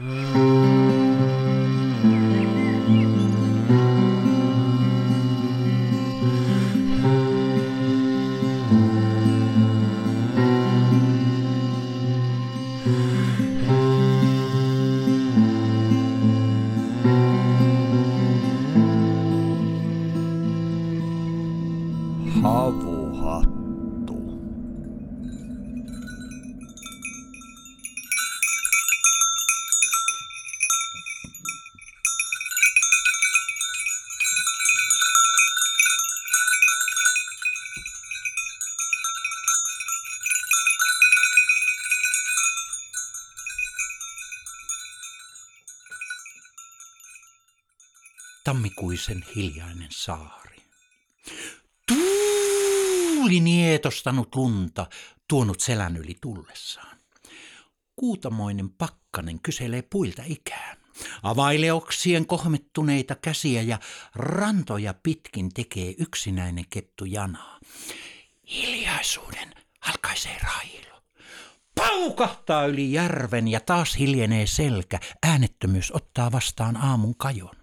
Havuhattu. Tammikuisen hiljainen saari. Tuuli nietostanut lunta, tuonut selän yli tullessaan. Kuutamoinen pakkanen kyselee puilta ikään. Availeoksien kohmettuneita käsiä ja rantoja pitkin tekee yksinäinen kettu janaa. Hiljaisuuden halkaisee railo. Paukahtaa yli järven ja taas hiljenee selkä. Äänettömyys ottaa vastaan aamun kajon.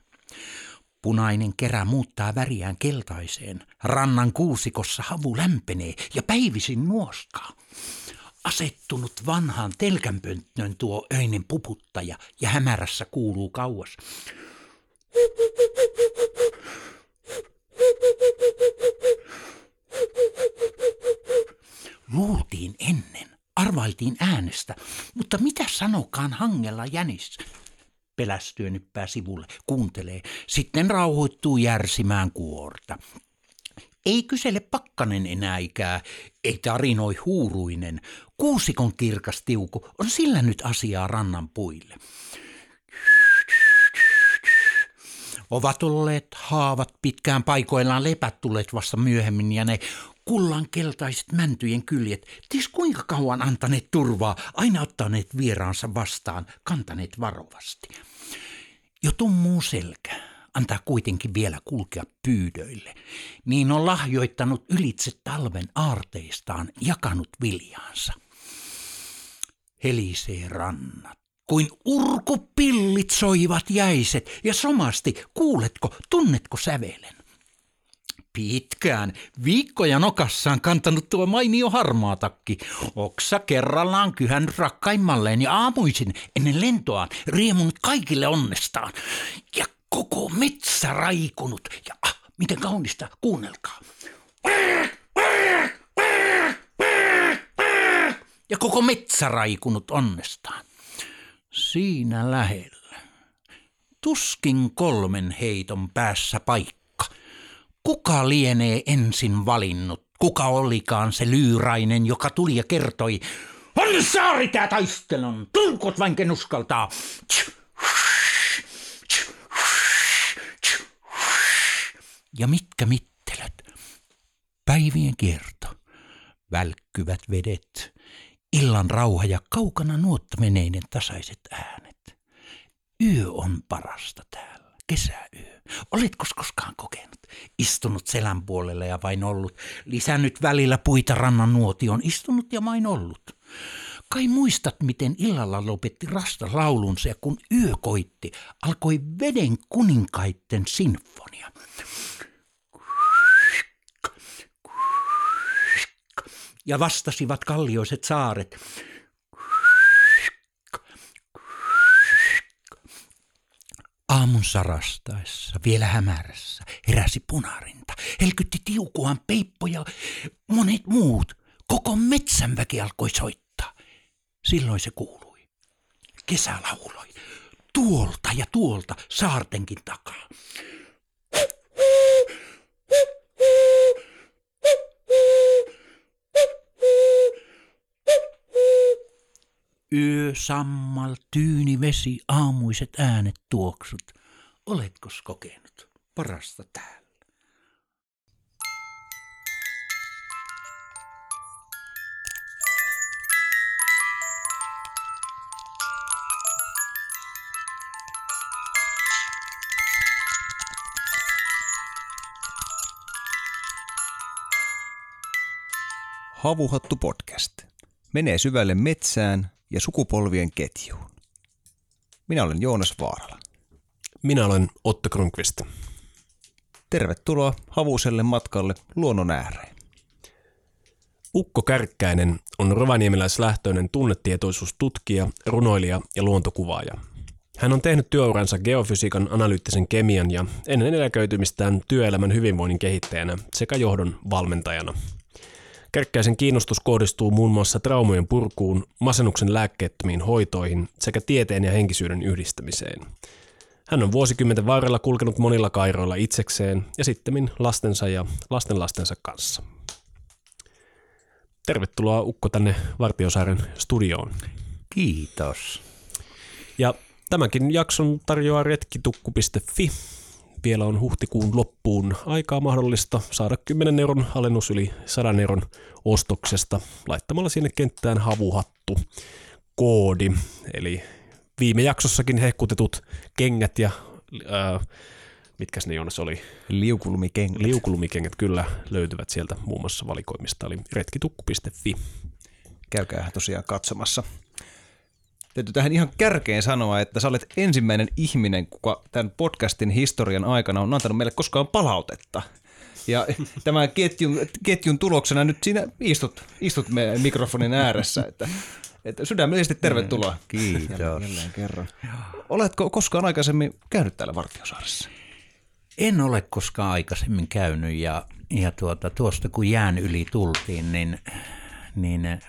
Punainen kerä muuttaa väriään keltaiseen. Rannan kuusikossa havu lämpenee ja päivisin nuoskaa. Asettunut vanhaan telkänpönttön tuo öinen puputtaja ja hämärässä kuuluu kauas. Luultiin ennen, arvailtiin äänestä, mutta mitä sanokaan hangella jänis? Pelästyö nyppää sivulle, kuuntelee, sitten rauhoittuu järsimään kuorta. Ei kysele pakkanen enää ikää, ei tarinoi huuruinen. Kuusikon kirkas tiuku on sillä nyt asiaa rannan puille. Ovat olleet haavat pitkään paikoillaan lepät tulleet vasta myöhemmin ja ne kullan keltaiset mäntyjen kyljet, ties kuinka kauan antaneet turvaa, aina ottaneet vieraansa vastaan, kantaneet varovasti. Jo tummuu selkä, antaa kuitenkin vielä kulkea pyydöille, niin on lahjoittanut ylitse talven aarteistaan jakanut viljaansa. Helisee rannat, kuin urkupillit soivat jäiset, ja somasti, kuuletko, tunnetko sävelen? Pitkään, viikkoja nokassaan kantanut tuo mainio harmaatakki. Oksa kerrallaan kyhän rakkaimmalleen ja aamuisin ennen lentoaan riemunut kaikille onnestaan. Ja koko metsä raikunut. Ja ah, miten kaunista, kuunnelkaa. Ja koko metsä raikunut onnestaan. Siinä lähellä. Tuskin kolmen heiton päässä paikka Kuka lienee ensin valinnut? Kuka olikaan se lyyrainen, joka tuli ja kertoi, on saari tää taistelun, tulkot vain ken uskaltaa. Ja mitkä mittelät? Päivien kierto, välkkyvät vedet, illan rauha ja kaukana nuottameneinen tasaiset äänet. Yö on parasta täällä, kesäyö. Oletko koskaan kokenut? Istunut selän puolelle ja vain ollut. Lisännyt välillä puita rannan nuotion, istunut ja vain ollut. Kai muistat, miten illalla lopetti rasta laulunsa ja kun yö koitti, alkoi veden kuninkaitten sinfonia. Ja vastasivat kallioiset saaret. Aamun sarastaessa, vielä hämärässä, heräsi punarinta, helkytti tiukuaan peippo ja monet muut. Koko metsänväki alkoi soittaa. Silloin se kuului. Kesä lauloi. Tuolta ja tuolta saartenkin takaa. Yö sammal, tyyni vesi, aamuiset äänet tuoksut. Oletko kokenut parasta täällä? Havuhattu podcast. Menee syvälle metsään ja sukupolvien ketjuun. Minä olen Joonas Vaarala. Minä olen Otto Grunqvist. Tervetuloa Havuselle matkalle luonnon ääreen. Ukko Kärkkäinen on rovaniemeläislähtöinen tunnetietoisuustutkija, runoilija ja luontokuvaaja. Hän on tehnyt työuransa geofysiikan, analyyttisen kemian ja ennen eläköitymistään työelämän hyvinvoinnin kehittäjänä sekä johdon valmentajana. Kärkkäisen kiinnostus kohdistuu muun muassa traumojen purkuun, masennuksen lääkkeettömiin hoitoihin sekä tieteen ja henkisyyden yhdistämiseen. Hän on vuosikymmenten varrella kulkenut monilla kairoilla itsekseen ja sitten lastensa ja lastenlastensa kanssa. Tervetuloa Ukko tänne Vartiosaaren studioon. Kiitos. Ja tämänkin jakson tarjoaa retkitukku.fi. Vielä on huhtikuun loppuun aikaa mahdollista saada 10 euron alennus yli 100 euron ostoksesta laittamalla sinne kenttään havuhattu koodi. Eli viime jaksossakin hehkutetut kengät ja ää, mitkäs ne Joonas oli? Liukulumikengät. Liukulumikengät kyllä löytyvät sieltä muun muassa valikoimista, eli retkitukku.fi. Käykää tosiaan katsomassa. Täytyy tähän ihan kärkeen sanoa, että sä olet ensimmäinen ihminen, kuka tämän podcastin historian aikana on antanut meille koskaan palautetta. Ja tämän ketjun, ketjun tuloksena nyt siinä istut, istut meidän mikrofonin ääressä, että, että sydämellisesti tervetuloa. Kiitos. Jälleen kerran. Oletko koskaan aikaisemmin käynyt täällä Vartiosaaressa? En ole koskaan aikaisemmin käynyt ja, ja tuota, tuosta kun jään yli tultiin, niin, niin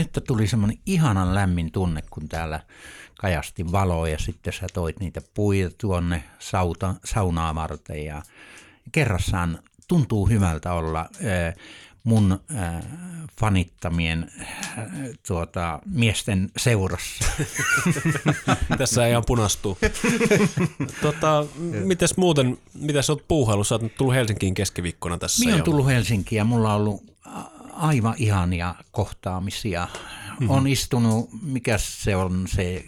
että tuli semmoinen ihanan lämmin tunne, kun täällä kajasti valoa ja sitten sä toit niitä puita tuonne sauta, saunaa varten ja kerrassaan tuntuu hyvältä olla mun äh, fanittamien äh, tuota, miesten seurassa. Tässä ei ihan punastuu. tota, mites muuten, mitä sä oot puuhailu? Sä oot tullut Helsinkiin keskiviikkona tässä. Minä olen tullut Helsinkiin ja mulla on ollut aivan ihania kohtaamisia. Mm-hmm. On istunut, mikä se on se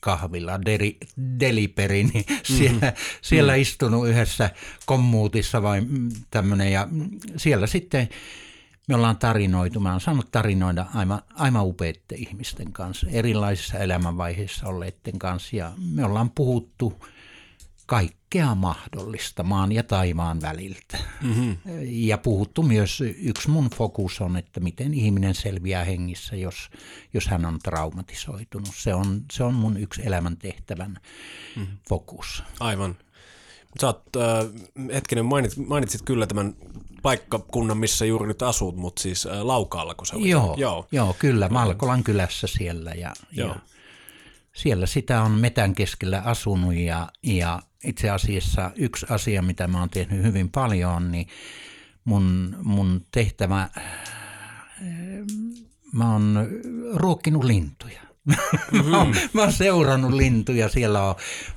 kahvilla, Deli, Deliperi, niin siellä, mm-hmm. siellä mm-hmm. istunut yhdessä kommuutissa vai tämmöinen ja siellä sitten me ollaan tarinoitu, mä oon saanut tarinoida aivan, aivan upeiden ihmisten kanssa, erilaisissa elämänvaiheissa olleiden kanssa ja me ollaan puhuttu kaikkea mahdollista maan ja taivaan väliltä. Mm-hmm. Ja puhuttu myös, yksi mun fokus on, että miten ihminen selviää hengissä, jos, jos hän on traumatisoitunut. Se on, se on mun yksi elämäntehtävän mm-hmm. fokus. Aivan. Sä oot, äh, hetkinen, mainitsit, mainitsit kyllä tämän paikkakunnan, missä juuri nyt asut, mutta siis äh, Laukaalla, kun se oli. Joo, joo. joo kyllä, Malkolan kylässä siellä. Ja, joo. ja siellä sitä on metän keskellä asunut ja, ja itse asiassa yksi asia, mitä mä oon tehnyt hyvin paljon, niin mun, mun tehtävä, mä oon ruokkinut lintuja. Mm-hmm. mä, oon, mä oon seurannut lintuja, siellä on,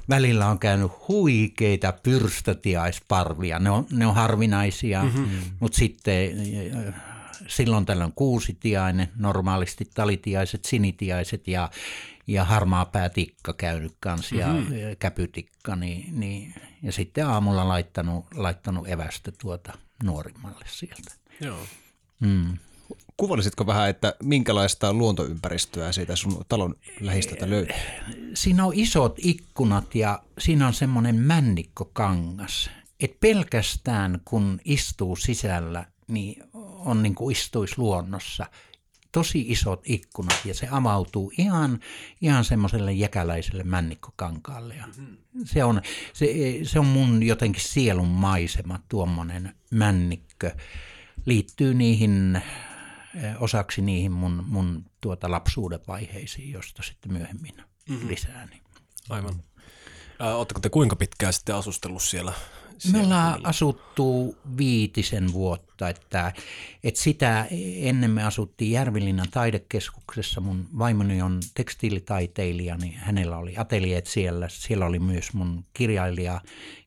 välillä on käynyt huikeita pyrstötiaisparvia, ne on, ne on harvinaisia, mm-hmm. mutta sitten silloin tällöin kuusitiainen, normaalisti talitiaiset, sinitiaiset ja, ja harmaa päätikka käynyt kanssa ja mm-hmm. käpytikka, niin, niin, ja sitten aamulla laittanut, laittanut evästä tuota nuorimmalle sieltä. Joo. Mm. Kuvallisitko vähän, että minkälaista luontoympäristöä siitä sun talon lähistöltä löytyy? Siinä on isot ikkunat ja siinä on semmoinen männikkokangas. Et pelkästään kun istuu sisällä, niin on niin kuin istuisi luonnossa tosi isot ikkunat ja se avautuu ihan, ihan semmoiselle jäkäläiselle männikkokankaalle. Ja mm-hmm. se, on, se, se on mun jotenkin sielun maisema, tuommoinen männikkö. Liittyy niihin eh, osaksi niihin mun, mun tuota lapsuuden vaiheisiin, josta sitten myöhemmin mm-hmm. lisää. Niin. Aivan. Oletteko te kuinka pitkään sitten asustellut siellä me ollaan asuttu viitisen vuotta, että, että sitä ennen me asuttiin Järvilinnan taidekeskuksessa. Mun vaimoni on tekstiilitaiteilija, niin hänellä oli ateljeet siellä. Siellä oli myös mun kirjailija,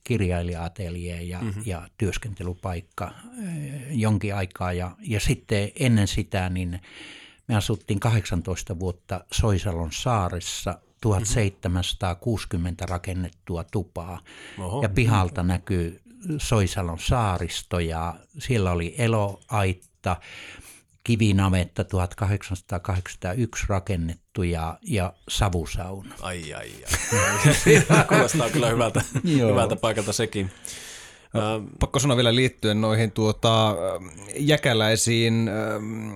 kirjailija-atelje ja, mm-hmm. ja työskentelypaikka eh, jonkin aikaa. Ja, ja sitten ennen sitä niin me asuttiin 18 vuotta Soisalon saaressa 1760 rakennettua tupaa. Oho. Ja pihalta näkyy Soisalon saaristo ja siellä oli eloaitta. kivinavetta 1881 rakennettu ja, ja savusauna. Ai ai ai. Kuulostaa kyllä hyvältä, hyvältä paikalta sekin. Pakko sanoa vielä liittyen noihin tuota, jäkäläisiin ähm,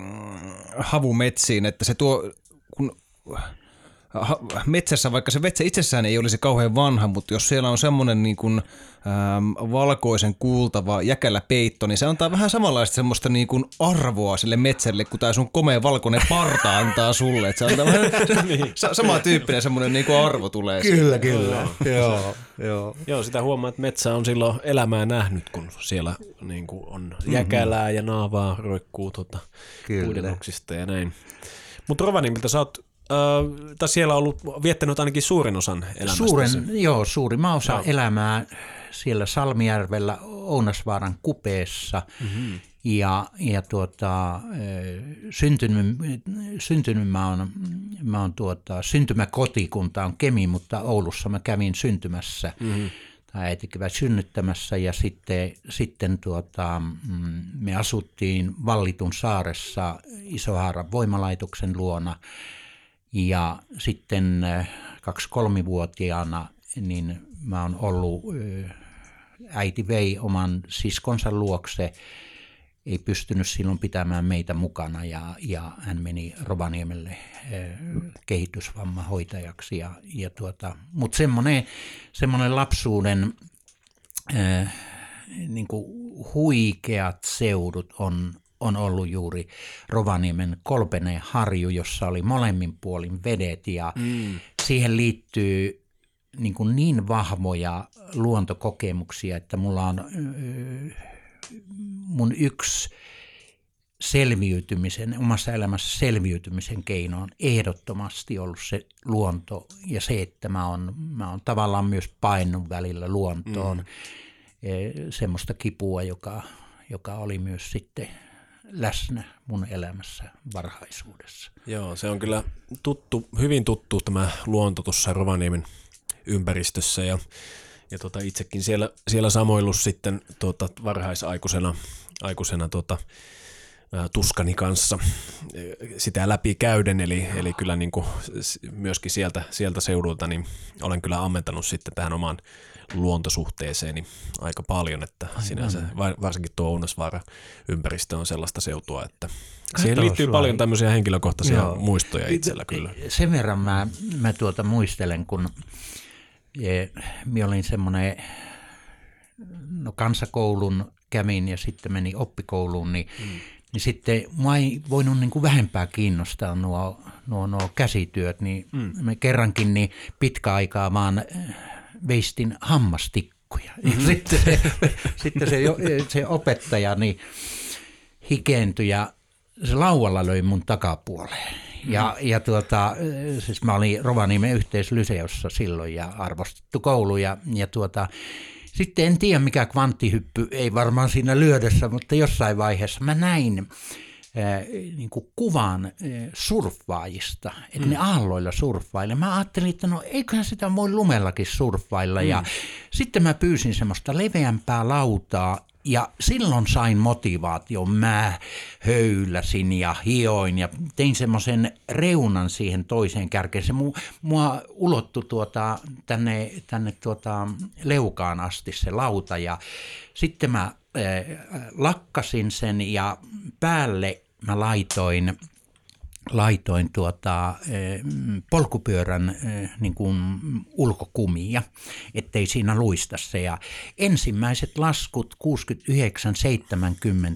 havumetsiin, että se tuo, kun metsässä, vaikka se metsä itsessään ei olisi kauhean vanha, mutta jos siellä on semmoinen niin kuin, äm, valkoisen kuultava jäkälä peitto, niin se antaa vähän samanlaista semmoista niin kuin arvoa sille metsälle, kun tämä sun komea valkoinen parta antaa sulle. Että se antaa vähän niin. sama tyyppinen semmoinen niin kuin arvo tulee. Kyllä, siitä. kyllä. joo, joo. joo, sitä huomaa, että metsä on silloin elämää nähnyt, kun siellä niin kuin on jäkälää ja naavaa roikkuu tuota, ja näin. Mutta Rovaniemiltä sä oot Öö, tai siellä on ollut viettänyt ainakin suurin osan elämästä. Suuren, joo, suurimman osa joo. elämää siellä Salmijärvellä Ounasvaaran kupeessa. Mm-hmm. Ja, ja tuota, syntynyt, syntynyt mä oon, mä oon tuota, syntymäkotikunta on Kemi, mutta Oulussa mä kävin syntymässä. Mm-hmm tai äiti kävi synnyttämässä ja sitten, sitten tuota, mm, me asuttiin Vallitun saaressa Isohaaran voimalaitoksen luona ja sitten äh, kaksi-kolmivuotiaana niin mä oon ollut, äh, äiti vei oman siskonsa luokse, ei pystynyt silloin pitämään meitä mukana ja, ja hän meni Rovaniemelle äh, kehitysvammahoitajaksi. Ja, ja tuota, Mutta semmoinen, semmoinen lapsuuden niin huikeat seudut on, on ollut juuri Rovaniemen Kolpeneen harju, jossa oli molemmin puolin vedet ja mm. siihen liittyy niin, kuin niin vahvoja luontokokemuksia, että mulla on mun yksi selviytymisen, omassa elämässä selviytymisen keino on ehdottomasti ollut se luonto ja se, että mä oon, mä oon tavallaan myös painun välillä luontoon. Mm. Semmoista kipua, joka, joka oli myös sitten läsnä mun elämässä varhaisuudessa. Joo, se on kyllä tuttu, hyvin tuttu tämä luonto tuossa Rovaniemen ympäristössä ja, ja tota, itsekin siellä, siellä samoillut sitten tota, varhaisaikuisena aikuisena, tota, tuskani kanssa sitä läpi käyden, eli, eli kyllä niin kuin myöskin sieltä, sieltä seudulta niin olen kyllä ammentanut sitten tähän omaan luontosuhteeseeni aika paljon, että Aivan. sinänsä varsinkin tuo Ounasvaara ympäristö on sellaista seutua, että siihen liittyy vai. paljon tämmöisiä henkilökohtaisia Joo. muistoja itsellä kyllä. Sen verran mä, mä tuota muistelen, kun minä olin semmoinen, no kansakoulun kävin ja sitten meni oppikouluun, niin, mm. niin sitten mua ei voinut niin kuin vähempää kiinnostaa nuo, nuo, nuo käsityöt, niin mm. me kerrankin niin pitkä aikaa vaan veistin hammastikkuja. Mm-hmm. Ja sitten se, sitten se, se opettaja niin hikeentyi ja se laualla löi mun takapuoleen. Ja, mm. ja tuota, siis mä olin Rovaniemen yhteislyseossa silloin ja arvostettu koulu ja, ja tuota, sitten en tiedä mikä kvanttihyppy, ei varmaan siinä lyödessä, mutta jossain vaiheessa mä näin niin kuin kuvan surffaajista, että mm. ne aalloilla surffailee. Mä ajattelin, että no eiköhän sitä voi lumellakin surffailla. Mm. Ja sitten mä pyysin semmoista leveämpää lautaa ja silloin sain motivaation. Mä höyläsin ja hioin ja tein semmoisen reunan siihen toiseen kärkeen. Se mua, mua ulottui tuota, tänne, tänne tuota, leukaan asti se lauta ja sitten mä äh, lakkasin sen ja päälle mä laitoin laitoin tuota, eh, polkupyörän eh, niin kuin ulkokumia, ettei siinä luista se. Ja ensimmäiset laskut 69-70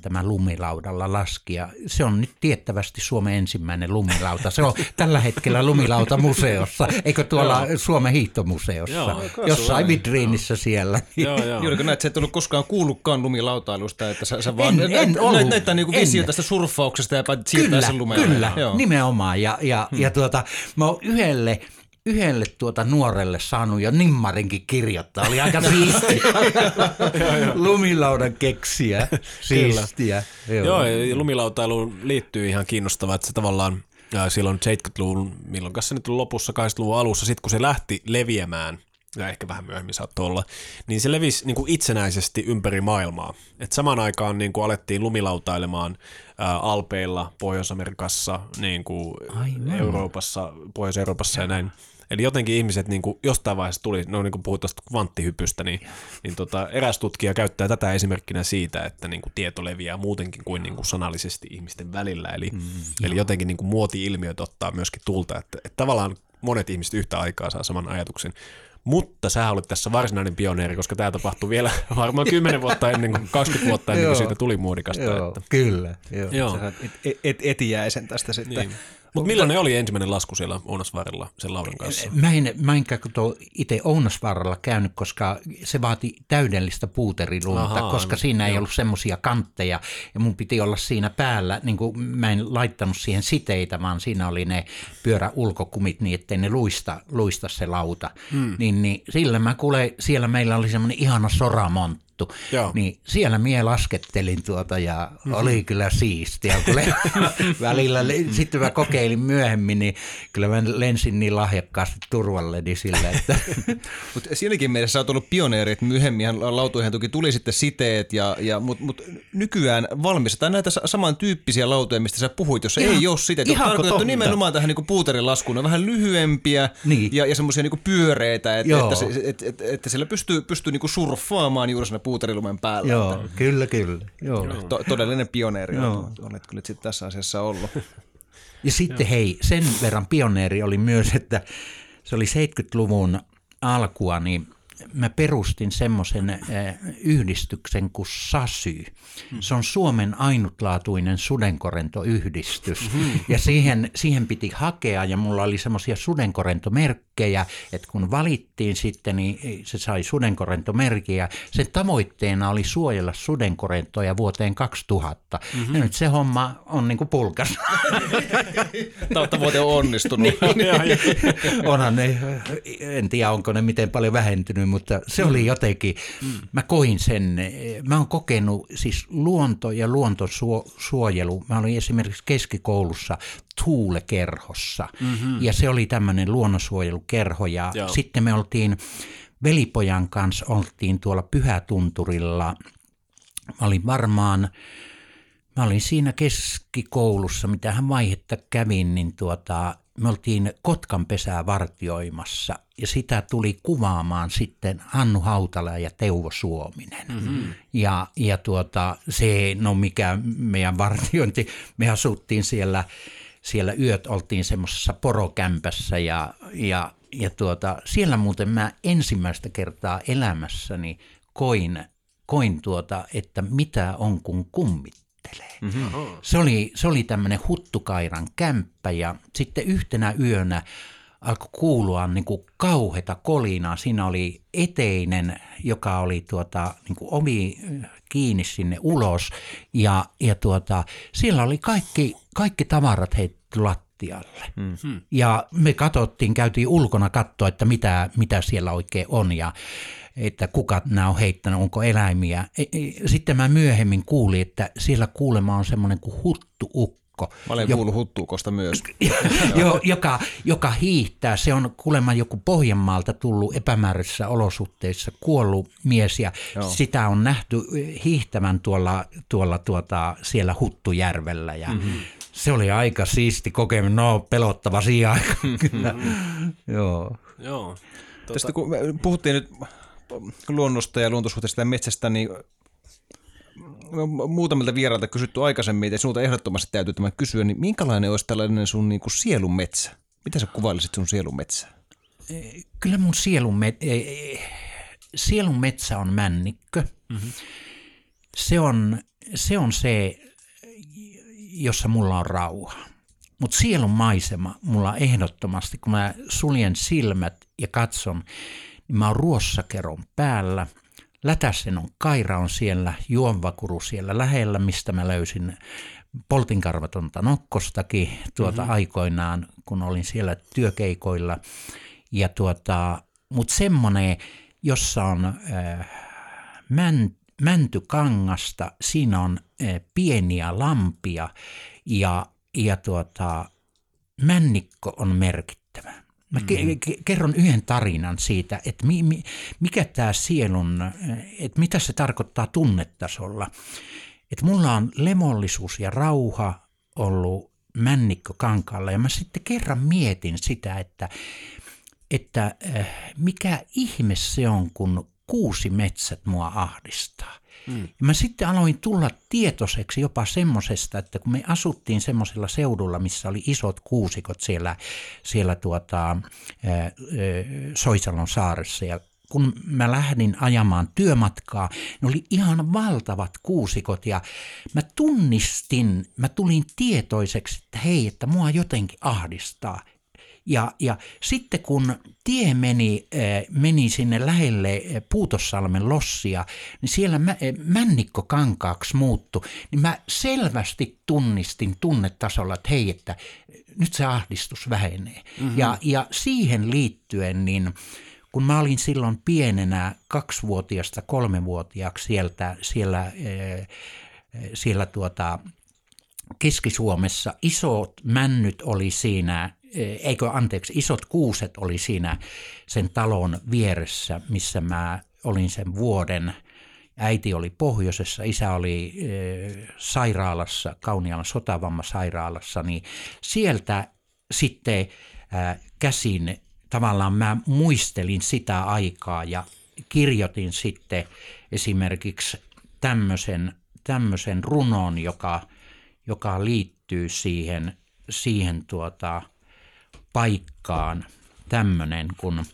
mä lumilaudalla laski ja se on nyt tiettävästi Suomen ensimmäinen lumilauta. Se on tällä hetkellä lumilauta-museossa, eikö tuolla joo. Suomen hiihtomuseossa, joo, jossain vitriinissä siellä. Joo, joo. Juuri näet, sä et ollut koskaan kuullutkaan lumilautailusta, että sä, sä vaan en, en näitä, näitä niin visio tästä surffauksesta ja siirtää sen lumella. Kyllä, joo nimenomaan. Ja, ja, hmm. ja tuota, mä oon yhdelle yhdelle tuota nuorelle saanut jo nimmarinkin kirjoittaa. Oli aika siistiä. Lumilaudan keksiä. Siistiä. Joo. Joo, ja lumilautailuun liittyy ihan kiinnostavaa, että se tavallaan ja silloin 70-luvun, milloin se nyt lopussa, 80-luvun alussa, sitten kun se lähti leviämään ja ehkä vähän myöhemmin saattoi olla, niin se levisi niin kuin itsenäisesti ympäri maailmaa. Et samaan aikaan niin kuin alettiin lumilautailemaan ää, Alpeilla, Pohjois-Amerikassa, niin kuin Euroopassa, Pohjois-Euroopassa ja näin. Eli jotenkin ihmiset niin kuin jostain vaiheessa tuli, no niin kuin puhuit tuosta kvanttihypystä, niin, niin tota, eräs tutkija käyttää tätä esimerkkinä siitä, että niin kuin tieto leviää muutenkin kuin, niin kuin sanallisesti ihmisten välillä. Eli, mm, eli jotenkin niin kuin muoti-ilmiöt ottaa myöskin tulta, että, että tavallaan monet ihmiset yhtä aikaa saa saman ajatuksen. Mutta sä olit tässä varsinainen pioneeri, koska tämä tapahtui vielä varmaan 10 vuotta ennen kuin 20 vuotta ennen kuin siitä tuli muodikasta. Joo, että. kyllä. Joo. Joo. Sä saat et, et, etiäisen tästä sitten. Niin. Mutta millainen oli ensimmäinen lasku siellä Ounasvaarella sen laudan kanssa? Mä en, mä en itse Ounasvaaralla käynyt, koska se vaati täydellistä puuterilunta, Ahaa, koska no, siinä ei ollut semmoisia kantteja ja mun piti olla siinä päällä, niin kuin mä en laittanut siihen siteitä, vaan siinä oli ne pyöräulkokumit niin, ettei ne luista, luista se lauta. Hmm. Niin, niin sillä mä kuule, siellä meillä oli semmoinen ihana soramonttu. Joo. Niin siellä mie laskettelin tuota ja mm-hmm. oli kyllä siistiä. Kun le- välillä le- sitten mä kokeilin myöhemmin, niin kyllä mä lensin niin lahjakkaasti turvalleni sillä, että Mutta siinäkin mielessä sä oot ollut pioneeri, että myöhemmin lautoihin toki tuli sitten siteet, ja, ja, mutta mut nykyään valmistetaan näitä sa- samantyyppisiä lautoja, mistä sä puhuit, jos Ihan- ei ole siteet. Ihanko tarkoitettu totta? nimenomaan tähän niinku puuterin laskuun. Ne on vähän lyhyempiä Niin. ja, ja semmoisia niinku pyöreitä, että, että, se, et, et, että siellä pystyy, pystyy niinku surffaamaan juuri siinä puuterilumen päällä. joo, kyllä, kyllä. Joo. To, todellinen pioneeri Joo. on, olet kyllä sitten tässä asiassa ollut. Ja sitten hei, sen verran pioneeri oli myös, että se oli 70-luvun alkua, niin mä perustin semmoisen äh, yhdistyksen kuin SASY. Se on Suomen ainutlaatuinen sudenkorentoyhdistys. Ja siihen, siihen piti hakea ja mulla oli semmoisia sudenkorentomerkkejä, että kun valittiin sitten, niin se sai sudenkorentomerkiä. Sen tavoitteena oli suojella sudenkorentoja vuoteen 2000. Mm-hmm. Ja nyt se homma on niin kuin pulkas. Tavoite on onnistunut. Onhan ne, en tiedä onko ne miten paljon vähentynyt, mutta se oli jotenkin, mä koin sen, mä oon kokenut siis luonto ja luontosuojelu, mä olin esimerkiksi keskikoulussa Tuulekerhossa. Mm-hmm. ja se oli tämmöinen luonnonsuojelukerho ja Joo. sitten me oltiin velipojan kanssa oltiin tuolla Pyhätunturilla, mä olin varmaan Mä olin siinä keskikoulussa, mitä hän vaihetta kävin, niin tuota, me oltiin Kotkan pesää vartioimassa ja sitä tuli kuvaamaan sitten Hannu Hautala ja Teuvo Suominen. Mm-hmm. Ja, ja tuota, se, no mikä meidän vartiointi, me asuttiin siellä, siellä yöt, oltiin semmoisessa porokämpässä ja, ja, ja tuota, siellä muuten mä ensimmäistä kertaa elämässäni koin, koin tuota, että mitä on kun kummit Mm-hmm. Se oli, se oli tämmöinen huttukairan kämppä ja sitten yhtenä yönä alkoi kuulua niin kuin kauheta kolinaa. Siinä oli eteinen, joka oli tuota, niin kuin ovi kiinni sinne ulos ja, ja tuota, siellä oli kaikki, kaikki tavarat heitetty lattialle. Mm-hmm. Ja me katsottiin, käytiin ulkona katsoa, että mitä, mitä siellä oikein on ja että kuka nämä on heittänyt, onko eläimiä. E, Sitten mä myöhemmin kuulin, että siellä kuulema on semmoinen kuin huttuukko. Mä olen kuullut huttuukosta myös. jo, joka, joka hiihtää. Se on kuulemma joku Pohjanmaalta tullut epämääräisissä olosuhteissa kuollut mies ja Joo. sitä on nähty hiihtävän tuolla, tuolla tuota, siellä Huttujärvellä ja mm-hmm. se oli aika siisti kokemus, no pelottava siihen aikaan kyllä. Joo. Joo. Tota... Tästä kun me puhuttiin nyt luonnosta ja luontosuhteista ja metsästä, niin muutamilta vierailta kysytty aikaisemmin, että sinulta ehdottomasti täytyy tämä kysyä, niin minkälainen olisi tällainen sun niin kuin sielun metsä? Mitä sä kuvailisit sun sielun metsää? Kyllä mun sielun, met, sielun metsä on männikkö. Mm-hmm. Se, on, se on se, jossa mulla on rauha. Mutta sielun maisema mulla ehdottomasti, kun mä suljen silmät ja katson, mä oon ruossakeron päällä. Lätäsen on kaira on siellä, juonvakuru siellä lähellä, mistä mä löysin poltinkarvatonta nokkostakin tuota mm-hmm. aikoinaan, kun olin siellä työkeikoilla. Ja tuota, mutta semmoinen, jossa on äh, män, mäntykangasta, siinä on äh, pieniä lampia ja, ja tuota, männikko on merkittävä. Mä ke- ke- kerron yhden tarinan siitä, että mi- mi- mikä tämä sielun, että mitä se tarkoittaa tunnetasolla. Että mulla on lemollisuus ja rauha ollut männikko kankaalla ja mä sitten kerran mietin sitä, että, että äh, mikä ihme se on, kun kuusi metsät mua ahdistaa. Mm. Ja mä sitten aloin tulla tietoiseksi jopa semmoisesta, että kun me asuttiin semmoisella seudulla, missä oli isot kuusikot siellä, siellä tuota, Soisalon saaressa ja kun mä lähdin ajamaan työmatkaa, ne oli ihan valtavat kuusikot ja mä tunnistin, mä tulin tietoiseksi, että hei, että mua jotenkin ahdistaa. Ja, ja sitten kun tie meni, eh, meni sinne lähelle eh, Puutossalmen lossia, niin siellä mä, eh, männikko kankaaksi muuttu, niin mä selvästi tunnistin tunnetasolla, että hei, että nyt se ahdistus vähenee. Mm-hmm. Ja, ja siihen liittyen, niin kun mä olin silloin pienenä kaksivuotiaasta kolmevuotiaaksi sieltä, siellä, siellä tuota, Keski-Suomessa isot männyt oli siinä eikö anteeksi, isot kuuset oli siinä sen talon vieressä, missä mä olin sen vuoden. Äiti oli pohjoisessa, isä oli e, sairaalassa, Kaunialan sotavammasairaalassa, niin sieltä sitten ä, käsin tavallaan mä muistelin sitä aikaa ja kirjoitin sitten esimerkiksi tämmöisen, tämmöisen runon, joka, joka liittyy siihen, siihen tuota, paikkaan tämmöinen kun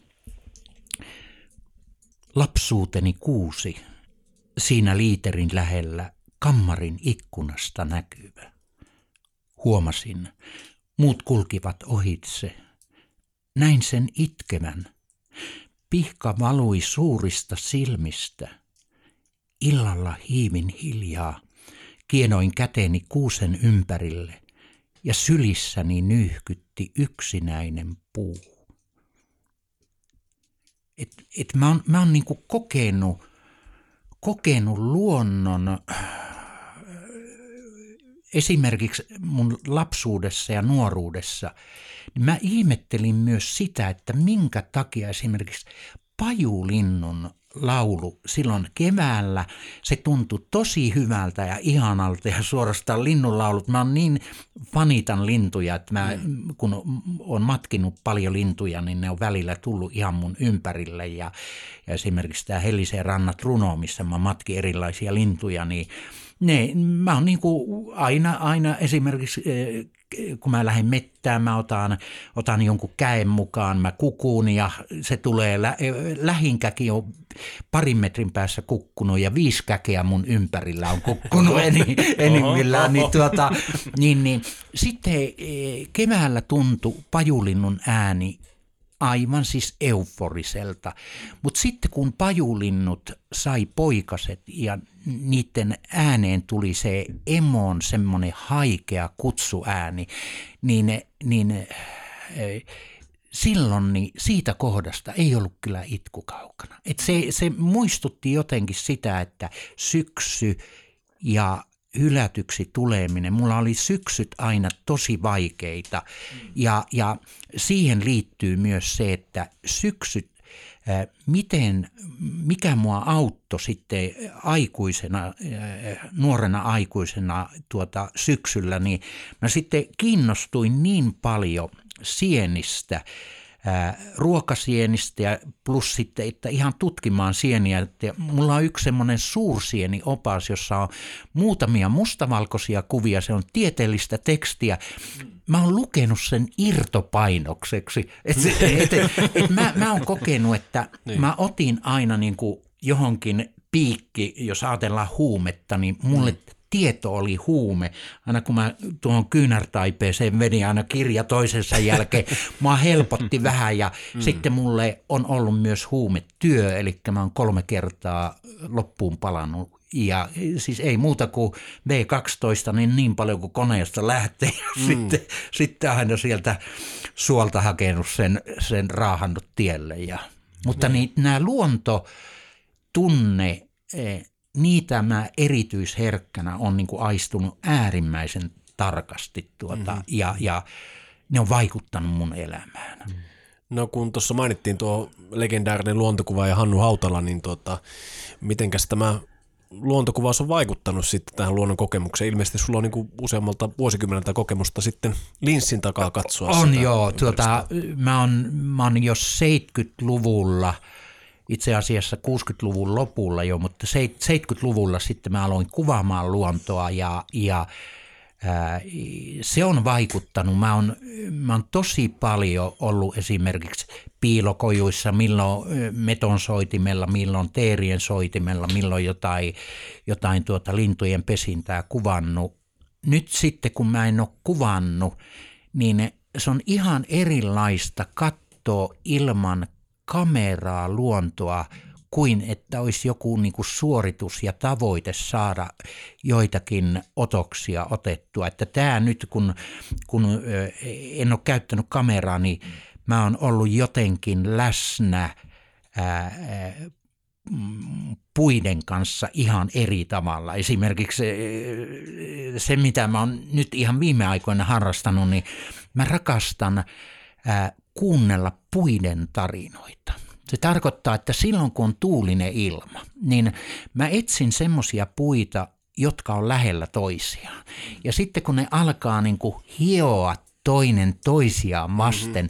lapsuuteni kuusi siinä liiterin lähellä kammarin ikkunasta näkyvä. Huomasin, muut kulkivat ohitse. Näin sen itkevän. Pihka valui suurista silmistä. Illalla hiivin hiljaa. Kienoin käteni kuusen ympärille ja sylissäni nyyhkytti yksinäinen puu. Et, et mä oon, mä oon niinku kokenut, kokenut luonnon esimerkiksi mun lapsuudessa ja nuoruudessa, niin mä ihmettelin myös sitä, että minkä takia esimerkiksi pajulinnun laulu silloin keväällä. Se tuntui tosi hyvältä ja ihanalta ja suorastaan linnunlaulut. Mä oon niin fanitan lintuja, että mä, mm. kun on matkinut paljon lintuja, niin ne on välillä tullut ihan mun ympärille. Ja, ja esimerkiksi tämä Helliseen rannat runo, missä mä matkin erilaisia lintuja, niin ne, mä oon niin kuin aina, aina esimerkiksi eh, kun mä lähden mettään, mä otan, otan jonkun käen mukaan, mä kukuun ja se tulee, lä, lähinkäki on parin metrin päässä kukkunut ja viisi käkeä mun ympärillä on kukkunut enimmillään. Niin, tuota, niin, niin, sitten eh, keväällä tuntui pajulinnun ääni aivan siis euforiselta. Mutta sitten kun pajulinnut sai poikaset ja niiden ääneen tuli se emon semmoinen haikea kutsuääni, niin, niin eh, silloin niin siitä kohdasta ei ollut kyllä itku kaukana. Et se, se muistutti jotenkin sitä, että syksy ja hylätyksi tuleminen. Mulla oli syksyt aina tosi vaikeita ja, ja siihen liittyy myös se, että syksyt miten, mikä mua auttoi sitten aikuisena, nuorena aikuisena tuota syksyllä, niin mä sitten kiinnostuin niin paljon sienistä, ruokasienistä ja plus sitten, että ihan tutkimaan sieniä. Että mulla on yksi semmoinen suursieni opas, jossa on muutamia mustavalkoisia kuvia, se on tieteellistä tekstiä. Mä oon lukenut sen irtopainokseksi. Et et, et, et mä, mä oon kokenut, että niin. mä otin aina niin kuin johonkin piikki, jos ajatellaan huumetta, niin mulle mm tieto oli huume. Aina kun mä tuohon kyynärtaipeeseen vedin aina kirja toisensa jälkeen, mua helpotti vähän ja mm. sitten mulle on ollut myös huumetyö, eli mä oon kolme kertaa loppuun palannut ja siis ei muuta kuin B12, niin niin paljon kuin koneesta lähtee ja mm. sitten, sitten aina sieltä suolta hakenut sen, sen raahannut tielle. Ja, mutta niin, nämä luonto tunne eh, niitä mä erityisherkkänä on niin kuin aistunut äärimmäisen tarkasti tuota, mm-hmm. ja, ja ne on vaikuttanut mun elämään. Mm. No kun tuossa mainittiin tuo legendaarinen luontokuva ja Hannu Hautala, niin tuota, mitenkäs tämä luontokuvaus on vaikuttanut sitten tähän luonnon kokemukseen? Ilmeisesti sulla on niin useammalta vuosikymmeneltä kokemusta sitten linssin takaa katsoa On sitä joo, tuota, mä, oon, mä oon jo 70-luvulla, itse asiassa 60-luvun lopulla jo, mutta seit- 70-luvulla sitten mä aloin kuvaamaan luontoa ja, ja ää, se on vaikuttanut. Mä oon, mä oon tosi paljon ollut esimerkiksi piilokojuissa, milloin meton soitimella, milloin teerien soitimella, milloin jotain, jotain tuota lintujen pesintää kuvannut. Nyt sitten kun mä en ole kuvannut, niin se on ihan erilaista katsoa ilman kameraa luontoa kuin että olisi joku niin kuin suoritus ja tavoite saada joitakin otoksia otettua. Että tämä nyt, kun, kun en ole käyttänyt kameraa, niin mä oon ollut jotenkin läsnä ää, puiden kanssa ihan eri tavalla. Esimerkiksi se, mitä mä oon nyt ihan viime aikoina harrastanut, niin mä rakastan ää, kuunnella puiden tarinoita. Se tarkoittaa, että silloin kun on tuulinen ilma, niin mä etsin semmoisia puita, jotka on lähellä toisiaan. Ja sitten kun ne alkaa niin kuin hioa toinen toisiaan vasten,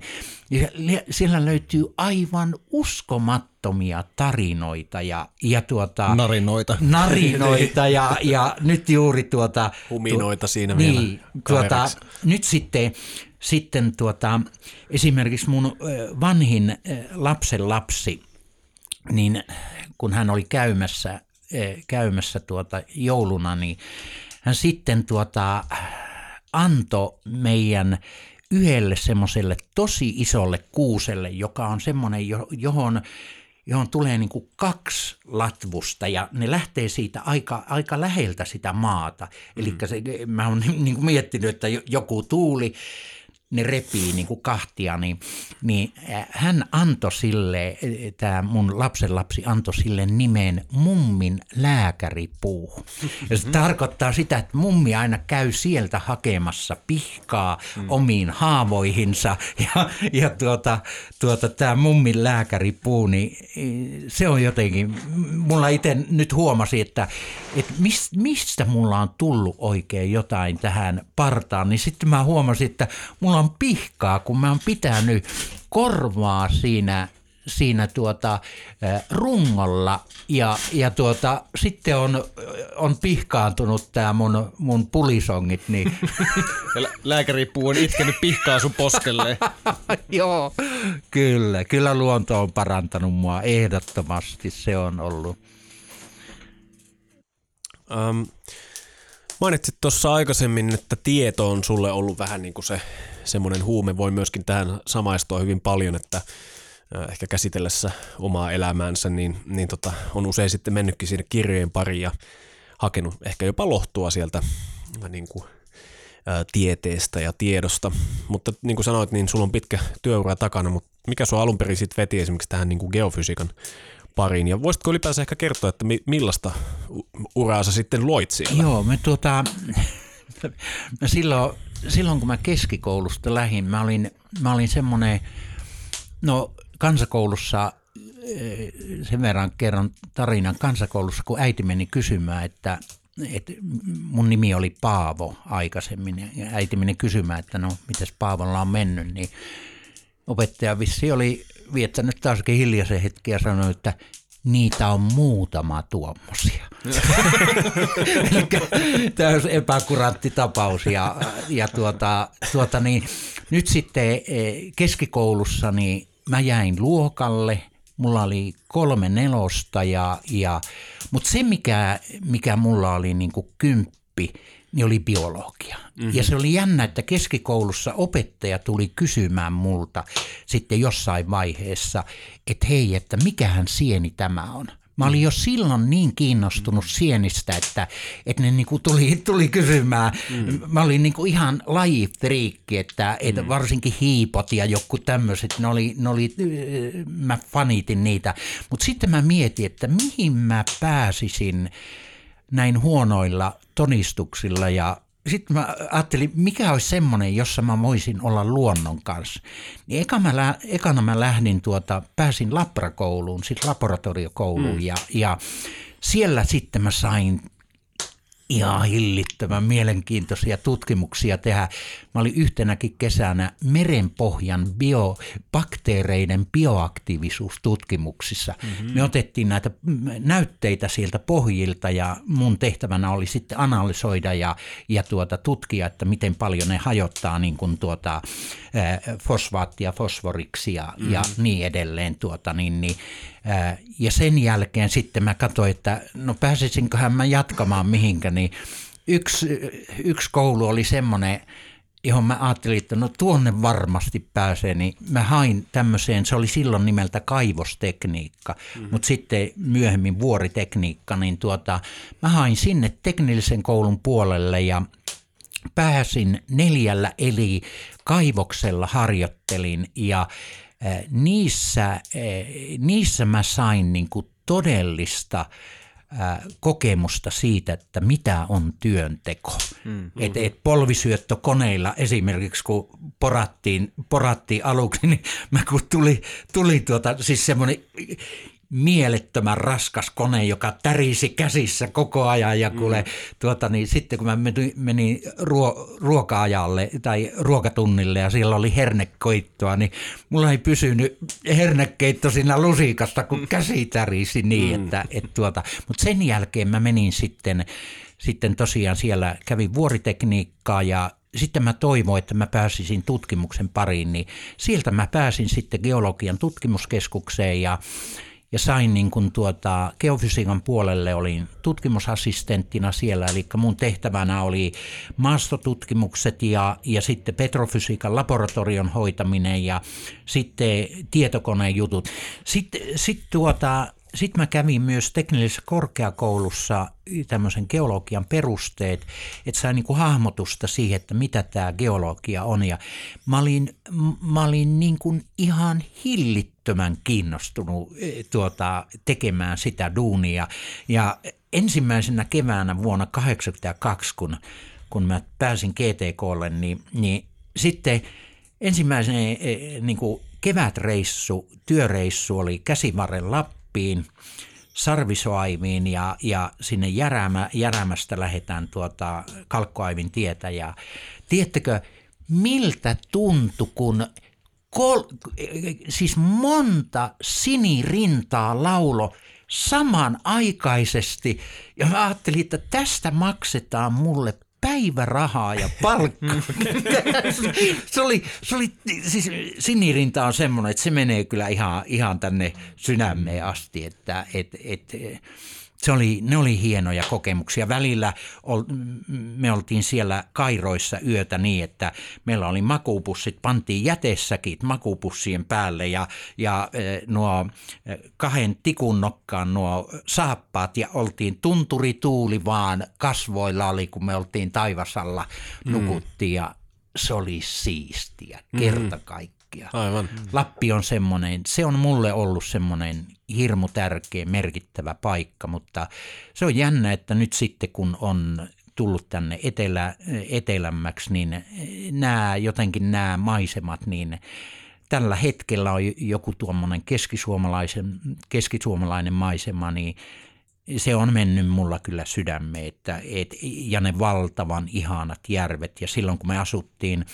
mm-hmm. niin siellä löytyy aivan uskomattomia tarinoita ja, ja tuota, Narinoita. narinoita ja, ja nyt juuri tuota... Huminoita siinä niin, vielä tuota, nyt sitten, sitten tuota, esimerkiksi mun vanhin lapsen lapsi, niin kun hän oli käymässä, käymässä tuota jouluna, niin hän sitten tuota, antoi meidän yhdelle semmoiselle tosi isolle kuuselle, joka on semmoinen, jo- johon, johon tulee niin kuin kaksi latvusta ja ne lähtee siitä aika, aika läheltä sitä maata. Eli mm. mä oon niin kuin miettinyt, että jo- joku tuuli, ne repii niin kuin kahtia, niin, niin äh, hän antoi sille, tämä mun lapsen lapsi antoi sille nimen mummin lääkäripuu. Ja se tarkoittaa sitä, että mummi aina käy sieltä hakemassa pihkaa mm. omiin haavoihinsa ja, ja tuota, tuota, tämä mummin lääkäripuu, niin eh, se on jotenkin, mulla itse nyt huomasi, että, että mis, mistä mulla on tullut oikein jotain tähän partaan, niin sitten mä huomasin, että mulla on pihkaa, kun mä oon pitänyt korvaa siinä siinä tuota, rungolla ja, ja tuota, sitten on, on pihkaantunut tämä mun, mun pulisongit, niin Ja lääkäripuu on itkenyt pihkaa sun poskelle. joo, kyllä, kyllä luonto on parantanut mua ehdottomasti, se on ollut. Ähm, mainitsit tuossa aikaisemmin, että tieto on sulle ollut vähän niin kuin se semmoinen huume. Voi myöskin tähän samaistua hyvin paljon, että ehkä käsitellessä omaa elämäänsä, niin, niin tota, on usein sitten mennytkin siinä kirjojen pariin ja hakenut ehkä jopa lohtua sieltä niin kuin, ää, tieteestä ja tiedosta. Mutta niin kuin sanoit, niin sulla on pitkä työura takana, mutta mikä sua alun perin sitten veti esimerkiksi tähän niin kuin geofysiikan pariin? Ja voisitko ylipäänsä ehkä kertoa, että mi- millaista uraa sä sitten loit siellä? Joo, me tuota, mä silloin, silloin kun mä keskikoulusta lähin, mä olin, mä olin semmoinen, no kansakoulussa, eh, sen verran kerron tarinan kansakoulussa, kun äiti meni kysymään, että, että mun nimi oli Paavo aikaisemmin, ja äiti meni kysymään, että no, mites Paavolla on mennyt, niin opettaja vissi oli viettänyt taaskin hiljaisen hetki ja sanoi, että niitä on muutama tuommoisia. Täys epäkurantti tapaus. Ja, ja tuota, tuota niin, nyt sitten eh, keskikoulussa niin mä jäin luokalle, mulla oli kolme nelosta, ja, ja, mutta se mikä, mikä mulla oli niin kuin kymppi, niin oli biologia. Mm-hmm. Ja se oli jännä, että keskikoulussa opettaja tuli kysymään multa sitten jossain vaiheessa, että hei, että mikähän sieni tämä on. Mä olin jo silloin niin kiinnostunut sienistä, että, että ne niinku tuli, tuli kysymään. Mm. Mä olin niinku ihan lajifriikki, että, että mm. varsinkin hiipot ja joku tämmöiset, ne oli, ne oli, mä fanitin niitä. Mutta sitten mä mietin, että mihin mä pääsisin näin huonoilla todistuksilla ja sitten mä ajattelin, mikä olisi semmoinen, jossa mä voisin olla luonnon kanssa. Niin eka mä, lä- ekana mä lähdin tuota, pääsin labrakouluun, siis laboratoriokouluun mm. ja, ja siellä sitten mä sain ihan hillittömän mielenkiintoisia tutkimuksia tehdä. Mä olin yhtenäkin kesänä merenpohjan bio, bakteereiden bioaktiivisuustutkimuksissa. Mm-hmm. Me otettiin näitä näytteitä sieltä pohjilta ja mun tehtävänä oli sitten analysoida ja, ja tuota, tutkia, että miten paljon ne hajottaa niin kuin tuota, fosfaattia, fosforiksia mm-hmm. ja niin edelleen. Tuota, niin, niin, ja sen jälkeen sitten mä katsoin, että no pääsisinköhän mä jatkamaan mihinkä, niin yksi, yksi koulu oli semmoinen, johon mä ajattelin, että no tuonne varmasti pääsee, niin mä hain tämmöiseen, se oli silloin nimeltä kaivostekniikka, mm-hmm. mutta sitten myöhemmin vuoritekniikka, niin tuota, mä hain sinne teknillisen koulun puolelle ja pääsin neljällä eli kaivoksella harjoittelin ja niissä, niissä mä sain niin kuin todellista kokemusta siitä, että mitä on työnteko. Mm, et, et polvisyöttökoneilla esimerkiksi, kun porattiin, porattiin aluksi, niin mä kun tuli, tuli tuota, siis semmoinen mielettömän raskas kone, joka tärisi käsissä koko ajan ja kuule, mm. tuota, niin sitten kun mä menin, ruo, ruoka-ajalle tai ruokatunnille ja siellä oli hernekoittoa, niin mulla ei pysynyt hernekeitto siinä lusikasta, kun mm. käsi tärisi niin, mm. että et tuota, mutta sen jälkeen mä menin sitten, sitten tosiaan siellä kävin vuoritekniikkaa ja sitten mä toivoin, että mä pääsisin tutkimuksen pariin, niin sieltä mä pääsin sitten geologian tutkimuskeskukseen ja ja sain niin kuin tuota, geofysiikan puolelle, olin tutkimusassistenttina siellä, eli mun tehtävänä oli maastotutkimukset ja, ja sitten petrofysiikan laboratorion hoitaminen ja sitten tietokoneen jutut. Sitten sit tuota, sitten mä kävin myös teknillisessä korkeakoulussa tämmöisen geologian perusteet, että sain niin kuin hahmotusta siihen, että mitä tämä geologia on. Ja mä olin, mä olin niin kuin ihan hillittömän kiinnostunut e, tuota, tekemään sitä duunia. Ja ensimmäisenä keväänä vuonna 1982, kun, kun mä pääsin GTKlle, niin, niin sitten ensimmäisen e, niin kuin kevätreissu, työreissu oli Käsivarren Lappiin, Sarvisoaimiin ja, ja sinne Järämä, Järämästä lähdetään tuota Kalkkoaivin tietä. Ja tiedättekö, miltä tuntui, kun kol, siis monta sinirintaa laulo samanaikaisesti. Ja mä ajattelin, että tästä maksetaan mulle päivärahaa ja palkkaa. se oli, se oli, siis sinirinta on semmoinen, että se menee kyllä ihan, ihan tänne sydämeen asti, että et, et, se oli, ne oli hienoja kokemuksia. Välillä ol, me oltiin siellä Kairoissa yötä niin, että meillä oli makupussit, pantiin jätessäkin makupussien päälle ja, ja e, nuo e, kahden tikun nokkaan nuo saappaat ja oltiin tunturituuli vaan kasvoilla oli, kun me oltiin taivasalla mm. nukuttiin mm. ja se oli siistiä kerta kaikkiaan kaikkia. Aivan. Lappi on semmoinen, se on mulle ollut semmoinen hirmu tärkeä, merkittävä paikka, mutta se on jännä, että nyt sitten kun on tullut tänne etelä, etelämmäksi, niin nämä, jotenkin nämä maisemat, niin tällä hetkellä on joku tuommoinen keskisuomalaisen, keskisuomalainen maisema, niin se on mennyt mulla kyllä sydämeen, että, et, ja ne valtavan ihanat järvet. Ja silloin kun me asuttiin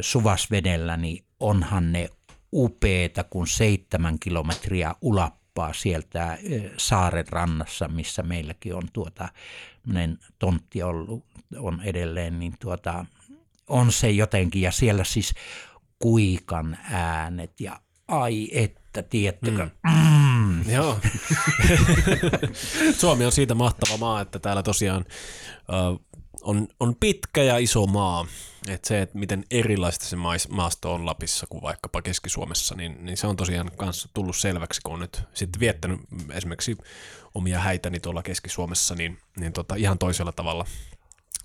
Suvasvedellä, niin onhan ne upeeta, kun seitsemän kilometriä ulappaa sieltä saaren rannassa, missä meilläkin on tuota, tontti ollut, on edelleen, niin tuota, on se jotenkin, ja siellä siis kuikan äänet ja ai että, tiettykö. Mm. Mm. Joo. Suomi on siitä mahtava maa, että täällä tosiaan on, on pitkä ja iso maa. Et se, että miten erilaista se maasto on Lapissa kuin vaikkapa Keski-Suomessa, niin, niin se on tosiaan myös tullut selväksi, kun on nyt sitten viettänyt esimerkiksi omia häitäni tuolla Keski-Suomessa, niin, niin tota, ihan toisella tavalla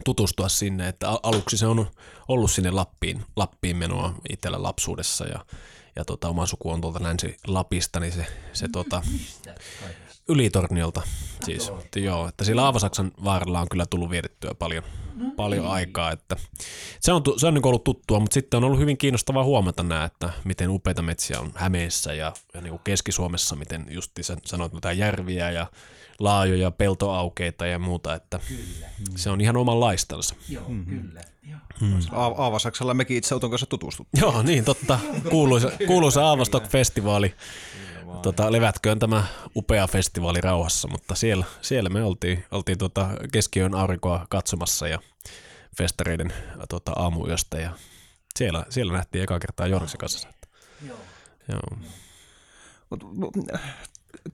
tutustua sinne, että aluksi se on ollut sinne Lappiin, Lappiin menoa itsellä lapsuudessa ja, ja tota, oma suku on tuolta Länsi-Lapista, niin se, se tota, Ylitorniolta siis. Joo, että sillä Aavasaksan vaaralla on kyllä tullut vietettyä paljon, paljon aikaa. Että se on, se on niin ollut tuttua, mutta sitten on ollut hyvin kiinnostavaa huomata nämä, että miten upeita metsiä on Hämeessä ja, ja niin kuin Keski-Suomessa, miten just sanoit, mitä järviä ja laajoja peltoaukeita ja muuta, että kyllä. se on ihan omanlaistansa. Joo, mm-hmm. kyllä. Mm. Aavasaksella mekin itse Oton kanssa tutustuttiin. Joo, niin totta. Kuuluisa, kuuluisa Aavastok-festivaali. Tota, levätköön tämä upea festivaali rauhassa, mutta siellä, siellä me oltiin, oltiin tota keskiyön aurinkoa katsomassa ja festareiden tota, aamuyöstä ja siellä, siellä nähtiin eka kertaa Jorgsen kanssa. Joo. Joo.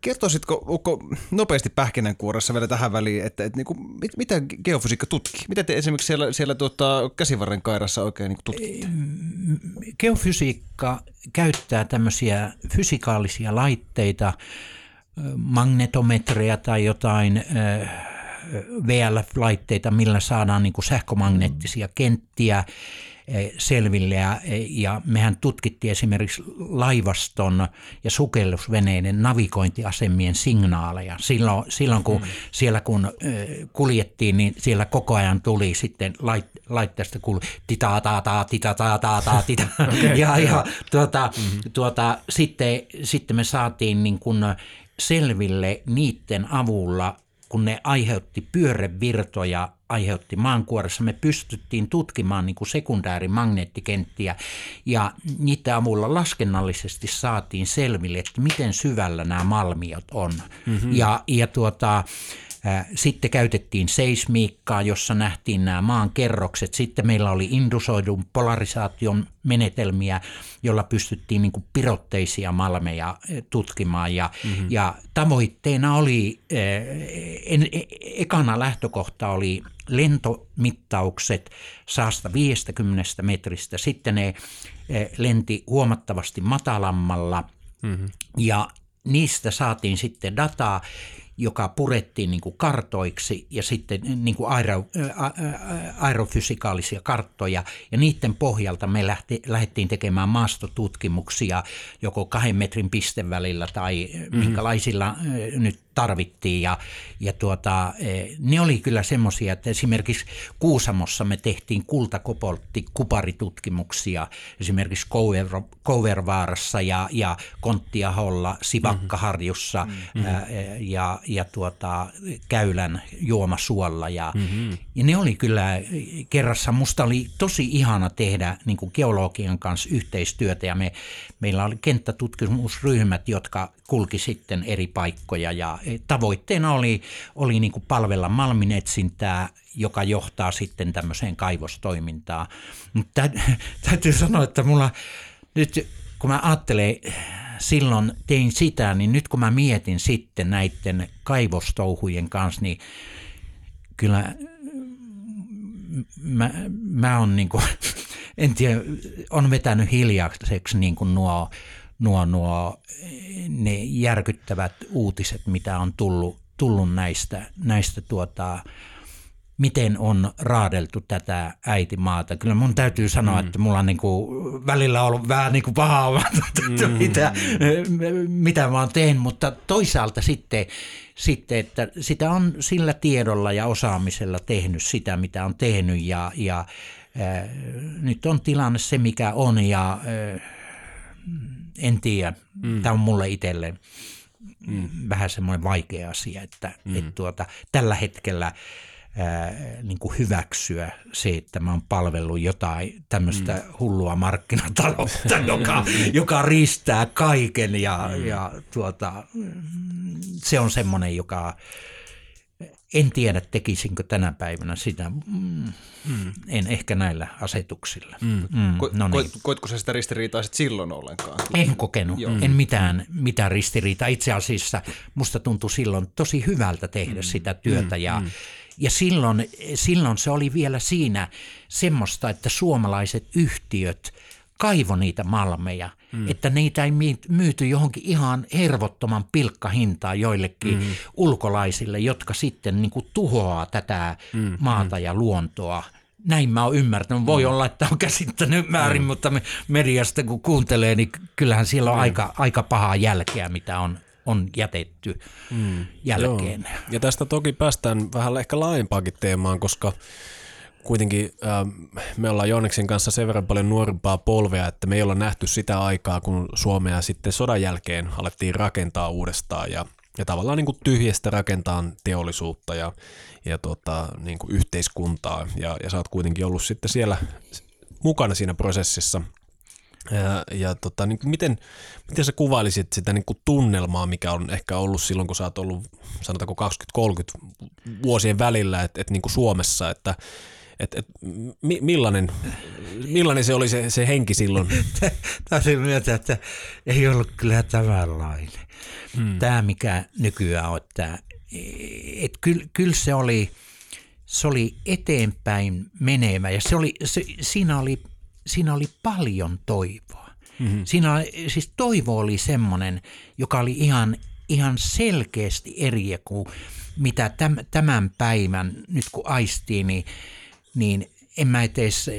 Kertoisitko Ukko, nopeasti pähkinänkuoressa vielä tähän väliin, että, että niin kuin, mit, mitä geofysiikka tutkii? Mitä te esimerkiksi siellä, siellä tuota, käsivarren kairassa oikein niin tutkitte? Geofysiikka käyttää tämmöisiä fysikaalisia laitteita, magnetometreja tai jotain VLF-laitteita, millä saadaan niin kuin sähkömagneettisia kenttiä selville ja, eh, ja mehän tutkittiin esimerkiksi laivaston ja sukellusveneiden navigointiasemien signaaleja. Silloin, silloin kun mm. siellä kun eh, kuljettiin, niin siellä koko ajan tuli sitten lait, laitteesta kuului tita ta ta tita ta ta ta tita. okay, ja, ja tuota, mm-hmm. tuota, sitten, sitten me saatiin niin kuin selville niiden avulla kun ne aiheutti pyörevirtoja, aiheutti maankuoressa, me pystyttiin tutkimaan niin kuin sekundäärimagneettikenttiä ja niitä avulla laskennallisesti saatiin selville, että miten syvällä nämä malmiot on. Mm-hmm. Ja, ja tuota, sitten käytettiin seismiikkaa, jossa nähtiin nämä maan kerrokset. Sitten meillä oli indusoidun polarisaation menetelmiä, jolla pystyttiin niin pirotteisia malmeja tutkimaan. Ja, mm-hmm. ja tavoitteena oli, en, e, ekana lähtökohta oli lentomittaukset saasta 50 metristä. Sitten ne lenti huomattavasti matalammalla mm-hmm. ja niistä saatiin sitten dataa, joka purettiin niin kuin kartoiksi ja sitten niin kuin aero, aerofysikaalisia karttoja. Ja niiden pohjalta me lähti, lähdettiin tekemään maastotutkimuksia joko kahden metrin pistevälillä tai mm-hmm. minkälaisilla nyt tarvittiin. Ja, ja tuota, e, ne oli kyllä semmoisia, että esimerkiksi Kuusamossa me tehtiin kultakoboltti kuparitutkimuksia esimerkiksi Kouvervaarassa ja, ja Konttiaholla, Sivakkaharjussa mm-hmm. ää, ja, ja tuota, Käylän juomasuolla. Ja, mm-hmm. ja ne oli kyllä kerrassa, musta oli tosi ihana tehdä niin kuin geologian kanssa yhteistyötä. Ja me, meillä oli kenttätutkimusryhmät, jotka kulki sitten eri paikkoja ja tavoitteena oli, oli niin kuin palvella malminetsintää, joka johtaa sitten tämmöiseen kaivostoimintaan. Mutta täytyy sanoa, että mulla nyt kun mä ajattelen, silloin tein sitä, niin nyt kun mä mietin sitten näiden kaivostouhujen kanssa, niin kyllä mä, mä on niin kuin, en tiedä, on vetänyt hiljaiseksi niin kuin nuo, nuo, nuo ne järkyttävät uutiset, mitä on tullut, tullut näistä, näistä tuota, miten on raadeltu tätä äitimaata. Kyllä mun täytyy sanoa, mm. että mulla on niin kuin välillä ollut vähän niin kuin pahaa, mm. mitä, mitä mä oon tehnyt, mutta toisaalta sitten, sitten, että sitä on sillä tiedolla ja osaamisella tehnyt sitä, mitä on tehnyt ja, ja äh, nyt on tilanne se, mikä on ja äh, en tiedä. Mm. Tämä on mulle itselle mm. vähän semmoinen vaikea asia, että mm. et tuota, tällä hetkellä ää, niin kuin hyväksyä se, että mä oon palvellut jotain tämmöistä mm. hullua markkinataloutta, joka, joka riistää kaiken ja, mm. ja tuota, se on semmoinen, joka en tiedä, tekisinkö tänä päivänä sitä. Mm, mm. En ehkä näillä asetuksilla. Mm. Mm, Ko, no niin. Koitko sä sitä ristiriitaa silloin ollenkaan? En kokenut. Joo. En mitään, mitään ristiriitaa. Itse asiassa musta tuntui silloin tosi hyvältä tehdä mm. sitä työtä. Mm. Ja, mm. ja silloin, silloin se oli vielä siinä semmoista, että suomalaiset yhtiöt kaivo niitä malmeja – mm. että niitä ei myyty johonkin ihan hervottoman pilkkahintaan joillekin mm. ulkolaisille, jotka sitten niin kuin tuhoaa tätä mm. maata ja luontoa. Näin mä oon ymmärtänyt. Voi mm. olla, että on käsittänyt väärin, mm. mutta mediasta kun kuuntelee, niin kyllähän siellä on mm. aika, aika pahaa jälkeä, mitä on on jätetty mm, jälkeen. Joo. Ja tästä toki päästään vähän ehkä laajempaankin teemaan, koska kuitenkin äh, me ollaan Jooneksen kanssa sen verran paljon nuorempaa polvea, että me ei olla nähty sitä aikaa, kun Suomea sitten sodan jälkeen alettiin rakentaa uudestaan ja, ja tavallaan niin kuin tyhjästä rakentaa teollisuutta ja, ja tota, niin kuin yhteiskuntaa. Ja, ja sä oot kuitenkin ollut sitten siellä mukana siinä prosessissa – ja, ja tota, niin miten, miten sä kuvailisit sitä niin kuin tunnelmaa, mikä on ehkä ollut silloin, kun sä oot ollut sanotaanko 20-30 vuosien välillä, että et, niin kuin Suomessa, että et, et, mi, millainen, millainen se oli se, se henki silloin? Täysin myötä, että ei ollut kyllä tämänlainen. Hmm. Tämä, mikä nykyään on, että et kyllä, kyllä se oli, se oli eteenpäin menevä ja se oli, se, siinä oli – siinä oli paljon toivoa. Mm-hmm. Siinä oli, siis toivo oli semmoinen, joka oli ihan, ihan selkeästi eri kuin mitä tämän päivän, nyt kun aistiin, niin, niin en mä edes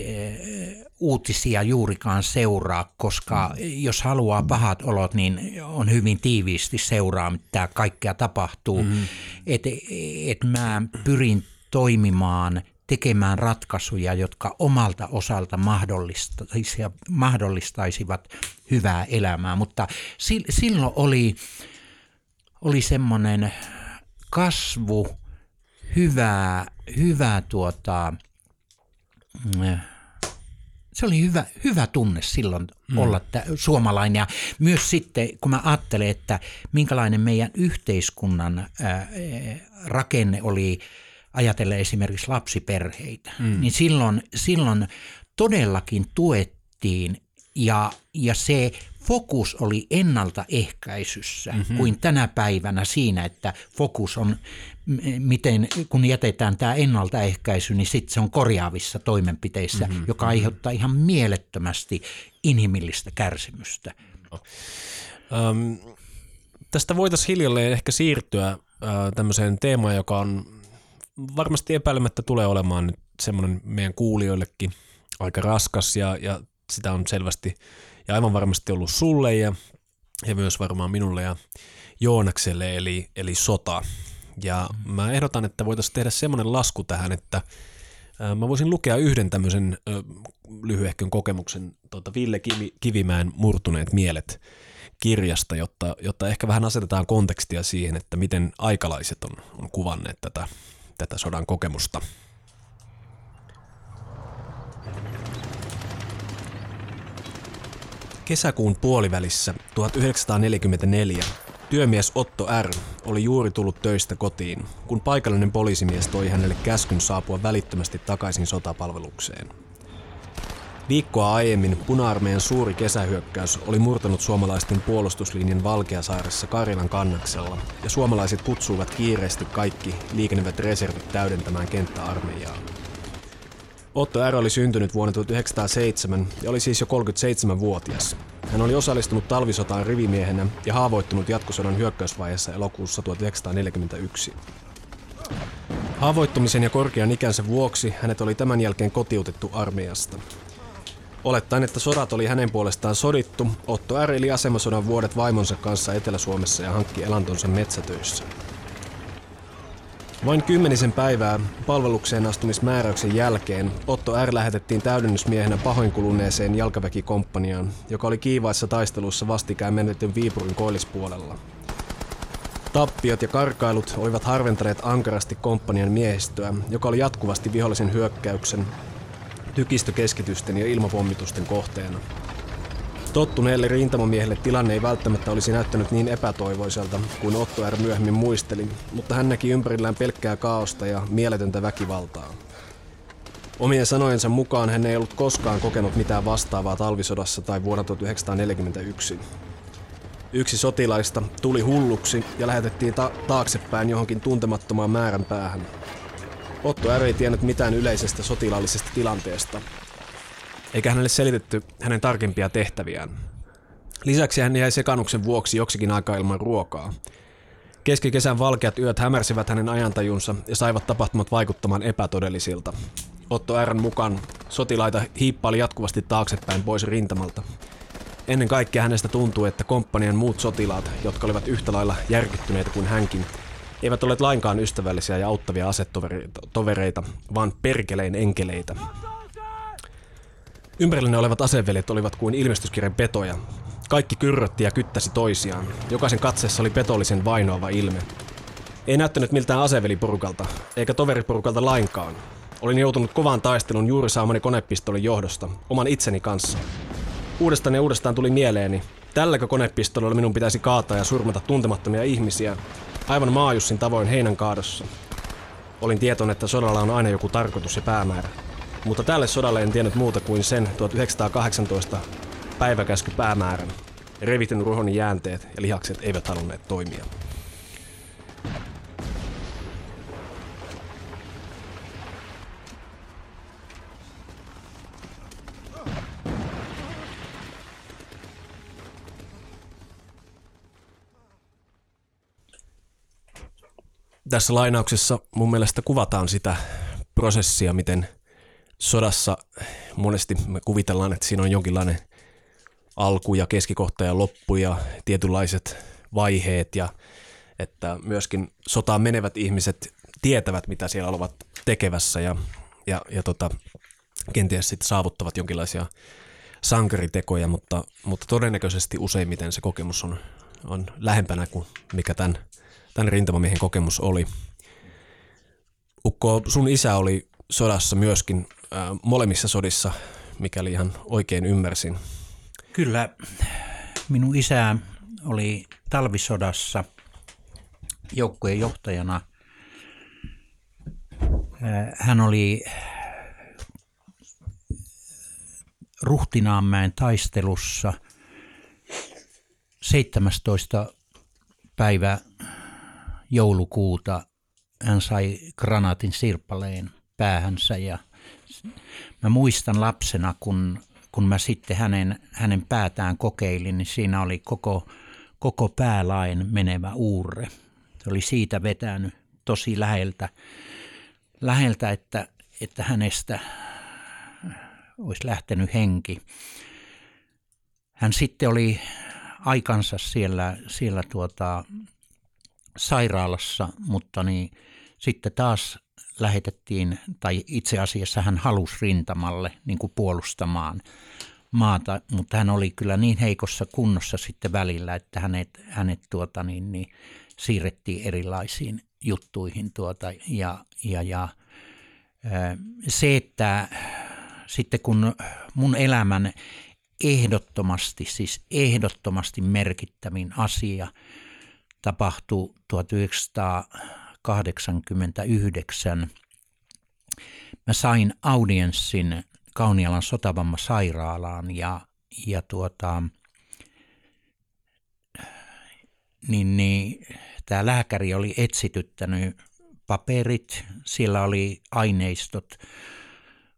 uutisia juurikaan seuraa, koska jos haluaa pahat olot, niin on hyvin tiiviisti seuraa, mitä kaikkea tapahtuu. Mm-hmm. Että et mä pyrin toimimaan tekemään ratkaisuja, jotka omalta osalta mahdollistaisivat, mahdollistaisivat hyvää elämää. Mutta silloin oli, oli semmoinen kasvu, hyvää, hyvää tuota, se oli hyvä, hyvä tunne silloin mm. olla t- suomalainen. Ja myös sitten, kun mä ajattelen, että minkälainen meidän yhteiskunnan ää, rakenne oli – ajatellen esimerkiksi lapsiperheitä, mm. niin silloin, silloin todellakin tuettiin ja, ja se fokus oli ennaltaehkäisyssä mm-hmm. kuin tänä päivänä siinä, että fokus on, miten kun jätetään tämä ennaltaehkäisy, niin sitten se on korjaavissa toimenpiteissä, mm-hmm. joka mm-hmm. aiheuttaa ihan mielettömästi inhimillistä kärsimystä. Um, tästä voitaisiin hiljalleen ehkä siirtyä uh, tämmöiseen teemaan, joka on varmasti epäilemättä tulee olemaan nyt semmoinen meidän kuulijoillekin aika raskas ja, ja sitä on selvästi ja aivan varmasti ollut sulle ja, ja myös varmaan minulle ja Joonakselle eli, eli sota. Ja mä ehdotan, että voitaisiin tehdä semmoinen lasku tähän, että Mä voisin lukea yhden tämmöisen lyhyehkön kokemuksen tuota Ville Kivimäen Murtuneet mielet kirjasta, jotta, jotta ehkä vähän asetetaan kontekstia siihen, että miten aikalaiset on, on kuvanneet tätä tätä sodan kokemusta. Kesäkuun puolivälissä 1944 työmies Otto R. oli juuri tullut töistä kotiin, kun paikallinen poliisimies toi hänelle käskyn saapua välittömästi takaisin sotapalvelukseen. Viikkoa aiemmin puna-armeijan suuri kesähyökkäys oli murtanut suomalaisten puolustuslinjan Valkeasaaressa Karilan kannaksella, ja suomalaiset kutsuivat kiireesti kaikki liikennevät reservit täydentämään kenttäarmeijaa. Otto R. oli syntynyt vuonna 1907 ja oli siis jo 37-vuotias. Hän oli osallistunut talvisotaan rivimiehenä ja haavoittunut jatkosodan hyökkäysvaiheessa elokuussa 1941. Haavoittumisen ja korkean ikänsä vuoksi hänet oli tämän jälkeen kotiutettu armeijasta. Olettaen, että sodat oli hänen puolestaan sodittu, Otto R. eli asemasodan vuodet vaimonsa kanssa Etelä-Suomessa ja hankki elantonsa metsätöissä. Vain kymmenisen päivää palvelukseen astumismääräyksen jälkeen Otto R. lähetettiin täydennysmiehenä pahoinkuluneeseen jalkaväkikomppaniaan, joka oli kiivaissa taistelussa vastikään menetyn Viipurin koillispuolella. Tappiot ja karkailut olivat harventaneet ankarasti komppanian miehistöä, joka oli jatkuvasti vihollisen hyökkäyksen tykistökeskitysten ja ilmapommitusten kohteena. Tottuneelle rintamamiehelle tilanne ei välttämättä olisi näyttänyt niin epätoivoiselta kuin Otto R. myöhemmin muisteli, mutta hän näki ympärillään pelkkää kaaosta ja mieletöntä väkivaltaa. Omien sanojensa mukaan hän ei ollut koskaan kokenut mitään vastaavaa talvisodassa tai vuonna 1941. Yksi sotilaista tuli hulluksi ja lähetettiin ta- taaksepäin johonkin tuntemattomaan määrän päähän. Otto R. ei tiennyt mitään yleisestä sotilaallisesta tilanteesta, eikä hänelle selitetty hänen tarkempia tehtäviään. Lisäksi hän jäi sekannuksen vuoksi joksikin aikaa ilman ruokaa. Keskikesän valkeat yöt hämärsivät hänen ajantajunsa ja saivat tapahtumat vaikuttamaan epätodellisilta. Otto R. mukaan sotilaita hiippaili jatkuvasti taaksepäin pois rintamalta. Ennen kaikkea hänestä tuntui, että komppanian muut sotilaat, jotka olivat yhtä lailla järkyttyneitä kuin hänkin, eivät olleet lainkaan ystävällisiä ja auttavia asetovereita, vaan perkelein enkeleitä. Ympärillinen olevat aseveljet olivat kuin ilmestyskirjan petoja. Kaikki kyrrötti ja kyttäsi toisiaan. Jokaisen katseessa oli petollisen vainoava ilme. Ei näyttänyt miltään aseveliporukalta, eikä toveriporukalta lainkaan. Olin joutunut kovaan taistelun juuri saamani konepistolin johdosta, oman itseni kanssa. Uudestaan ja uudestaan tuli mieleeni, tälläkö konepistolilla minun pitäisi kaataa ja surmata tuntemattomia ihmisiä, aivan maajussin tavoin heinän kaadossa. Olin tietoinen, että sodalla on aina joku tarkoitus ja päämäärä. Mutta tälle sodalle en tiennyt muuta kuin sen 1918 päiväkäsky päämäärän. Revityn ruhoni jäänteet ja lihakset eivät halunneet toimia. Tässä lainauksessa mun mielestä kuvataan sitä prosessia, miten sodassa monesti me kuvitellaan, että siinä on jonkinlainen alku ja keskikohta ja loppu ja tietynlaiset vaiheet ja että myöskin sotaan menevät ihmiset tietävät, mitä siellä ovat tekevässä ja, ja, ja tota, kenties sitten saavuttavat jonkinlaisia sankaritekoja, mutta, mutta todennäköisesti useimmiten se kokemus on, on lähempänä kuin mikä tämän, tämän rintamamiehen kokemus oli. Ukko, sun isä oli sodassa myöskin äh, molemmissa sodissa, mikäli ihan oikein ymmärsin. Kyllä, minun isä oli talvisodassa joukkojen johtajana. Hän oli Ruhtinaanmäen taistelussa 17. päivä joulukuuta. Hän sai granaatin sirpaleen päähänsä ja mä muistan lapsena, kun kun mä sitten hänen, hänen päätään kokeilin, niin siinä oli koko, koko päälain menevä uurre. Se oli siitä vetänyt tosi läheltä, läheltä että, että hänestä olisi lähtenyt henki. Hän sitten oli aikansa siellä, siellä tuota, sairaalassa, mutta niin, sitten taas lähetettiin, tai itse asiassa hän halusi rintamalle niin kuin puolustamaan maata, mutta hän oli kyllä niin heikossa kunnossa sitten välillä, että hänet, hänet tuota niin, niin siirrettiin erilaisiin juttuihin tuota, ja, ja, ja se, että sitten kun mun elämän ehdottomasti, siis ehdottomasti merkittävin asia tapahtui 1900 1989 mä sain audienssin Kaunialan sotavammasairaalaan ja, ja tuota, niin, niin tämä lääkäri oli etsityttänyt paperit, siellä oli aineistot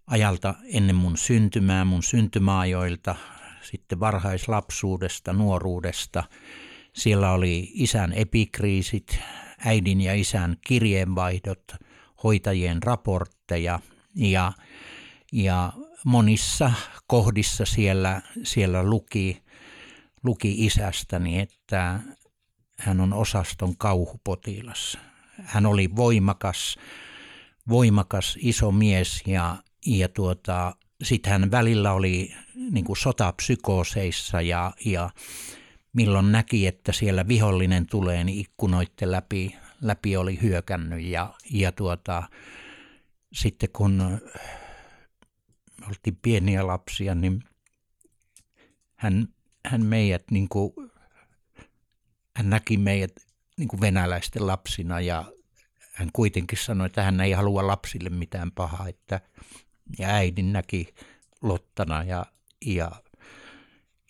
ajalta ennen mun syntymää, mun syntymaajoilta, sitten varhaislapsuudesta, nuoruudesta. Siellä oli isän epikriisit, äidin ja isän kirjeenvaihdot, hoitajien raportteja ja, ja monissa kohdissa siellä, siellä luki, luki isästäni, että hän on osaston kauhupotilas. Hän oli voimakas, voimakas iso mies ja, ja tuota, sitten hän välillä oli niin sotapsykooseissa ja, ja milloin näki, että siellä vihollinen tulee, niin ikkunoitte läpi, läpi oli hyökännyt ja, ja tuota, sitten kun oltiin pieniä lapsia, niin hän, hän meidät niin kuin, hän näki meidät niin kuin venäläisten lapsina ja hän kuitenkin sanoi, että hän ei halua lapsille mitään pahaa, että ja äidin näki Lottana ja, ja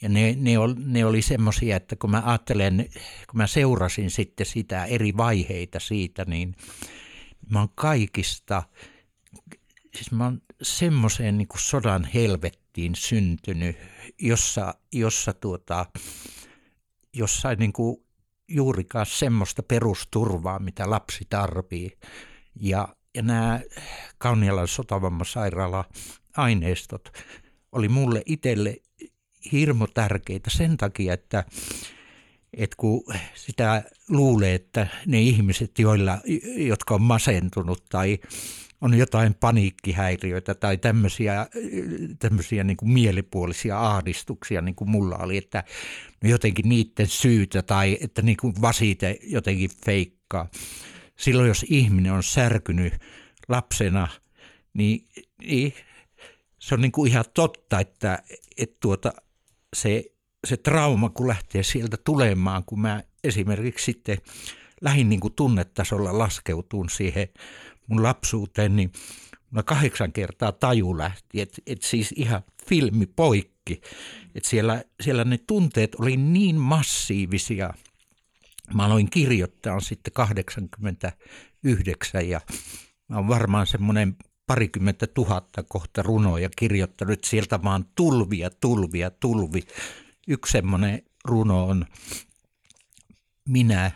ja ne, ne, oli, ne oli semmoisia, että kun mä ajattelen, kun mä seurasin sitten sitä eri vaiheita siitä, niin mä oon kaikista, siis mä oon semmoiseen niin kuin sodan helvettiin syntynyt, jossa, jossa, tuota, jossa ei niin kuin juurikaan semmoista perusturvaa, mitä lapsi tarvii. Ja, ja nämä Kaunialan sotavammasairaala aineistot oli mulle itselle hirmu tärkeitä sen takia, että että kun sitä luulee, että ne ihmiset, joilla, jotka on masentunut tai on jotain paniikkihäiriöitä tai tämmöisiä, tämmöisiä niin kuin mielipuolisia ahdistuksia, niin kuin mulla oli, että no jotenkin niiden syytä tai että niin kuin vasite jotenkin feikkaa. Silloin jos ihminen on särkynyt lapsena, niin, niin se on niin kuin ihan totta, että, että tuota, se, se trauma, kun lähtee sieltä tulemaan, kun mä esimerkiksi sitten lähin niin kuin tunnetasolla laskeutuun siihen mun lapsuuteen, niin mä kahdeksan kertaa taju lähti, että et siis ihan filmi poikki. Että siellä, siellä ne tunteet oli niin massiivisia. Mä aloin kirjoittaa sitten 89 ja mä oon varmaan semmoinen parikymmentä tuhatta kohta runoja kirjoittanut sieltä vaan tulvia, tulvia, tulvi. Yksi semmoinen runo on Minä,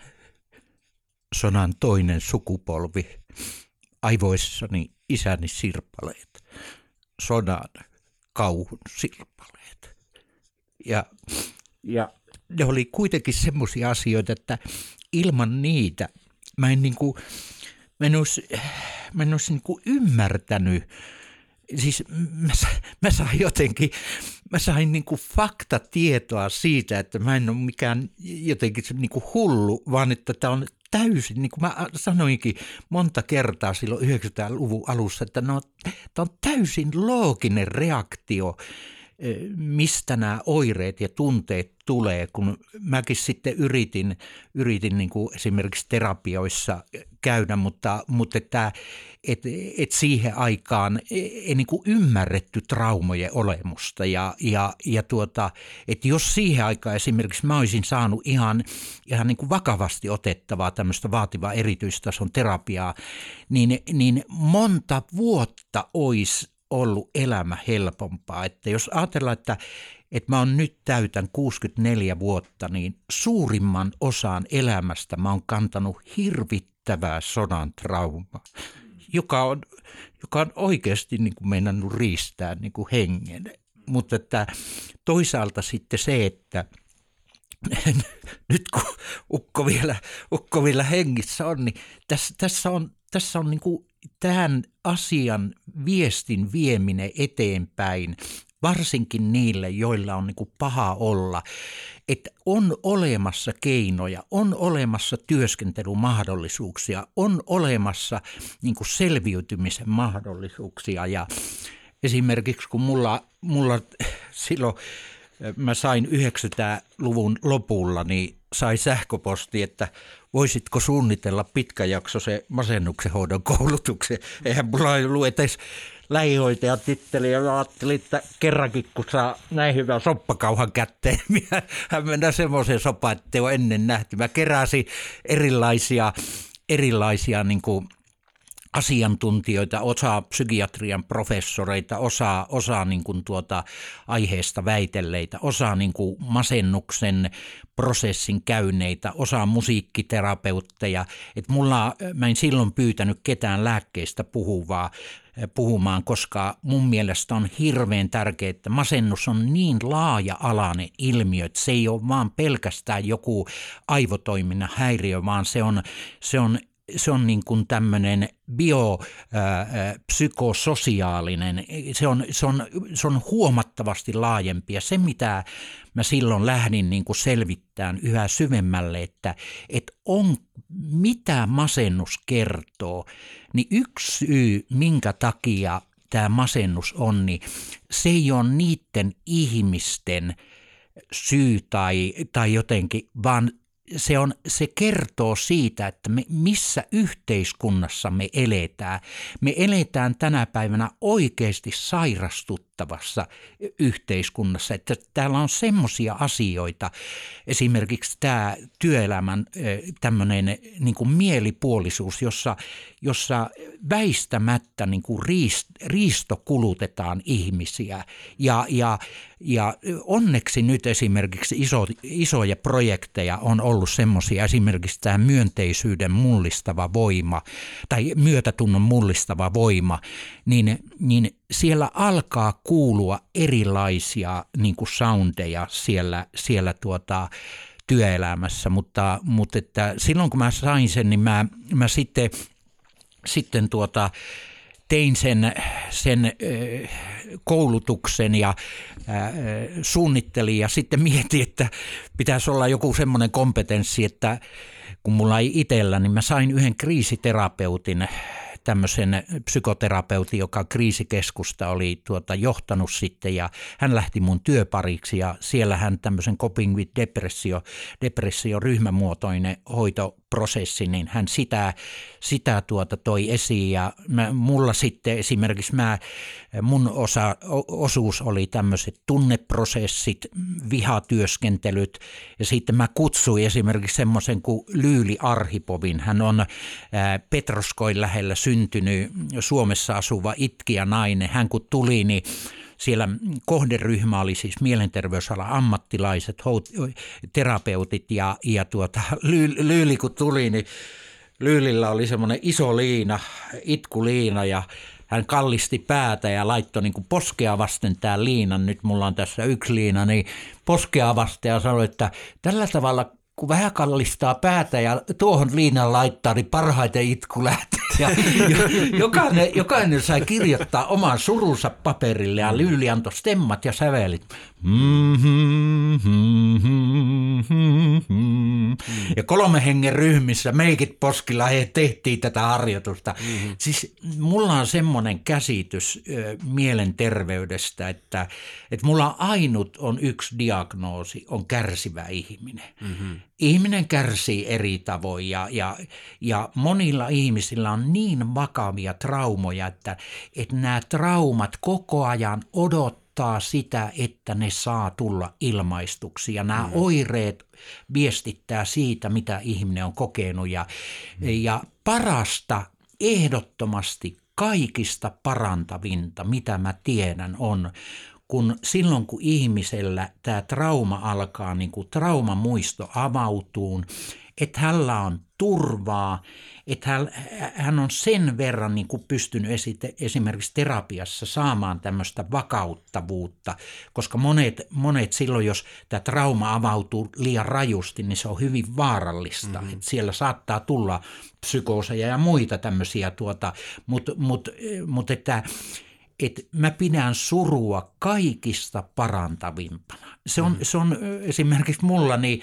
sonan toinen sukupolvi, aivoissani isäni sirpaleet, sodan kauhun sirpaleet. Ja, ja ne oli kuitenkin semmoisia asioita, että ilman niitä mä en, niin kuin, mä en olisi, mä en olisi niin ymmärtänyt, siis mä, mä sain jotenkin, mä sain niin kuin faktatietoa siitä, että mä en ole mikään jotenkin niin kuin hullu, vaan että tämä on täysin, niin kuin mä sanoinkin monta kertaa silloin 90-luvun alussa, että no, tämä on täysin looginen reaktio mistä nämä oireet ja tunteet tulee, kun mäkin sitten yritin, yritin niin kuin esimerkiksi terapioissa käydä, mutta, mutta että, et, et siihen aikaan ei niin kuin ymmärretty traumojen olemusta ja, ja, ja tuota, että jos siihen aikaan esimerkiksi mä olisin saanut ihan, ihan niin kuin vakavasti otettavaa tämmöistä vaativaa erityistason terapiaa, niin, niin monta vuotta olisi ollut elämä helpompaa. Että jos ajatellaan, että, että mä oon nyt täytän 64 vuotta, niin suurimman osan elämästä mä oon kantanut hirvittävää sodan traumaa, joka on, joka on oikeasti niin kuin meinannut riistää niin kuin hengen. Mutta että toisaalta sitten se, että nyt kun ukko vielä, ukko vielä hengissä on, niin tässä, tässä on, tässä on niin kuin tämän asian viestin vieminen eteenpäin, varsinkin niille, joilla on niin kuin paha olla, että on olemassa keinoja, on olemassa työskentelymahdollisuuksia, on olemassa niin kuin selviytymisen mahdollisuuksia ja esimerkiksi kun mulla, mulla silloin mä sain 90-luvun lopulla, niin sai sähköposti, että voisitko suunnitella pitkäjaksoisen masennuksen hoidon koulutuksen. Eihän mulla ollut edes lähihoitajan titteli ja ajattelin, että kerrankin kun saa näin hyvän soppakauhan kätteen, niin hän mennä semmoisen sopa, että ole ennen nähty. Mä keräsin erilaisia, erilaisia niin kuin asiantuntijoita, osa psykiatrian professoreita, osa, osa niin kuin tuota aiheesta väitelleitä, osa niin kuin masennuksen prosessin käyneitä, osa musiikkiterapeutteja. Et mulla, mä en silloin pyytänyt ketään lääkkeistä puhuvaa, puhumaan, koska mun mielestä on hirveän tärkeää, että masennus on niin laaja-alainen ilmiö, että se ei ole vaan pelkästään joku aivotoiminnan häiriö, vaan se on, se on se on niin kuin tämmöinen biopsykososiaalinen, se on, se, on, se on huomattavasti laajempi. Ja se, mitä mä silloin lähdin niin kuin selvittämään yhä syvemmälle, että, että on, mitä masennus kertoo, niin yksi syy, minkä takia tämä masennus on, niin se ei ole niiden ihmisten syy tai, tai jotenkin, vaan se, on, se kertoo siitä, että me, missä yhteiskunnassa me eletään. Me eletään tänä päivänä oikeasti sairastuttavassa yhteiskunnassa, että täällä on semmoisia asioita, esimerkiksi tämä työelämän tämmöinen niin kuin mielipuolisuus, jossa, jossa väistämättä niin kuin riist, riistokulutetaan ihmisiä. Ja, ja, ja onneksi nyt esimerkiksi iso, isoja projekteja on ollut semmoisia, esimerkiksi tämä myönteisyyden mullistava voima tai myötätunnon mullistava voima, niin, niin siellä alkaa kuulua erilaisia niin kuin soundeja siellä, siellä tuota, työelämässä, mutta, mutta että silloin kun mä sain sen, niin mä, mä sitten, sitten tuota, tein sen, sen koulutuksen ja suunnittelin ja sitten mietin, että pitäisi olla joku semmoinen kompetenssi, että kun mulla ei itsellä, niin mä sain yhden kriisiterapeutin tämmöisen psykoterapeutin, joka kriisikeskusta oli tuota johtanut sitten ja hän lähti mun työpariksi ja siellä hän tämmöisen coping with depressio, depressio ryhmämuotoinen hoito prosessi, niin hän sitä, sitä tuota toi esiin ja mä, mulla sitten esimerkiksi mä, mun osa, osuus oli tämmöiset tunneprosessit, vihatyöskentelyt ja sitten mä kutsuin esimerkiksi semmoisen kuin Lyyli Arhipovin. Hän on ää, Petroskoin lähellä syntynyt Suomessa asuva itkiä nainen. Hän kun tuli, niin siellä kohderyhmä oli siis mielenterveysalan ammattilaiset, terapeutit ja, ja tuota, Lyyli kun tuli, niin Lyylillä oli semmoinen iso liina, itkuliina ja hän kallisti päätä ja laittoi niin kuin poskea vasten tämä liinan, nyt mulla on tässä yksi liina, niin poskea vasten ja sanoi, että tällä tavalla kun vähän kallistaa päätä ja tuohon liinan laittaa, niin parhaiten itku lähtee. Ja jokainen, jokainen sai kirjoittaa oman surunsa paperille ja Lyyli antoi stemmat ja sävelit. Ja kolme hengen ryhmissä meikit poskilla he tehtiin tätä harjoitusta. Mm-hmm. Siis mulla on semmoinen käsitys ö, mielenterveydestä, että, että mulla ainut on yksi diagnoosi, on kärsivä ihminen. Mm-hmm. Ihminen kärsii eri tavoin ja, ja, ja monilla ihmisillä on niin vakavia traumoja, että, että nämä traumat koko ajan odottaa sitä, että ne saa tulla ilmaistuksi. Ja nämä mm. oireet viestittää siitä, mitä ihminen on kokenut. Ja, mm. ja parasta ehdottomasti kaikista parantavinta, mitä mä tiedän, on, kun silloin kun ihmisellä tämä trauma alkaa, niin kuin traumamuisto avautuu, että hänellä on turvaa, että hän, hän on sen verran niin kuin pystynyt esite, esimerkiksi terapiassa saamaan tämmöistä vakauttavuutta, koska monet, monet silloin, jos tämä trauma avautuu liian rajusti, niin se on hyvin vaarallista. Mm-hmm. Että siellä saattaa tulla psykooseja ja muita tämmöisiä, tuota, mutta mut, mut että että mä pidän surua kaikista parantavimpana. Se on, mm. se on esimerkiksi mulla niin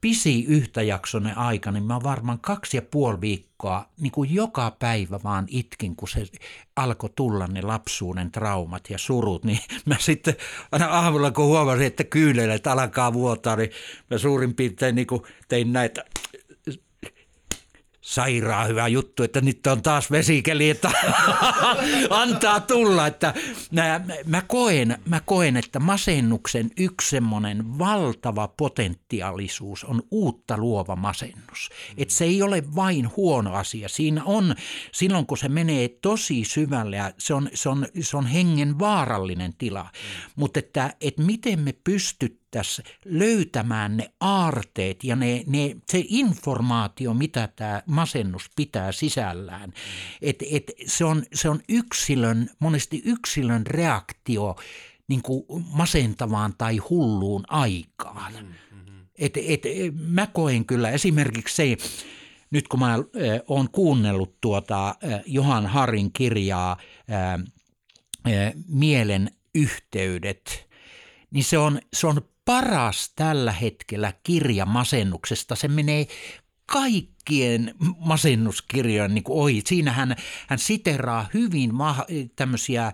pisi yhtäjaksoinen aika, niin mä varmaan kaksi ja puoli viikkoa niin kuin joka päivä vaan itkin, kun se alkoi tulla ne lapsuuden traumat ja surut, niin mä sitten aina aamulla kun huomasin, että kyynelet alkaa vuotaa, niin mä suurin piirtein niin kuin tein näitä sairaan hyvä juttu, että nyt on taas vesikeli, että antaa tulla. Että mä, mä, koen, mä koen, että masennuksen yksi semmoinen valtava potentiaalisuus on uutta luova masennus. Että se ei ole vain huono asia. Siinä on, silloin kun se menee tosi syvälle ja se on, se on, se on hengen vaarallinen tila. Mutta että, että miten me pystyt pystyttäisiin löytämään ne aarteet ja ne, ne, se informaatio, mitä tämä masennus pitää sisällään. Et, et se, on, se on yksilön, monesti yksilön reaktio niin kuin masentavaan tai hulluun aikaan. Mm-hmm. Et, et, mä koen kyllä esimerkiksi se, nyt kun mä oon kuunnellut tuota Johan Harin kirjaa Mielen yhteydet, niin se on, se on paras tällä hetkellä kirja masennuksesta. Se menee kaikkien masennuskirjojen niin kuin ohi. Siinä hän, hän siteraa hyvin ma- tämmöisiä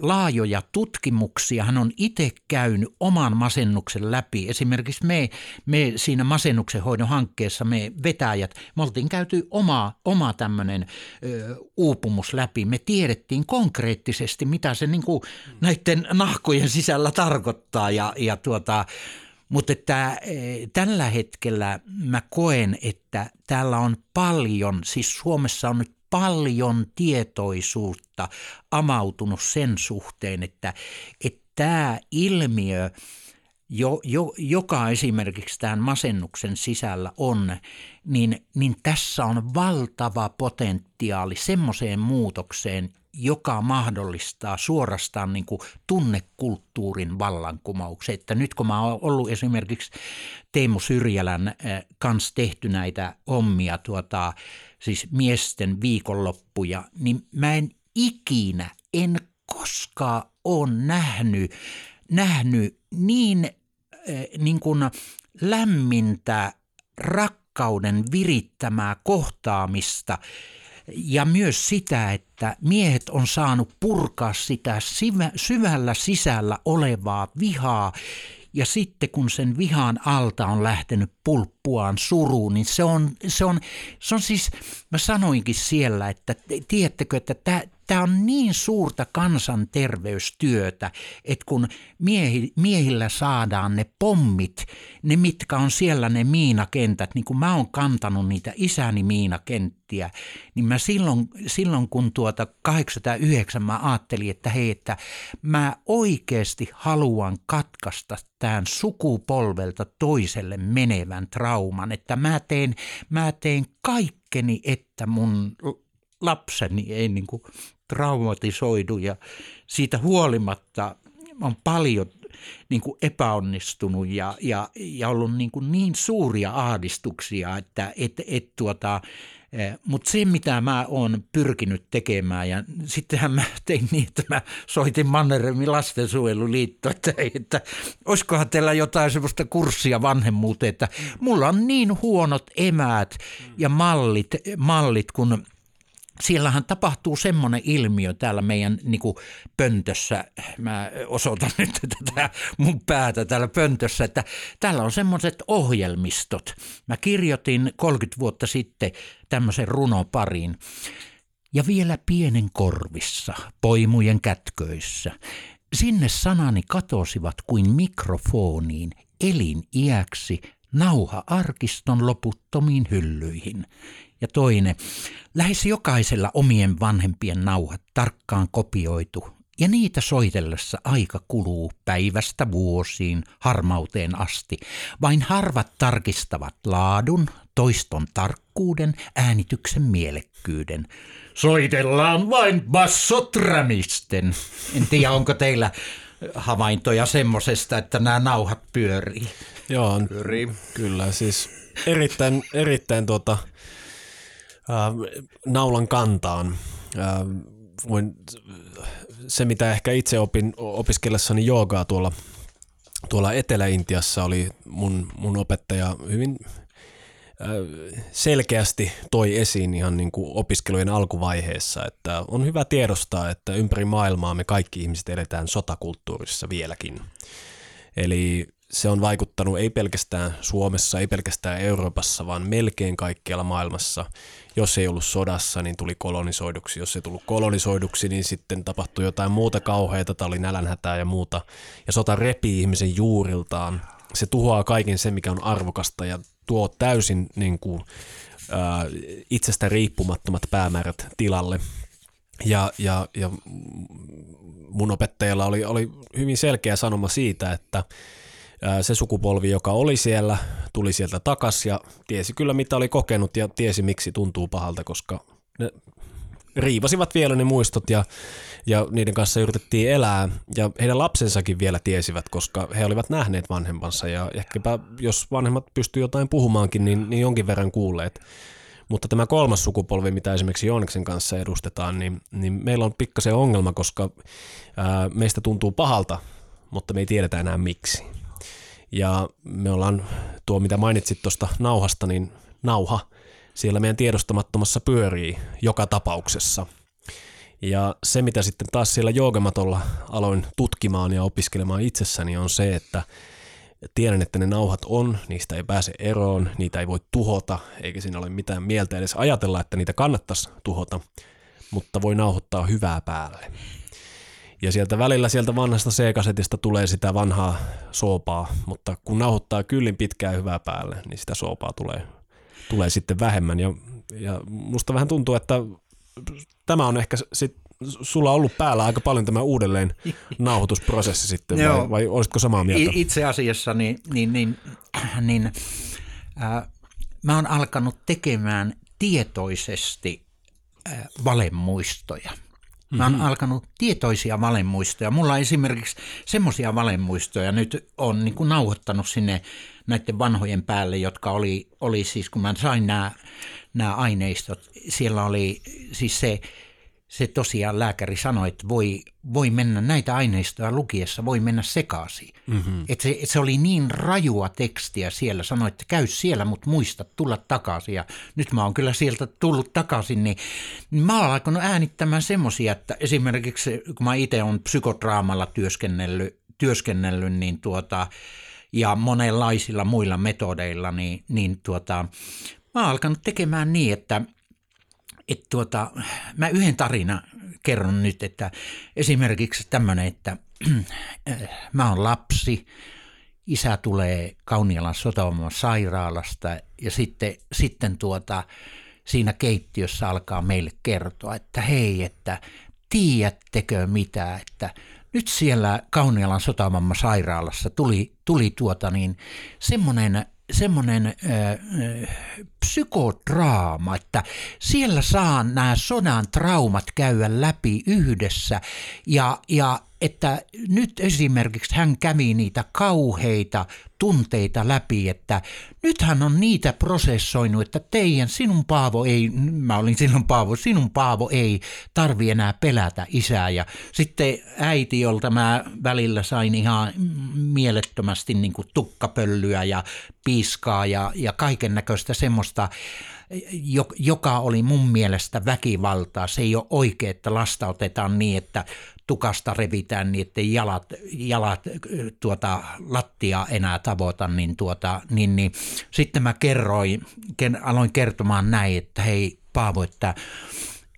laajoja tutkimuksia. Hän on itse käynyt oman masennuksen läpi. Esimerkiksi me, me siinä masennuksen hoidon hankkeessa, me vetäjät, me oltiin käyty oma, oma tämmöinen ö, uupumus läpi. Me tiedettiin konkreettisesti, mitä se niin kuin näiden nahkojen sisällä tarkoittaa ja, ja tuota, mutta että e, tällä hetkellä mä koen, että täällä on paljon, siis Suomessa on nyt paljon tietoisuutta amautunut sen suhteen, että, että tämä ilmiö, jo, jo, joka esimerkiksi tämän masennuksen sisällä on, niin, niin tässä on valtava potentiaali semmoiseen muutokseen, joka mahdollistaa suorastaan niin kuin tunnekulttuurin vallankumouksen. Että nyt kun mä oon ollut esimerkiksi Teemu Syrjälän äh, kanssa tehty näitä hommia, tuota, siis miesten viikonloppuja, niin mä en ikinä, en koskaan ole nähnyt, nähnyt niin, äh, niin kuin lämmintä rakkauden virittämää kohtaamista ja myös sitä, että miehet on saanut purkaa sitä syvällä sisällä olevaa vihaa. Ja sitten kun sen vihan alta on lähtenyt pulppuaan suruun, niin se on, se on, se on siis, mä sanoinkin siellä, että tiedättekö, että tämä on niin suurta kansanterveystyötä, että kun miehi, miehillä saadaan ne pommit, ne mitkä on siellä ne miinakentät, niin kun mä oon kantanut niitä isäni miinakenttiä, niin mä silloin, silloin kun tuota 89 mä ajattelin, että hei, että mä oikeasti haluan katkaista tämän sukupolvelta toiselle menevän trauman, että mä teen, mä teen kaikkeni, että mun lapseni ei niin kuin traumatisoidu. Ja siitä huolimatta on paljon niin kuin epäonnistunut ja, ja, ja ollut niin, kuin niin suuria ahdistuksia, että et, et tuota, mutta se, mitä mä oon pyrkinyt tekemään, ja sittenhän mä tein niin, että mä soitin Mannerheimin lastensuojeluliitto, että, että olisikohan teillä jotain sellaista kurssia vanhemmuuteen, että mulla on niin huonot emäät ja mallit, mallit kun siellähän tapahtuu semmoinen ilmiö täällä meidän niin kuin pöntössä, mä osoitan nyt tätä mun päätä täällä pöntössä, että täällä on semmoiset ohjelmistot. Mä kirjoitin 30 vuotta sitten tämmöisen runoparin. Ja vielä pienen korvissa, poimujen kätköissä. Sinne sanani katosivat kuin mikrofoniin eliniäksi nauha-arkiston loputtomiin hyllyihin. Ja toinen, lähes jokaisella omien vanhempien nauhat tarkkaan kopioitu, ja niitä soitellessa aika kuluu päivästä vuosiin harmauteen asti. Vain harvat tarkistavat laadun, toiston tarkkuuden, äänityksen mielekkyyden. Soitellaan vain bassotramisten. En tiedä, onko teillä havaintoja semmosesta, että nämä nauhat pyörii. Joo, pyörii. kyllä. Siis erittäin, erittäin tuota, äh, naulan kantaan. Äh, voin, se, mitä ehkä itse opin opiskellessani joogaa tuolla, tuolla Etelä-Intiassa, oli mun, mun opettaja hyvin selkeästi toi esiin ihan niin kuin opiskelujen alkuvaiheessa, että on hyvä tiedostaa, että ympäri maailmaa me kaikki ihmiset eletään sotakulttuurissa vieläkin. Eli se on vaikuttanut ei pelkästään Suomessa, ei pelkästään Euroopassa, vaan melkein kaikkialla maailmassa. Jos ei ollut sodassa, niin tuli kolonisoiduksi. Jos ei tullut kolonisoiduksi, niin sitten tapahtui jotain muuta kauheita, tai oli nälänhätää ja muuta. Ja sota repii ihmisen juuriltaan. Se tuhoaa kaiken sen, mikä on arvokasta ja tuo täysin niin kuin, ää, itsestä riippumattomat päämäärät tilalle. Ja, ja, ja mun opettajalla oli, oli hyvin selkeä sanoma siitä, että se sukupolvi, joka oli siellä, tuli sieltä takas ja tiesi kyllä mitä oli kokenut ja tiesi miksi tuntuu pahalta, koska riivasivat vielä ne muistot ja, ja niiden kanssa yritettiin elää ja heidän lapsensakin vielä tiesivät, koska he olivat nähneet vanhempansa ja ehkäpä jos vanhemmat pystyivät jotain puhumaankin, niin, niin jonkin verran kuulleet. Mutta tämä kolmas sukupolvi, mitä esimerkiksi Jooniksen kanssa edustetaan, niin, niin meillä on pikkasen ongelma, koska ää, meistä tuntuu pahalta, mutta me ei tiedetä enää miksi. Ja me ollaan, tuo mitä mainitsit tuosta nauhasta, niin nauha siellä meidän tiedostamattomassa pyörii joka tapauksessa. Ja se, mitä sitten taas siellä joogamatolla aloin tutkimaan ja opiskelemaan itsessäni, on se, että tiedän, että ne nauhat on, niistä ei pääse eroon, niitä ei voi tuhota, eikä siinä ole mitään mieltä edes ajatella, että niitä kannattaisi tuhota, mutta voi nauhoittaa hyvää päälle. Ja sieltä välillä sieltä vanhasta C-kasetista tulee sitä vanhaa soopaa, mutta kun nauhoittaa kyllin pitkään hyvää päälle, niin sitä soopaa tulee, tulee sitten vähemmän. Ja, ja musta vähän tuntuu, että tämä on ehkä sit, sulla ollut päällä aika paljon tämä uudelleen nauhoitusprosessi sitten, vai, vai olisitko samaa mieltä? Itse asiassa niin, niin, niin, niin äh, mä oon alkanut tekemään tietoisesti äh, valemuistoja – Mä oon mm-hmm. alkanut tietoisia valemuistoja. Mulla on esimerkiksi semmoisia valemuistoja nyt on niin kuin nauhoittanut sinne näiden vanhojen päälle, jotka oli, oli siis, kun mä sain nämä, nämä aineistot, siellä oli siis se se tosiaan lääkäri sanoi, että voi, voi mennä näitä aineistoja lukiessa, voi mennä sekaisin. Mm-hmm. Että se, et se oli niin rajua tekstiä siellä, sanoi, että käy siellä, mutta muista tulla takaisin. Ja nyt mä oon kyllä sieltä tullut takaisin, niin, niin mä oon alkanut äänittämään semmoisia, että esimerkiksi kun mä itse olen psykodraamalla työskennellyt, työskennellyt niin tuota, ja monenlaisilla muilla metodeilla, niin, niin tuota, mä oon alkanut tekemään niin, että – että tuota, mä yhden tarina kerron nyt, että esimerkiksi tämmöinen, että mä oon lapsi, isä tulee Kaunialan sotaoman sairaalasta ja sitten, sitten tuota, siinä keittiössä alkaa meille kertoa, että hei, että tiedättekö mitä, että nyt siellä Kaunialan sotamamma sairaalassa tuli, tuli tuota niin, semmoinen semmoinen psykodraama, että siellä saa nämä sodan traumat käydä läpi yhdessä. Ja, ja että nyt esimerkiksi hän kävi niitä kauheita tunteita läpi, että nythän on niitä prosessoinut, että teidän, sinun Paavo ei, mä olin silloin Paavo, sinun Paavo ei tarvi enää pelätä isää. Ja sitten äiti, jolta mä välillä sain ihan mielettömästi niin kuin tukkapöllyä ja piiskaa ja, ja kaiken näköistä semmoista, joka oli mun mielestä väkivaltaa. Se ei ole oikein, että lasta otetaan niin, että tukasta revitään niin, ettei jalat, jalat tuota, lattia enää tavoita, niin, tuota, niin, niin sitten mä kerroin, aloin kertomaan näin, että hei Paavo, että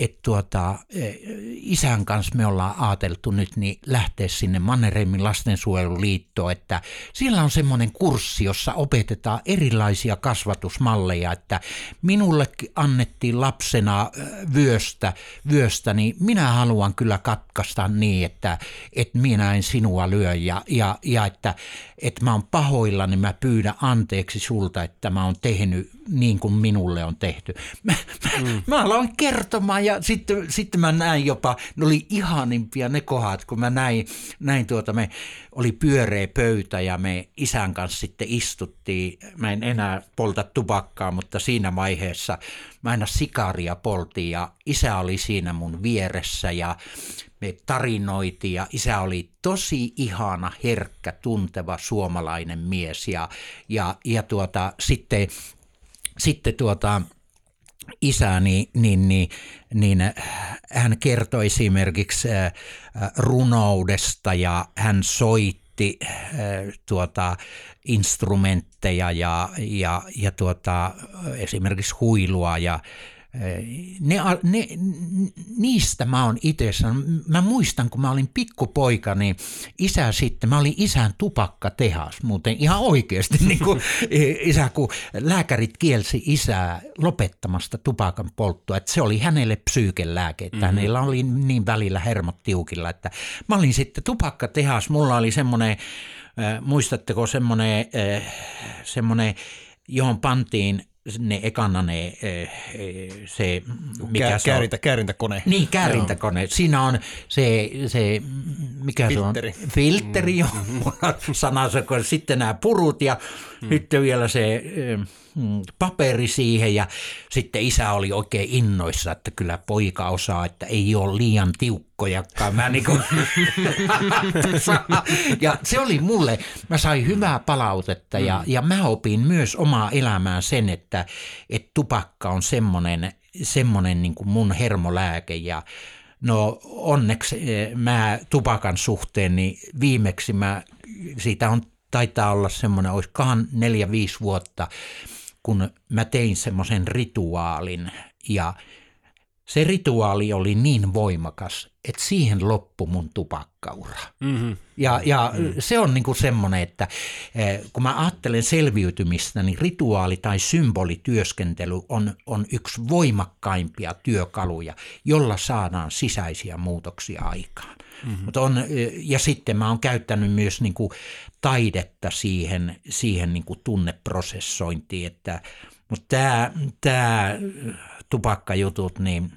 että tuota, e, isän kanssa me ollaan ajateltu nyt niin lähteä sinne Mannerheimin lastensuojeluliittoon, että siellä on semmoinen kurssi, jossa opetetaan erilaisia kasvatusmalleja, että minullekin annettiin lapsena vyöstä, vyöstä niin minä haluan kyllä katkaista niin, että, että minä en sinua lyö ja, ja, ja että, että mä oon pahoilla, niin mä pyydän anteeksi sulta, että mä oon tehnyt niin kuin minulle on tehty. Mä, mm. mä aloin kertomaan ja sitten, sitten mä näin jopa, ne oli ihanimpia ne kohdat, kun mä näin, näin tuota, me oli pyöreä pöytä ja me isän kanssa sitten istuttiin. Mä en enää polta tupakkaa, mutta siinä vaiheessa mä aina sikaria poltiin ja isä oli siinä mun vieressä ja me tarinoitiin ja isä oli tosi ihana, herkkä, tunteva suomalainen mies ja, ja, ja tuota, sitten, sitten tuota, isäni, niin, niin, niin hän kertoi esimerkiksi äh, runoudesta ja hän soitti äh, tuota, instrumentteja ja, ja, ja tuota, esimerkiksi huilua ja ne, ne, niistä mä oon itse sanonut. Mä muistan, kun mä olin pikkupoika, niin isä sitten, mä olin isän tupakkatehas muuten ihan oikeasti. niin kuin, isä, kun lääkärit kielsi isää lopettamasta tupakan polttoa, että se oli hänelle psyykelääke, että mm-hmm. hänellä oli niin välillä hermot tiukilla, että mä olin sitten tupakkatehas, mulla oli semmoinen, äh, muistatteko semmoinen, äh, semmoinen johon pantiin ne ekana ne, eh, eh, se, mikä Kää, se käärintä, on? Käärintäkone. Niin, käärintäkone. Joo. Siinä on se, se mikä Filteri. se on? Filteri. Mm. sanansa, kun sitten nämä purut ja mm. sitten vielä se eh, paperi siihen ja sitten isä oli oikein innoissa, että kyllä poika osaa, että ei ole liian tiukkojakaan. Mä niin kuin ja se oli mulle, mä sain hyvää palautetta ja, mm. ja mä opin myös omaa elämään sen, että, että tupakka on semmoinen, semmoinen niin kuin mun hermolääke ja No onneksi mä tupakan suhteen, niin viimeksi mä, siitä on, taitaa olla semmoinen, olisikohan neljä, viisi vuotta, kun mä tein semmoisen rituaalin ja se rituaali oli niin voimakas, että siihen loppui mun tupakkaura. Mm-hmm. Ja, ja mm-hmm. se on niinku semmoinen, että eh, kun mä ajattelen selviytymistä, niin rituaali tai symbolityöskentely on, on yksi voimakkaimpia työkaluja, jolla saadaan sisäisiä muutoksia aikaan. Mm-hmm. Mut on, eh, ja sitten mä oon käyttänyt myös niinku taidetta siihen, siihen niinku tunneprosessointiin, että mutta tämä, tämä tupakkajutut, niin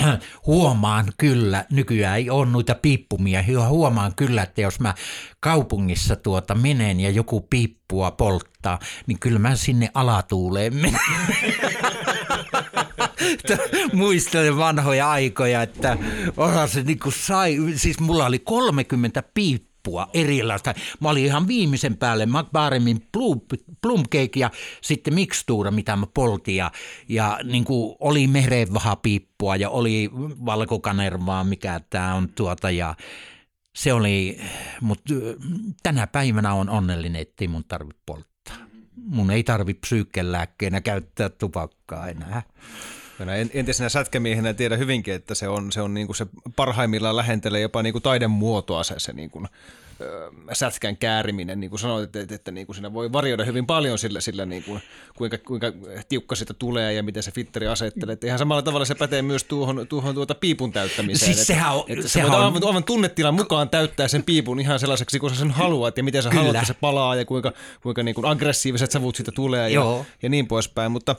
huomaan kyllä, nykyään ei ole noita piippumiehiä, huomaan kyllä, että jos mä kaupungissa tuota menen ja joku piippua polttaa, niin kyllä mä sinne alatuuleen menen. Muistelen vanhoja aikoja, että onhan se niin kuin sai, siis mulla oli 30 piippua erilaista. Mä olin ihan viimeisen päälle McBaremin plum, plumcake ja sitten mikstuura, mitä mä poltin. Ja, ja niin kuin oli merenvahapiippua ja oli valkokanervaa, mikä tämä on tuota. Ja se oli, mutta tänä päivänä on onnellinen, ettei mun tarvitse polttaa. Mun ei tarvitse psyykkelääkkeenä käyttää tupakkaa enää. Entisenä sätkämiehenä tiedän hyvinkin, että se on, se on niin kuin se parhaimmillaan lähentelee jopa niin kuin taiden muotoa se, se niin kuin, sätkän kääriminen, niin kuin sanoit, että, että, että niin kuin siinä voi varjoida hyvin paljon sillä, sillä niin kuin, kuinka, kuinka tiukka sitä tulee ja miten se fitteri asettelee. Että ihan samalla tavalla se pätee myös tuohon, tuohon tuota piipun täyttämiseen. Siis sehän on, että, että sehän on... aivan, aivan tunnetilan mukaan täyttää sen piipun ihan sellaiseksi, kun sä sen haluat ja miten sä Kyllä. haluat, että se palaa ja kuinka, kuinka niin kuin aggressiiviset savut siitä tulee ja, ja niin poispäin. Mutta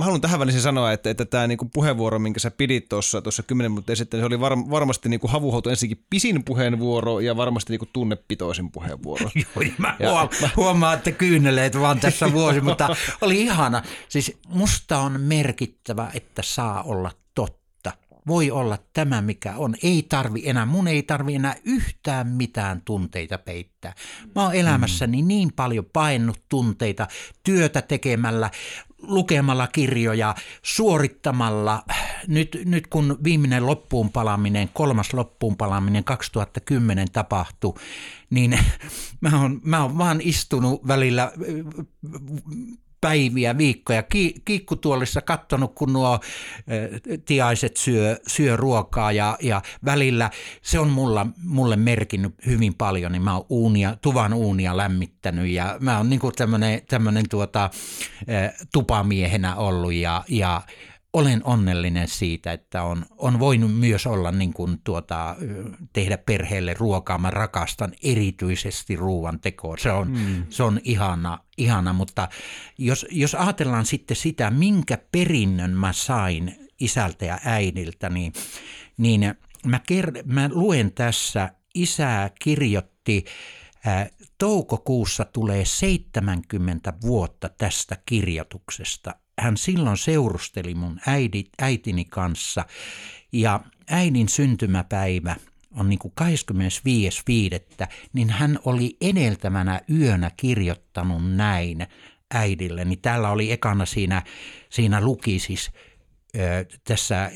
Mä haluan tähän väliin sanoa, että, että tämä niinku puheenvuoro, minkä sä pidit tuossa tuossa kymmenen minuuttia sitten, se oli var, varmasti niinku havuhouto ensinnäkin pisin puheenvuoro ja varmasti niinku tunnepitoisin puheenvuoro. Joo, mä ja, huom- mä... huomaan, että kyyneleet vaan tässä vuosi, mutta oli ihana. Siis musta on merkittävä, että saa olla totta. Voi olla tämä, mikä on. Ei tarvi enää, mun ei tarvi enää yhtään mitään tunteita peittää. Mä oon elämässäni mm. niin paljon painut tunteita työtä tekemällä, lukemalla kirjoja, suorittamalla. Nyt, nyt kun viimeinen loppuun palaminen, kolmas loppuun palaminen 2010 tapahtui, niin mä oon, mä oon vaan istunut välillä päiviä, viikkoja ki, kiikkutuolissa katsonut, kun nuo tiaiset syö, syö ruokaa ja, ja välillä se on mulla, mulle merkinnyt hyvin paljon, niin mä oon uunia, tuvan uunia lämmittänyt ja mä oon niin tämmöinen, tämmöinen tuota, tupamiehenä ollut ja, ja olen onnellinen siitä, että on, on voinut myös olla niin kuin tuota, tehdä perheelle ruokaa. Mä rakastan erityisesti ruoan tekoa. Se on, mm. se on ihana, ihana, mutta jos, jos ajatellaan sitten sitä, minkä perinnön mä sain isältä ja äidiltä, niin, niin mä, ker- mä luen tässä, isä kirjoitti, ää, toukokuussa tulee 70 vuotta tästä kirjoituksesta hän silloin seurusteli mun äidit, äitini kanssa ja äidin syntymäpäivä on niin kuin 25.5., niin hän oli edeltävänä yönä kirjoittanut näin äidille. Niin täällä oli ekana siinä, siinä luki siis, tässä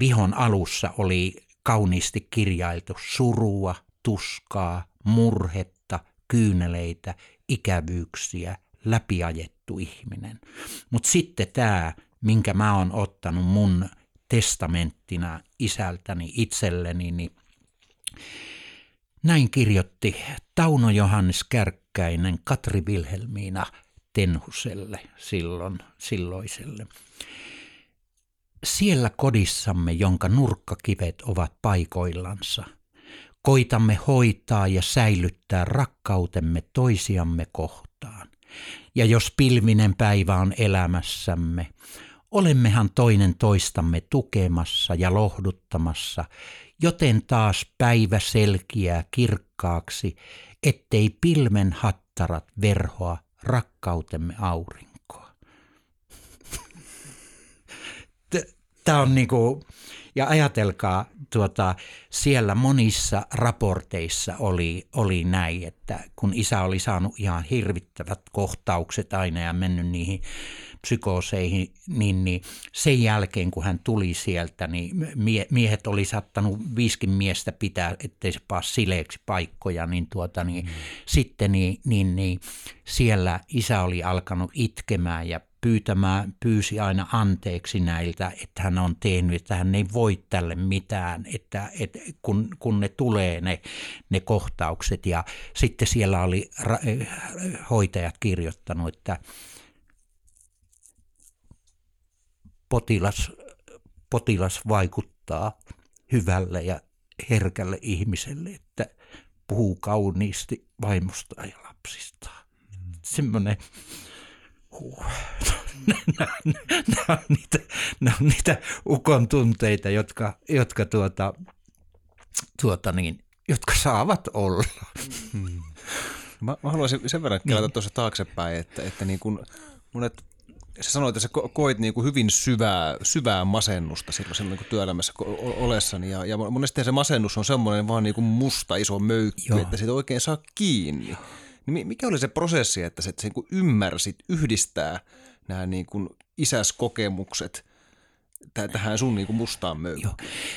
vihon alussa oli kauniisti kirjailtu surua, tuskaa, murhetta, kyyneleitä, ikävyyksiä, läpiajettu ihminen. Mutta sitten tämä, minkä mä oon ottanut mun testamenttina isältäni itselleni, niin näin kirjoitti Tauno Johannes Kärkkäinen Katri Vilhelmiina Tenhuselle silloin, silloiselle. Siellä kodissamme, jonka nurkkakivet ovat paikoillansa, koitamme hoitaa ja säilyttää rakkautemme toisiamme kohtaan. Ja jos pilvinen päivä on elämässämme, olemmehan toinen toistamme tukemassa ja lohduttamassa, joten taas päivä selkiää kirkkaaksi, ettei pilmen hattarat verhoa rakkautemme aurinkoa. Tämä on niinku, ja ajatelkaa, tuota, siellä monissa raporteissa oli, oli näin, että kun isä oli saanut ihan hirvittävät kohtaukset aina ja mennyt niihin psykooseihin, niin, niin sen jälkeen kun hän tuli sieltä, niin mie, miehet oli saattanut viiskin miestä pitää, ettei se paa sileeksi paikkoja, niin, tuota, niin mm. sitten niin, niin, niin siellä isä oli alkanut itkemään ja pyytämään, pyysi aina anteeksi näiltä, että hän on tehnyt, että hän ei voi tälle mitään, että, että kun, kun ne tulee ne, ne kohtaukset. Ja sitten siellä oli ra- hoitajat kirjoittanut, että potilas, potilas vaikuttaa hyvälle ja herkälle ihmiselle, että puhuu kauniisti vaimostaan ja lapsistaan. Mm. Semmoinen Huh. nämä, nämä, on niitä, nämä on niitä ukon tunteita, jotka, jotka, tuota, tuota niin, jotka saavat olla. Hmm. Mä, mä haluaisin sen verran kelata niin. tuossa taaksepäin, että, että niin kun monet sä sanoit, että sä koit niin kuin hyvin syvää, syvää masennusta silloin, silloin niin työelämässä olessani. Ja, ja monesti se masennus on semmoinen vaan niin kuin musta iso möykky, Joo. että siitä oikein saa kiinni. Niin mikä oli se prosessi, että sä niin kuin ymmärsit yhdistää nämä niin kuin isäskokemukset tähän sun niin kuin mustaan möykkyyn?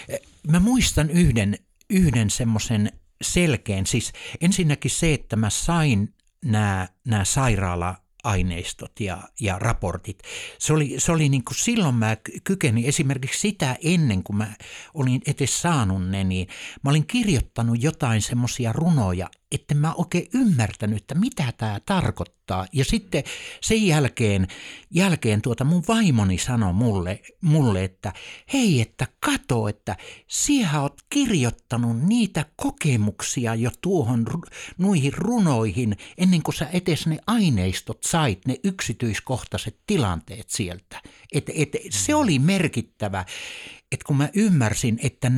Joo. Mä muistan yhden, yhden semmoisen selkeän, siis ensinnäkin se, että mä sain nämä, nämä sairaala aineistot ja, ja raportit. Se oli, se oli niin kuin silloin mä kykenin esimerkiksi sitä ennen kuin mä olin etes saanut ne, niin mä olin kirjoittanut jotain semmoisia runoja, että mä oikein ymmärtänyt, että mitä tämä tarkoittaa. Ja sitten sen jälkeen, jälkeen tuota mun vaimoni sanoi mulle, mulle, että hei, että kato, että sinä oot kirjoittanut niitä kokemuksia jo tuohon nuihin runoihin ennen kuin sä etes ne aineistot sait, ne yksityiskohtaiset tilanteet sieltä. Et, et, se oli merkittävä, että kun mä ymmärsin, että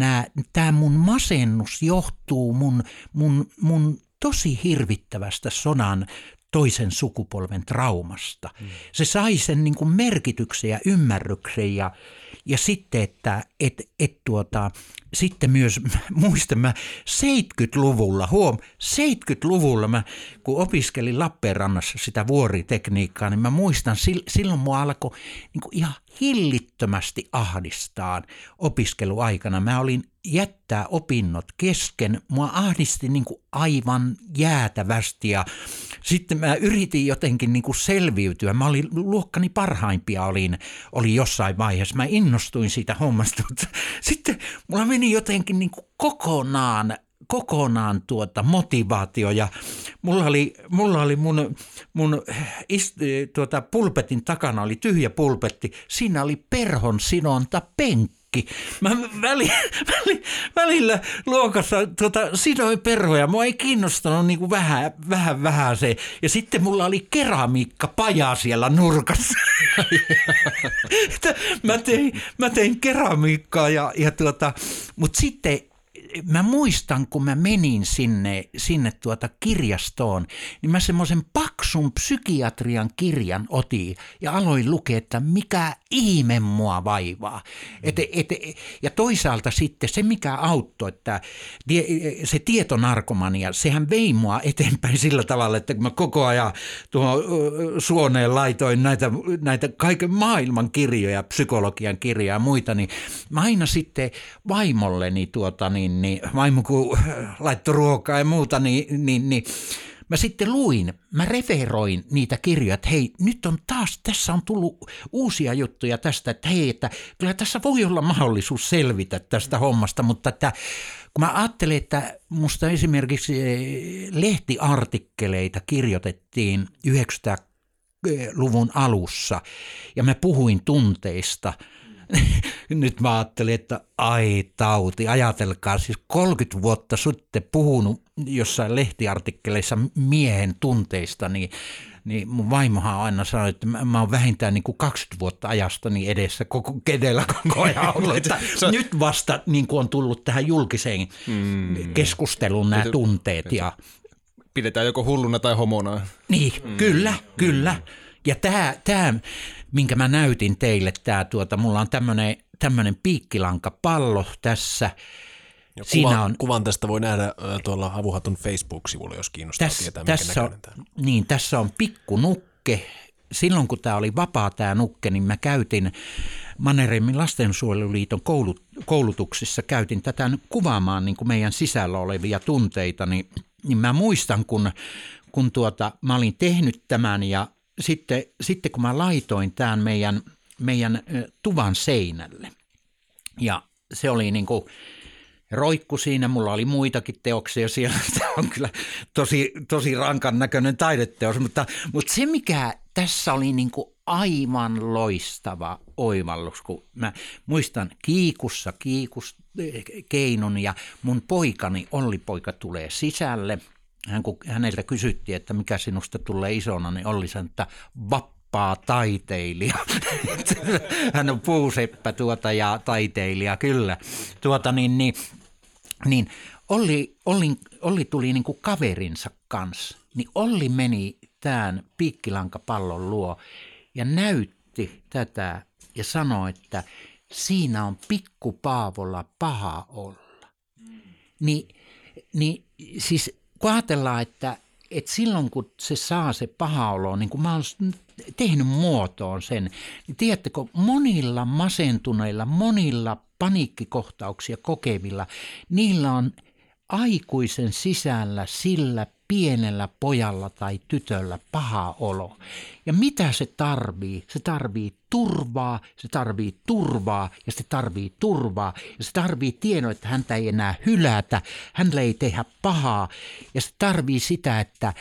tämä mun masennus johtuu mun, mun, mun tosi hirvittävästä sodan toisen sukupolven traumasta. Mm. Se sai sen niin kuin merkityksen ja ymmärryksen ja, ja sitten, että et, et tuota, sitten myös, muistan mä 70-luvulla, huom, 70-luvulla mä, kun opiskelin Lappeenrannassa sitä vuoritekniikkaa, niin mä muistan, silloin mua alkoi niin ihan hillittömästi ahdistaa opiskeluaikana. Mä olin jättää opinnot kesken. Mua ahdisti niin kuin aivan jäätävästi ja sitten mä yritin jotenkin niin kuin selviytyä. Mä olin luokkani parhaimpia olin, oli jossain vaiheessa. Mä innostuin siitä hommasta, mutta sitten mulla meni jotenkin niin kuin kokonaan kokonaan tuota motivaatio ja mulla oli, mulla oli mun, mun ist, tuota pulpetin takana oli tyhjä pulpetti, siinä oli perhon sinonta penkki. Mä väli, väli, välillä luokassa tuota, sidoin perhoja, mua ei kiinnostanut niin kuin vähän, vähän, vähän se. Ja sitten mulla oli keramiikka paja siellä nurkassa. mä, tein, mä tein keramiikkaa, ja, ja tuota, mutta sitten mä muistan, kun mä menin sinne, sinne tuota kirjastoon, niin mä semmoisen paksun psykiatrian kirjan otin ja aloin lukea, että mikä ihme mua vaivaa. Et, et, ja toisaalta sitten se, mikä auttoi, että se tietonarkomania, sehän vei mua eteenpäin sillä tavalla, että kun mä koko ajan tuohon suoneen laitoin näitä, näitä kaiken maailman kirjoja, psykologian kirjoja ja muita, niin mä aina sitten vaimolleni tuota, niin, niin vaimo kun laittoi ruokaa ja muuta, niin, niin, niin mä sitten luin, mä referoin niitä kirjoja, että hei, nyt on taas, tässä on tullut uusia juttuja tästä, että hei, että kyllä tässä voi olla mahdollisuus selvitä tästä hommasta, mutta että kun mä ajattelin, että musta esimerkiksi eh, lehtiartikkeleita kirjoitettiin 90-luvun alussa ja mä puhuin tunteista – nyt mä ajattelin, että ai tauti, ajatelkaa, siis 30 vuotta sitten puhunut jossain lehtiartikkeleissa miehen tunteista, niin, niin mun vaimohan aina sanoi, että mä, mä oon vähintään niin kuin 20 vuotta ajastani edessä koko kedellä koko ajan ollut. Että nyt vasta niin kuin on tullut tähän julkiseen mm. keskusteluun nämä tunteet. Ja, Pidetään joko hulluna tai homona. Niin, mm. kyllä, kyllä. Ja tämä, tämä minkä mä näytin teille, tämä tuota, mulla on tämmöinen tämmöinen piikkilankapallo tässä. Ja Siinä kuvan, on, kuvan tästä voi nähdä tuolla Avuhatun Facebook-sivulla, jos kiinnostaa täs, tietää, tässä on, Niin, tässä on pikkunukke. Silloin kun tämä oli vapaa tämä nukke, niin mä käytin Mannerheimin lastensuojeluliiton koulut, koulutuksissa, käytin tätä kuvaamaan niin kuin meidän sisällä olevia tunteita, niin, niin mä muistan, kun, kun tuota, mä olin tehnyt tämän ja sitten, sitten kun mä laitoin tämän meidän, meidän tuvan seinälle ja se oli niin kuin roikku siinä, mulla oli muitakin teoksia siellä, tämä on kyllä tosi, tosi rankan näköinen taideteos, mutta, mutta se mikä tässä oli niin kuin aivan loistava oivallus, kun mä muistan kiikussa kiikus keinon ja mun poikani Olli poika tulee sisälle – hän, kun häneltä kysyttiin, että mikä sinusta tulee isona, niin oli sen, että vapaa taiteilija. Hän on puuseppä tuota ja taiteilija, kyllä. Tuota niin, niin, niin Olli, Olli, Olli tuli niin kuin kaverinsa kanssa. Niin Olli meni tämän piikkilankapallon luo ja näytti tätä ja sanoi, että siinä on pikku Paavolla paha olla. Mm. Ni, niin siis kun ajatellaan, että, että silloin kun se saa se paha olo, niin kuin mä olen tehnyt muotoon sen, niin tiedättekö, monilla masentuneilla, monilla paniikkikohtauksia kokevilla, niillä on aikuisen sisällä sillä pienellä pojalla tai tytöllä paha olo. Ja mitä se tarvii? Se tarvii turvaa, se tarvii turvaa ja se tarvii turvaa. Ja se tarvii tiedon, että häntä ei enää hylätä, hänellä ei tehdä pahaa. Ja se tarvii sitä, että,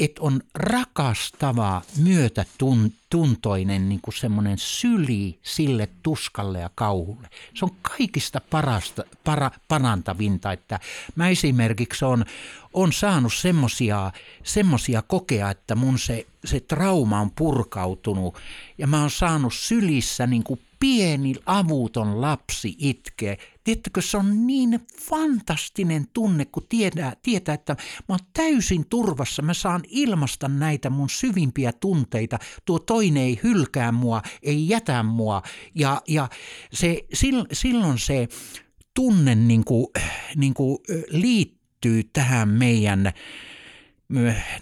että on rakastava, myötätuntoinen niin kuin semmoinen syli sille tuskalle ja kauhulle. Se on kaikista parasta, para, parantavinta, että mä esimerkiksi on, on saanut semmosia, semmosia kokea, että mun se, se trauma on purkautunut ja mä oon saanut sylissä niin kuin pieni avuton lapsi itkee. Tiedättekö, se on niin fantastinen tunne, kun tietää, tietää, että mä oon täysin turvassa. Mä saan ilmasta näitä mun syvimpiä tunteita. Tuo toinen ei hylkää mua, ei jätä mua. Ja, ja se, silloin se tunne niin kuin, niin kuin liittyy tähän meidän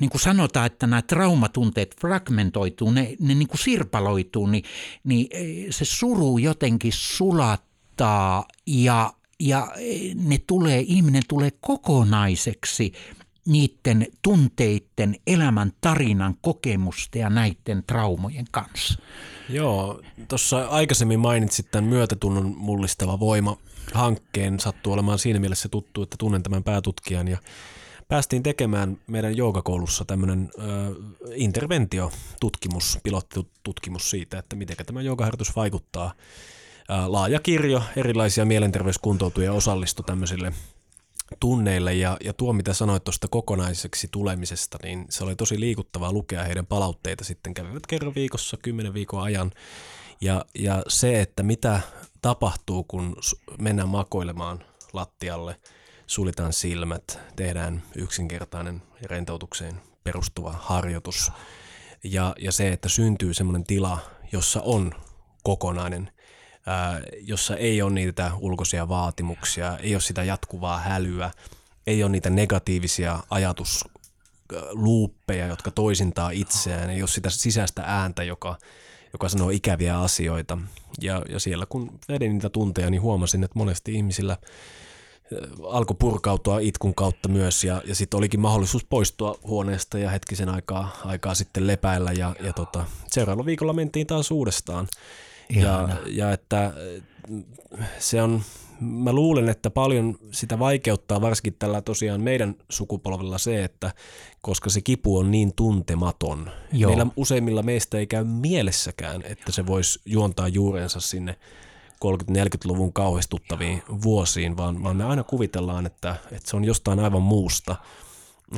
niin kuin sanotaan, että nämä traumatunteet fragmentoituu, ne, ne niin kuin sirpaloituu, niin, niin se suru jotenkin sulattaa ja, ja e, ne tulee, ihminen tulee kokonaiseksi niiden tunteiden, elämän tarinan, kokemusten ja näiden traumojen kanssa. Joo, tuossa aikaisemmin mainitsit tämän myötätunnon mullistava voima hankkeen. Sattuu olemaan siinä mielessä tuttu, että tunnen tämän päätutkijan ja päästiin tekemään meidän joogakoulussa tämmöinen ö, interventiotutkimus, pilottitutkimus siitä, että miten tämä joogaharjoitus vaikuttaa. Laaja kirjo erilaisia mielenterveyskuntoutujia osallistui tämmöisille tunneille ja, ja tuo, mitä sanoit tuosta kokonaiseksi tulemisesta, niin se oli tosi liikuttavaa lukea heidän palautteita sitten. Kävivät kerran viikossa, kymmenen viikon ajan. Ja, ja se, että mitä tapahtuu, kun mennään makoilemaan lattialle – suljetaan silmät, tehdään yksinkertainen rentoutukseen perustuva harjoitus. Ja, ja se, että syntyy semmoinen tila, jossa on kokonainen, ää, jossa ei ole niitä ulkoisia vaatimuksia, ei ole sitä jatkuvaa hälyä, ei ole niitä negatiivisia ajatusluuppeja, jotka toisintaa itseään, ei ole sitä sisäistä ääntä, joka, joka sanoo ikäviä asioita. Ja, ja siellä kun vedin niitä tunteja, niin huomasin, että monesti ihmisillä – alkoi purkautua itkun kautta myös ja, ja sitten olikin mahdollisuus poistua huoneesta ja hetkisen aikaa, aikaa sitten lepäillä ja, ja tota, seuraavalla viikolla mentiin taas uudestaan. Ja, ja että se on, mä luulen, että paljon sitä vaikeuttaa varsinkin tällä tosiaan meidän sukupolvella se, että koska se kipu on niin tuntematon. Joo. Meillä useimmilla meistä ei käy mielessäkään, että se voisi juontaa juurensa sinne 30-40-luvun kauhistuttaviin vuosiin, vaan, vaan me aina kuvitellaan, että, että se on jostain aivan muusta.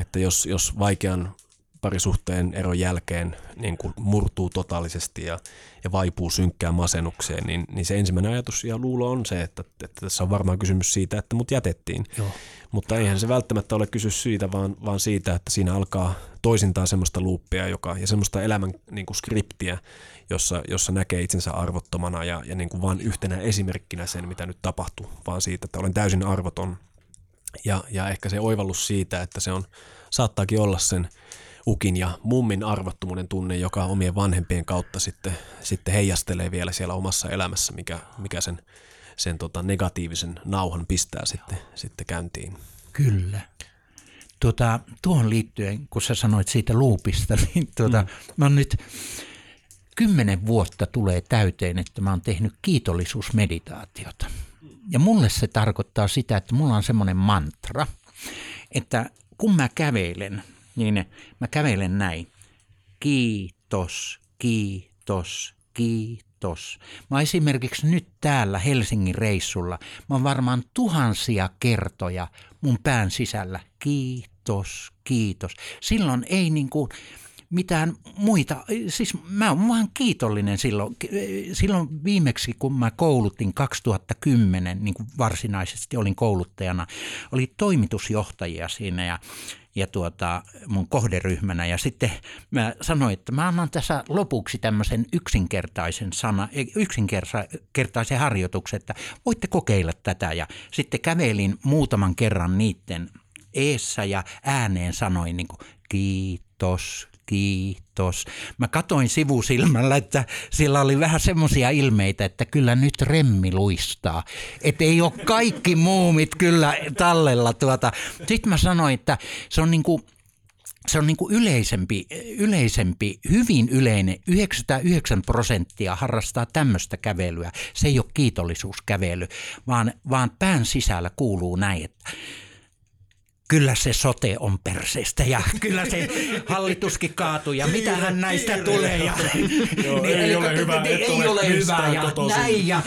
Että jos, jos vaikean parisuhteen eron jälkeen niin kuin murtuu totaalisesti ja, ja vaipuu synkkään masennukseen, niin, niin se ensimmäinen ajatus ja luulo on se, että, että tässä on varmaan kysymys siitä, että mut jätettiin. Joo. Mutta eihän se välttämättä ole kysymys siitä, vaan, vaan siitä, että siinä alkaa toisintaa semmoista luuppia joka, ja semmoista elämän niin kuin skriptiä, jossa, jossa näkee itsensä arvottomana ja, ja niin kuin vaan yhtenä esimerkkinä sen, mitä nyt tapahtuu, vaan siitä, että olen täysin arvoton. Ja, ja ehkä se oivallus siitä, että se on, saattaakin olla sen ukin ja mummin arvottomuuden tunne, joka omien vanhempien kautta sitten, sitten heijastelee vielä siellä omassa elämässä, mikä, mikä sen, sen tota negatiivisen nauhan pistää sitten, sitten käyntiin. Kyllä. Tuota, tuohon liittyen, kun sä sanoit siitä luupista, niin tuota, mm. mä oon nyt kymmenen vuotta tulee täyteen, että mä oon tehnyt kiitollisuusmeditaatiota. Ja mulle se tarkoittaa sitä, että mulla on semmoinen mantra, että kun mä kävelen, niin mä kävelen näin. Kiitos, kiitos, kiitos. Mä esimerkiksi nyt täällä Helsingin reissulla, mä oon varmaan tuhansia kertoja mun pään sisällä. Kiitos, kiitos. Silloin ei niin kuin, mitään muita. Siis mä oon vaan kiitollinen silloin. Silloin viimeksi, kun mä koulutin 2010, niin kuin varsinaisesti olin kouluttajana, oli toimitusjohtajia siinä ja ja tuota, mun kohderyhmänä. Ja sitten mä sanoin, että mä annan tässä lopuksi tämmöisen yksinkertaisen, sana, yksinkertaisen harjoituksen, että voitte kokeilla tätä. Ja sitten kävelin muutaman kerran niiden eessä ja ääneen sanoin niin kuin, kiitos, kiitos. Mä katoin sivusilmällä, että sillä oli vähän semmoisia ilmeitä, että kyllä nyt remmi luistaa. Että ei ole kaikki muumit kyllä tallella. Tuota. Sitten mä sanoin, että se on niin kuin se on niin kuin yleisempi, yleisempi, hyvin yleinen. 99 prosenttia harrastaa tämmöistä kävelyä. Se ei ole kiitollisuuskävely, vaan, vaan pään sisällä kuuluu näin, että kyllä se sote on perseestä ja kyllä se hallituskin kaatuu ja mitähän näistä tulee. Ja, Joo, ei eli, ole hyvä, ei, ei ole hyvä ja näin. Ja,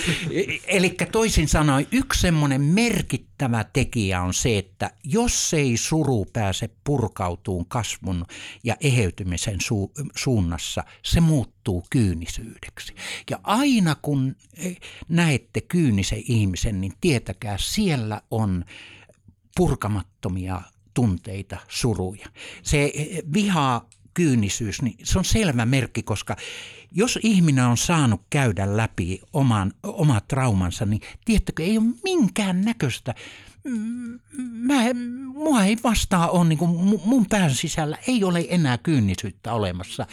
eli toisin sanoen yksi semmoinen merkittävä tekijä on se, että jos ei suru pääse purkautuun kasvun ja eheytymisen su, suunnassa, se muuttuu kyynisyydeksi. Ja aina kun näette kyynisen ihmisen, niin tietäkää, siellä on purkamattomia tunteita, suruja. Se eh, viha, kyynisyys, niin se on selvä merkki, koska jos ihminen on saanut käydä läpi oman, omat traumansa, niin tiettäkö, ei ole minkään näköistä mm, Mä, mua ei vastaa on, niin kuin mun pään sisällä ei ole enää kyynisyyttä olemassa.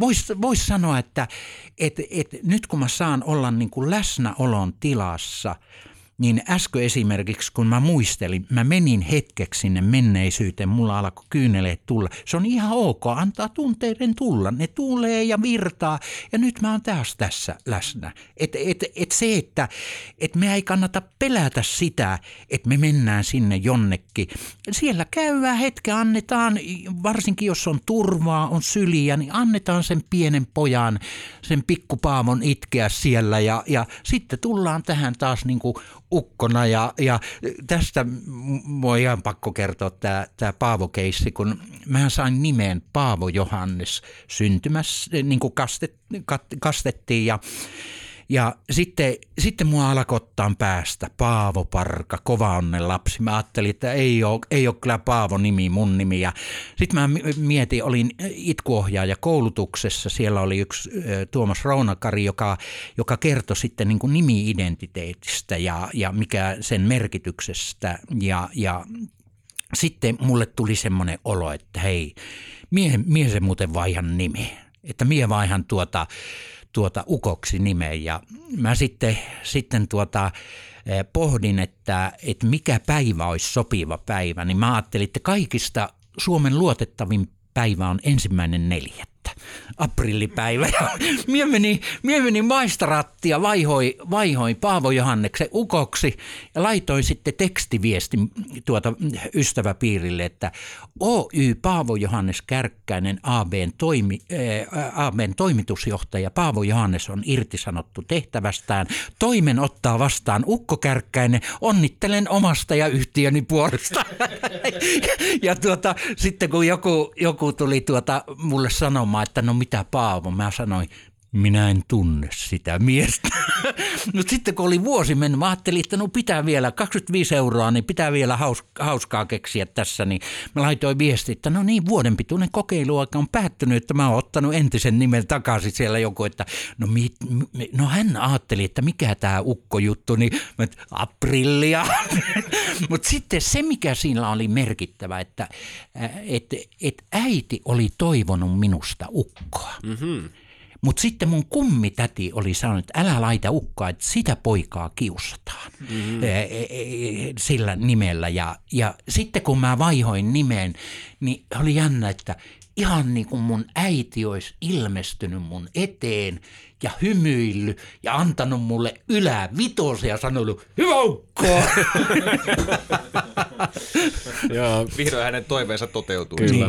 Voisi vois sanoa, että et, et nyt kun mä saan olla niin kuin läsnäolon tilassa – niin äsken esimerkiksi, kun mä muistelin, mä menin hetkeksi sinne menneisyyteen, mulla alkoi kyyneleet tulla. Se on ihan ok, antaa tunteiden tulla. Ne tulee ja virtaa ja nyt mä oon taas tässä läsnä. Et, et, et se, että et me ei kannata pelätä sitä, että me mennään sinne jonnekin. Siellä käydään hetken, annetaan, varsinkin jos on turvaa, on syliä, niin annetaan sen pienen pojan, sen pikkupaamon itkeä siellä ja, ja sitten tullaan tähän taas niin kuin ukkona. Ja, ja tästä mua ihan pakko kertoa tämä, tämä Paavo-keissi, kun mä sain nimen Paavo Johannes syntymässä, niin kuin kastet, kastettiin. Ja ja sitten, sitten mua alkoi ottaa päästä Paavo Parka, kova onnen lapsi. Mä ajattelin, että ei ole, ei ole kyllä Paavo nimi, mun nimi. Ja sitten mä mietin, olin itkuohjaaja koulutuksessa. Siellä oli yksi Tuomas Rounakari, joka, joka kertoi sitten niin kuin nimi-identiteetistä ja, ja mikä sen merkityksestä. Ja, ja sitten mulle tuli semmoinen olo, että hei, mie, mie se muuten vaihan nimi. Että mie vaihan tuota tuota ukoksi nimen ja mä sitten, sitten tuota, eh, pohdin, että, että mikä päivä olisi sopiva päivä, niin mä ajattelin, että kaikista Suomen luotettavin päivä on ensimmäinen neljättä aprillipäivä. Ja mie meni, mie meni maistarattia, vaihoi, vaihoi Paavo Johanneksen ukoksi ja laitoin sitten tekstiviestin tuota ystäväpiirille, että Oy Paavo Johannes Kärkkäinen ABn, toimi, ää, ABn toimitusjohtaja Paavo Johannes on irtisanottu tehtävästään. Toimen ottaa vastaan Ukko Kärkkäinen. Onnittelen omasta ja yhtiöni puolesta. ja tuota, sitten kun joku, joku tuli tuota mulle sanomaan, että no mitä Paavo, mä sanoin, minä en tunne sitä miestä. no sitten kun oli vuosi mennyt, mä ajattelin, että no pitää vielä 25 euroa, niin pitää vielä hauskaa keksiä tässä. Niin mä laitoin viesti, että no niin, vuoden pituinen kokeiluaika on päättynyt, että mä oon ottanut entisen nimen takaisin siellä joku, että no, mi, mi, no hän ajatteli, että mikä tämä ukko-juttu, niin mä et, aprillia. Mutta sitten se, mikä siinä oli merkittävä, että et, et äiti oli toivonut minusta ukkoa. Mm-hmm. Mutta sitten mun kummitäti oli sanonut, että älä laita ukkoa, että sitä poikaa kiusataan mm-hmm. e, e, sillä nimellä. Ja, ja sitten kun mä vaihoin nimeen, niin oli jännä, että ihan niin kuin mun äiti olisi ilmestynyt mun eteen ja hymyillyt ja antanut mulle ylävitosen ja sanonut, hyvä ukko! Joo. Vihdoin hänen toiveensa toteutuu. Kyllä.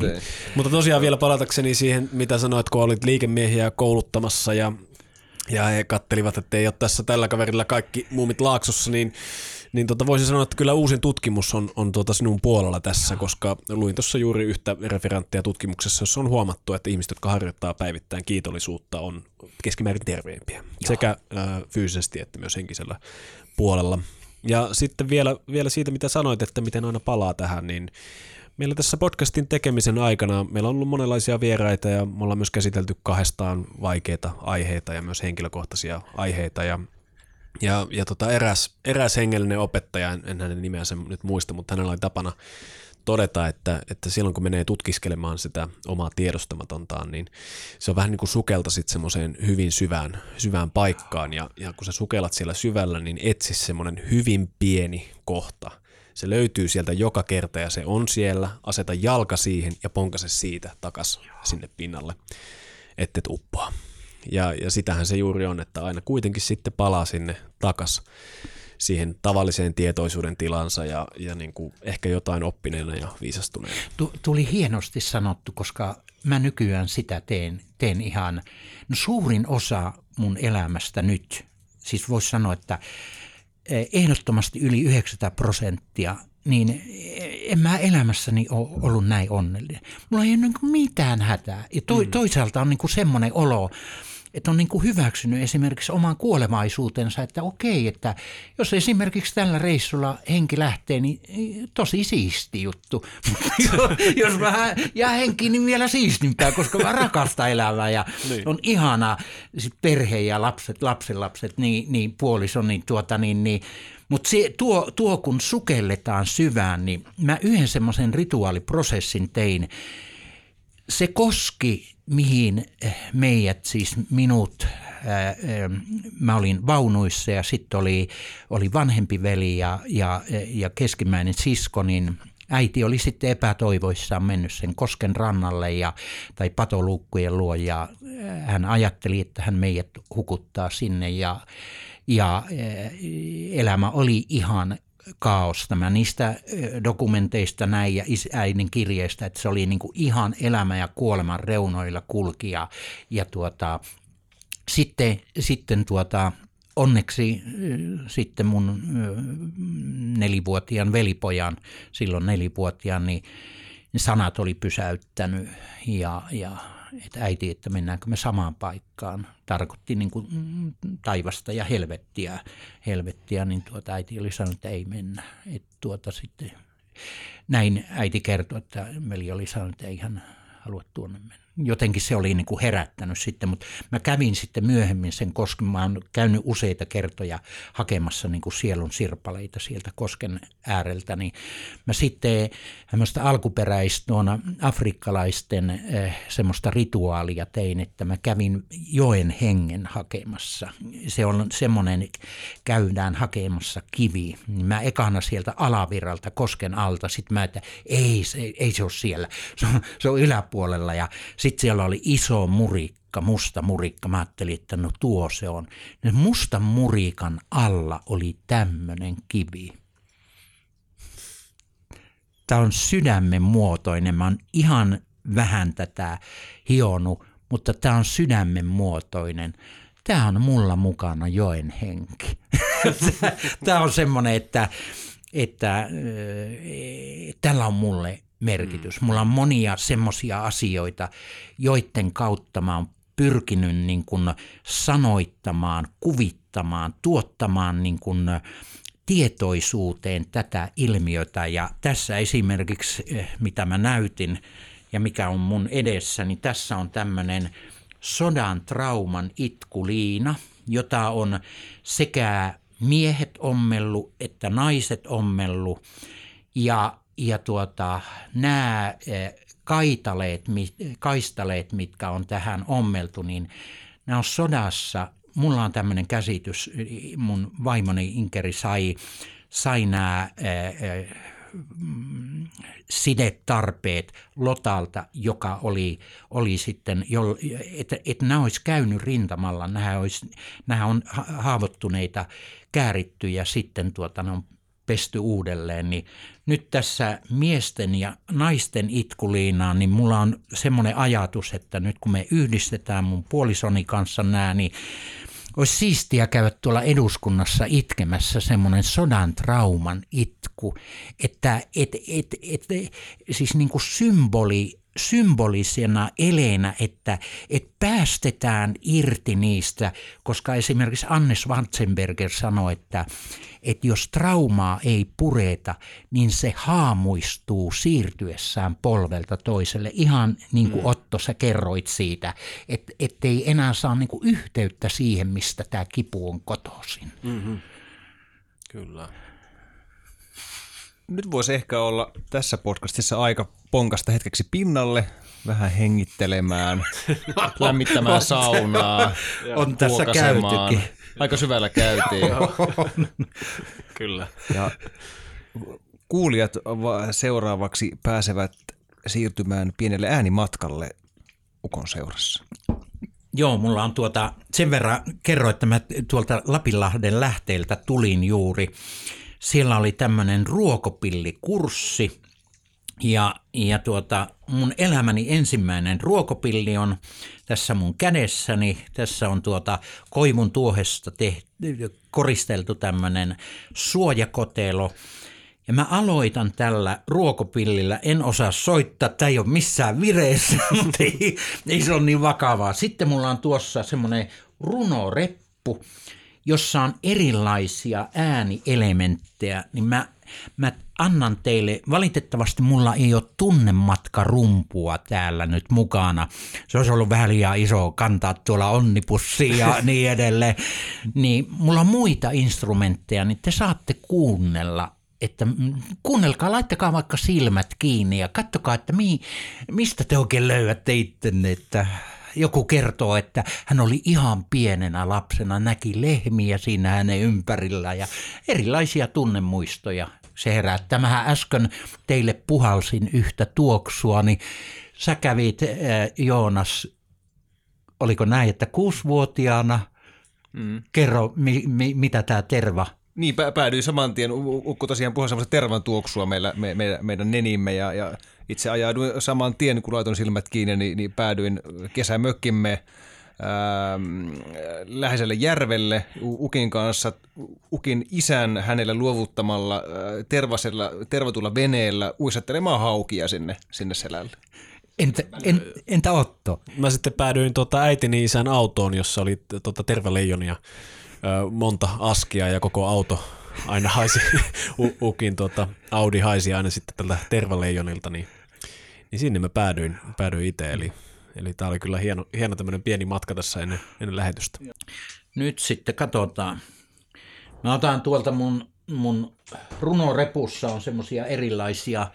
Mutta tosiaan vielä palatakseni siihen, mitä sanoit, kun olit liikemiehiä kouluttamassa ja ja he kattelivat, että ei ole tässä tällä kaverilla kaikki muumit laaksossa, niin niin tota voisin sanoa, että kyllä uusin tutkimus on, on tuota sinun puolella tässä, koska luin tuossa juuri yhtä referenttia tutkimuksessa, jossa on huomattu, että ihmiset, jotka harjoittaa päivittäin kiitollisuutta, on keskimäärin terveempiä Joo. sekä äh, fyysisesti että myös henkisellä puolella. Ja sitten vielä, vielä siitä, mitä sanoit, että miten aina palaa tähän, niin Meillä tässä podcastin tekemisen aikana meillä on ollut monenlaisia vieraita ja me ollaan myös käsitelty kahdestaan vaikeita aiheita ja myös henkilökohtaisia aiheita. Ja, ja, ja tota eräs, eräs hengellinen opettaja, en, en hänen nimeänsä nyt muista, mutta hänellä oli tapana todeta, että, että silloin kun menee tutkiskelemaan sitä omaa tiedostamatontaan, niin se on vähän niin kuin sukelta sitten semmoiseen hyvin syvään, syvään paikkaan. Ja, ja kun sä sukellat siellä syvällä, niin etsi semmoinen hyvin pieni kohta, se löytyy sieltä joka kerta ja se on siellä, aseta jalka siihen ja ponkase siitä takas sinne pinnalle, et uppoa. Ja, ja sitähän se juuri on, että aina kuitenkin sitten palaa sinne takas siihen tavalliseen tietoisuuden tilansa ja, ja niin kuin ehkä jotain oppineena ja viisastuneena. Tuli hienosti sanottu, koska mä nykyään sitä teen, teen ihan, no suurin osa mun elämästä nyt, siis voisi sanoa, että Eh, ehdottomasti yli 90 prosenttia, niin en mä elämässäni ole ollut näin onnellinen. Mulla ei ole niin mitään hätää. Ja to, mm. toisaalta on niin semmoinen olo, että on niin kuin hyväksynyt esimerkiksi oman kuolemaisuutensa, että okei, että jos esimerkiksi tällä reissulla henki lähtee, niin tosi siisti juttu. jos vähän jää henki, niin vielä siistimpää, koska mä rakastan elämää ja niin. on ihana sit perhe ja lapset, lapsenlapset, niin, niin puoliso, niin tuota niin, niin mutta tuo, tuo, kun sukelletaan syvään, niin mä yhden semmoisen rituaaliprosessin tein. Se koski mihin eh, meidät, siis minut, ää, eh, ää, mä olin vaunuissa ja sitten oli, oli vanhempi veli ja, ja, ja keskimmäinen sisko, niin äiti oli sitten epätoivoissaan mennyt sen kosken rannalle ja, tai patoluukkujen luo ja hän ajatteli, että hän meidät hukuttaa sinne ja, ja elämä oli ihan kaosta. Mä niistä dokumenteista näin ja äidin kirjeistä, että se oli niin kuin ihan elämä ja kuoleman reunoilla kulkija. Ja tuota, sitten, sitten tuota, onneksi sitten mun nelivuotiaan velipojan, silloin nelivuotiaan, niin sanat oli pysäyttänyt ja, ja että äiti, että mennäänkö me samaan paikkaan. Tarkoitti niin kuin taivasta ja helvettiä, helvettiä niin tuota äiti oli sanonut, että ei mennä. Että tuota sitten, näin äiti kertoi, että veli oli sanonut, että ei hän halua tuonne mennä jotenkin se oli niin kuin herättänyt sitten, mutta mä kävin sitten myöhemmin sen kosken, mä oon käynyt useita kertoja hakemassa niin kuin sielun sirpaleita sieltä kosken ääreltä, niin mä sitten tämmöistä alkuperäistä afrikkalaisten eh, semmoista rituaalia tein, että mä kävin joen hengen hakemassa. Se on semmoinen, käydään hakemassa kivi. Mä ekana sieltä alavirralta kosken alta, sitten mä, että ei se, ei se ole siellä, se on, se on yläpuolella ja sitten siellä oli iso murikka, musta murikka. Mä ajattelin, että no tuo se on. Ja mustan murikan alla oli tämmöinen kivi. Tämä on sydämen muotoinen. Mä oon ihan vähän tätä hionut, mutta tämä on sydämen muotoinen. Tämä on mulla mukana joen henki. tämä on semmoinen, että, että äh, tällä on mulle merkitys. Mm. Mulla on monia semmoisia asioita, joiden kautta mä oon pyrkinyt niin kuin sanoittamaan, kuvittamaan, tuottamaan niin kuin tietoisuuteen tätä ilmiötä. Ja tässä esimerkiksi, eh, mitä mä näytin ja mikä on mun edessä, niin tässä on tämmöinen sodan trauman itkuliina, jota on sekä miehet ommellu että naiset ommellu. Ja ja tuota, nämä eh, kaitaleet, kaistaleet, mitkä on tähän ommeltu, niin nämä on sodassa. Mulla on tämmöinen käsitys, mun vaimoni Inkeri sai, sai nämä eh, eh, sidetarpeet Lotalta, joka oli, oli sitten, että, että nämä olisi käynyt rintamalla, nämä, olisi, nämä on haavoittuneita, käärittyjä, sitten tuota, ne on pesty uudelleen, niin nyt tässä miesten ja naisten itkuliinaan, niin mulla on semmoinen ajatus, että nyt kun me yhdistetään mun puolisoni kanssa nämä, niin olisi siistiä käydä tuolla eduskunnassa itkemässä semmoinen sodan trauman itku, että et, et, et, siis niin kuin symboli symbolisena eleenä, että, että päästetään irti niistä, koska esimerkiksi Anne Schwarzenberger sanoi, että, että jos traumaa ei pureta, niin se haamuistuu siirtyessään polvelta toiselle. Ihan niin kuin mm. Otto, sä kerroit siitä, että ettei enää saa niin kuin yhteyttä siihen, mistä tämä kipu on kotoisin. Mm-hmm. Kyllä. Nyt voisi ehkä olla tässä podcastissa aika ponkasta hetkeksi pinnalle, vähän hengittelemään, lämmittämään saunaa, On tässä käytykin. Aika syvällä käytiin. Kyllä. Ja kuulijat seuraavaksi pääsevät siirtymään pienelle äänimatkalle Ukon seurassa. Joo, mulla on tuota, sen verran kerro, että mä tuolta Lapinlahden lähteeltä tulin juuri. Siellä oli tämmöinen ruokopillikurssi ja, ja tuota, mun elämäni ensimmäinen ruokopilli on tässä mun kädessäni. Tässä on tuota koivun tuohesta tehty, koristeltu tämmöinen suojakotelo. Ja mä aloitan tällä ruokopillillä, en osaa soittaa, tämä ei ole missään vireessä, mutta ei, ei se ole niin vakavaa. Sitten mulla on tuossa semmoinen runoreppu, jossa on erilaisia äänielementtejä, niin mä, mä annan teille, valitettavasti mulla ei ole tunnematkarumpua täällä nyt mukana. Se olisi ollut vähän liian iso kantaa tuolla onnipussiin ja niin edelleen. Niin mulla on muita instrumentteja, niin te saatte kuunnella että kuunnelkaa, laittakaa vaikka silmät kiinni ja katsokaa, että mi, mistä te oikein löydätte ittenne, että joku kertoo, että hän oli ihan pienenä lapsena, näki lehmiä siinä hänen ympärillä ja erilaisia tunnemuistoja se herättää. Mähän äsken teille puhalsin yhtä tuoksua, niin sä kävit, äh, Joonas, oliko näin, että kuusivuotiaana, mm. kerro mi, mi, mitä tämä terva niin, päädyin saman tien. Ukko tosiaan puhui semmoista tervan tuoksua meillä, me, me, meidän nenimme ja, ja itse ajauduin saman tien, kun laitoin silmät kiinni, niin, niin päädyin kesämökkimme ähm, läheiselle järvelle Ukin kanssa, Ukin isän hänelle luovuttamalla äh, tervasella, tervatulla veneellä uisattelemaan haukia sinne, sinne selälle. Entä, en, entä Otto? Mä sitten päädyin tuota äitini isän autoon, jossa oli tuota terveleijonia monta askia ja koko auto aina haisi, Ukin tuota, Audi haisi aina sitten tältä tervaleijonilta, niin, niin sinne mä päädyin, päädyin itse, eli, eli tämä oli kyllä hieno, hieno tämmöinen pieni matka tässä ennen, ennen lähetystä. Nyt sitten katsotaan. Mä otan tuolta mun, mun runorepussa on semmoisia erilaisia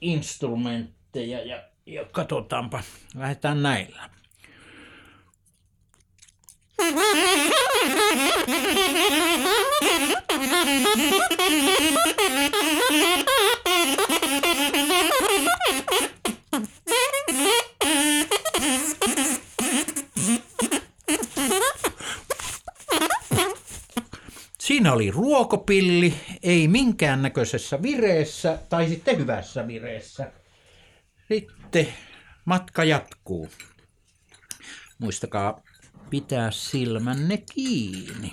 instrumentteja ja, ja katsotaanpa, lähdetään näillä. Siinä oli ruokopilli, ei minkäännäköisessä vireessä tai sitten hyvässä vireessä. Sitten matka jatkuu. Muistakaa pitää silmänne kiinni.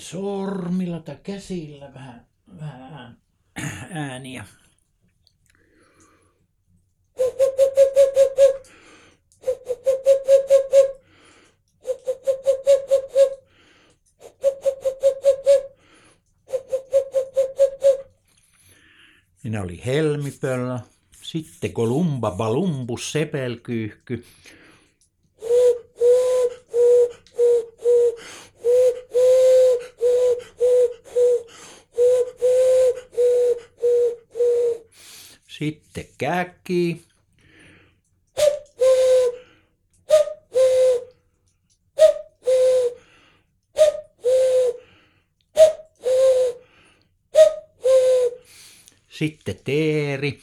sormilla tai käsillä vähän, vähän ääniä. Siinä oli helmipöllö, sitten kolumba balumbus sepelkyyhky, Sitten käki. Sitten teeri.